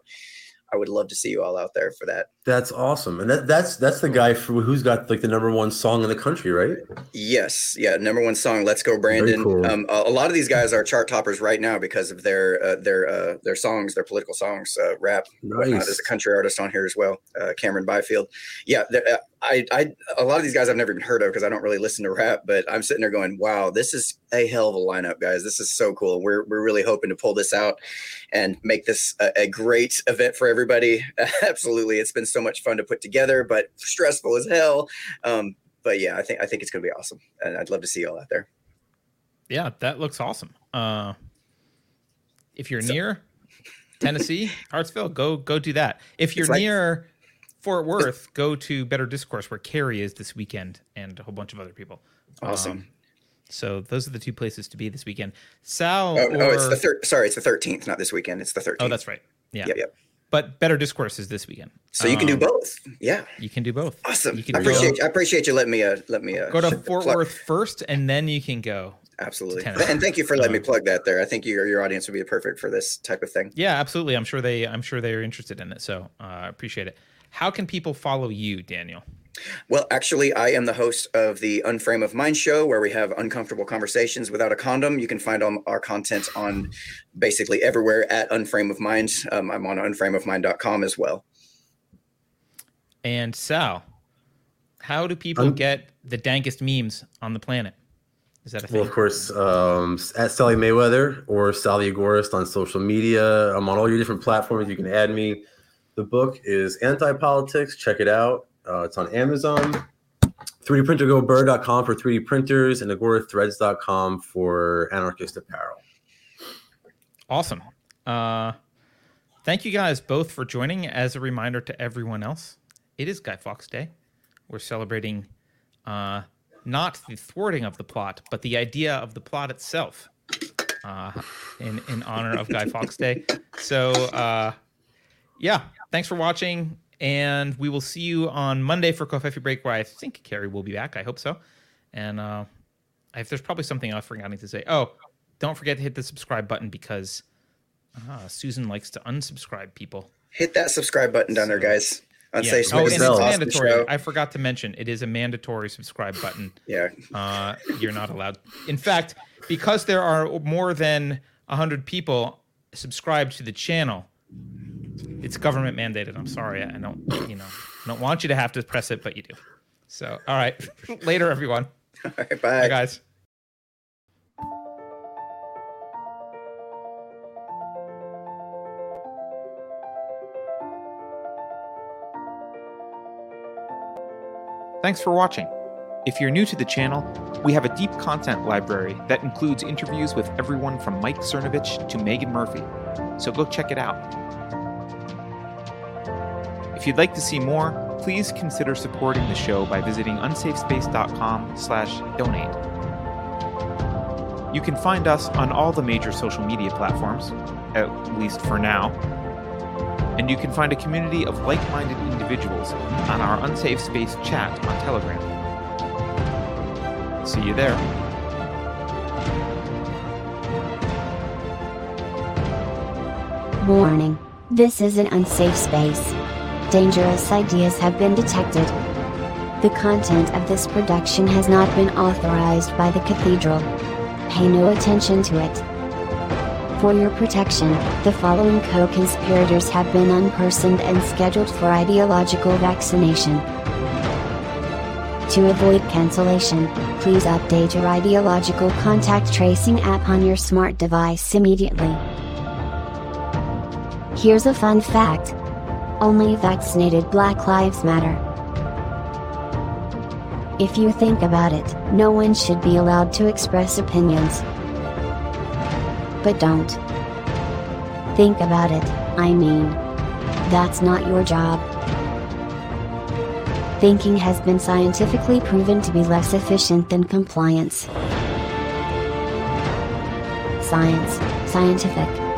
I would love to see you all out there for that. That's awesome. And that, that's that's the guy for, who's got like the number one song in the country, right? Yes, yeah, number one song, "Let's Go, Brandon." cool. Um, a, a lot of these guys are chart toppers right now because of their uh, their uh, their songs, their political songs, uh, rap. whatnot. Nice. There's a country artist on here as well, uh, Cameron Byfield. Yeah, uh, I, I, a lot of these guys I've never even heard of because I don't really listen to rap. But I'm sitting there going, "Wow, this is a hell of a lineup, guys. This is so cool. We're we're really hoping to pull this out and make this a, a great event for everybody. [laughs] Absolutely, it's been so much fun to put together, but stressful as hell. Um, but yeah, I think I think it's going to be awesome, and I'd love to see you all out there. Yeah, that looks awesome. Uh, if you're So- near Tennessee, Hartsville, go go do that. If you're like- near Fort Worth, go to Better Discourse where Carrie is this weekend and a whole bunch of other people. Awesome. Um, so those are the two places to be this weekend. Sal, Oh, or, oh, it's the third. Sorry, it's the thirteenth, not this weekend. It's the thirteenth. oh, that's right. Yeah, Yep, yep. but Better Discourse is this weekend. So you can do Um, both. Yeah. You can do both. Awesome. You can I go- appreciate I appreciate you letting me uh let me uh Go to Fort Worth first, and then you can go. Absolutely. And thank you for letting me Um, plug that there. I think your your audience would be perfect for this type of thing. Yeah, absolutely. I'm sure they. I'm sure they're interested in it. So uh, I appreciate it. How can people follow you, Daniel? Well, actually, I am the host of the Unframe of Mind show, where we have uncomfortable conversations without a condom. You can find all our content on basically everywhere at Unframe of Mind. Um, I'm on unframeofmind.com as well. And Sal, how do people um, get the dankest memes on the planet? Is that a thing? Well, of course, um, at Sally Mayweather or Sally Agorist on social media. I'm on all your different platforms. You can add me. The book is Anti Politics. Check it out. Uh, it's on Amazon. 3dprintergobird.com for 3D printers and agorathreads.com for anarchist apparel. Awesome. Uh, thank you guys both for joining. As a reminder to everyone else, it is Guy Fawkes Day. We're celebrating uh, not the thwarting of the plot, but the idea of the plot itself uh, in, in honor of Guy Fawkes Day. So, uh, yeah, thanks for watching. And we will see you on Monday for Covfefe Break, where I think Carrie will be back. I hope so. And uh, if there's probably something else forgetting to say. Oh, don't forget to hit the subscribe button because uh, Susan likes to unsubscribe people. Hit that subscribe button down there, guys. Yeah. Oh, and it's mandatory. I forgot to mention it is a mandatory subscribe button. [laughs] yeah. Uh, you're not allowed. In fact, because there are more than hundred people subscribed to the channel, it's government mandated. I'm sorry. I don't, you know, I don't want you to have to press it, but you do. So, all right. [laughs] Later, everyone. All right. Bye. Bye, guys. Thanks for watching. If you're new to the channel, we have a deep content library that includes interviews with everyone from Mike Cernovich to Meghan Murphy, so go check it out. If you'd like to see more, please consider supporting the show by visiting unsafespace.com/donate. You can find us on all the major social media platforms, at least for now. And you can find a community of like-minded individuals on our Unsafe Space chat on Telegram. See you there. Warning. This is an unsafe space dangerous ideas have been detected. The content of this production has not been authorized by the Cathedral. Pay no attention to it. For your protection, the following co-conspirators have been unpersoned and scheduled for ideological vaccination. To avoid cancellation, please update your ideological contact tracing app on your smart device immediately. Here's a fun fact. Only vaccinated Black Lives Matter. If you think about it, no one should be allowed to express opinions. But don't. Think about it, I mean. That's not your job. Thinking has been scientifically proven to be less efficient than compliance. Science, scientific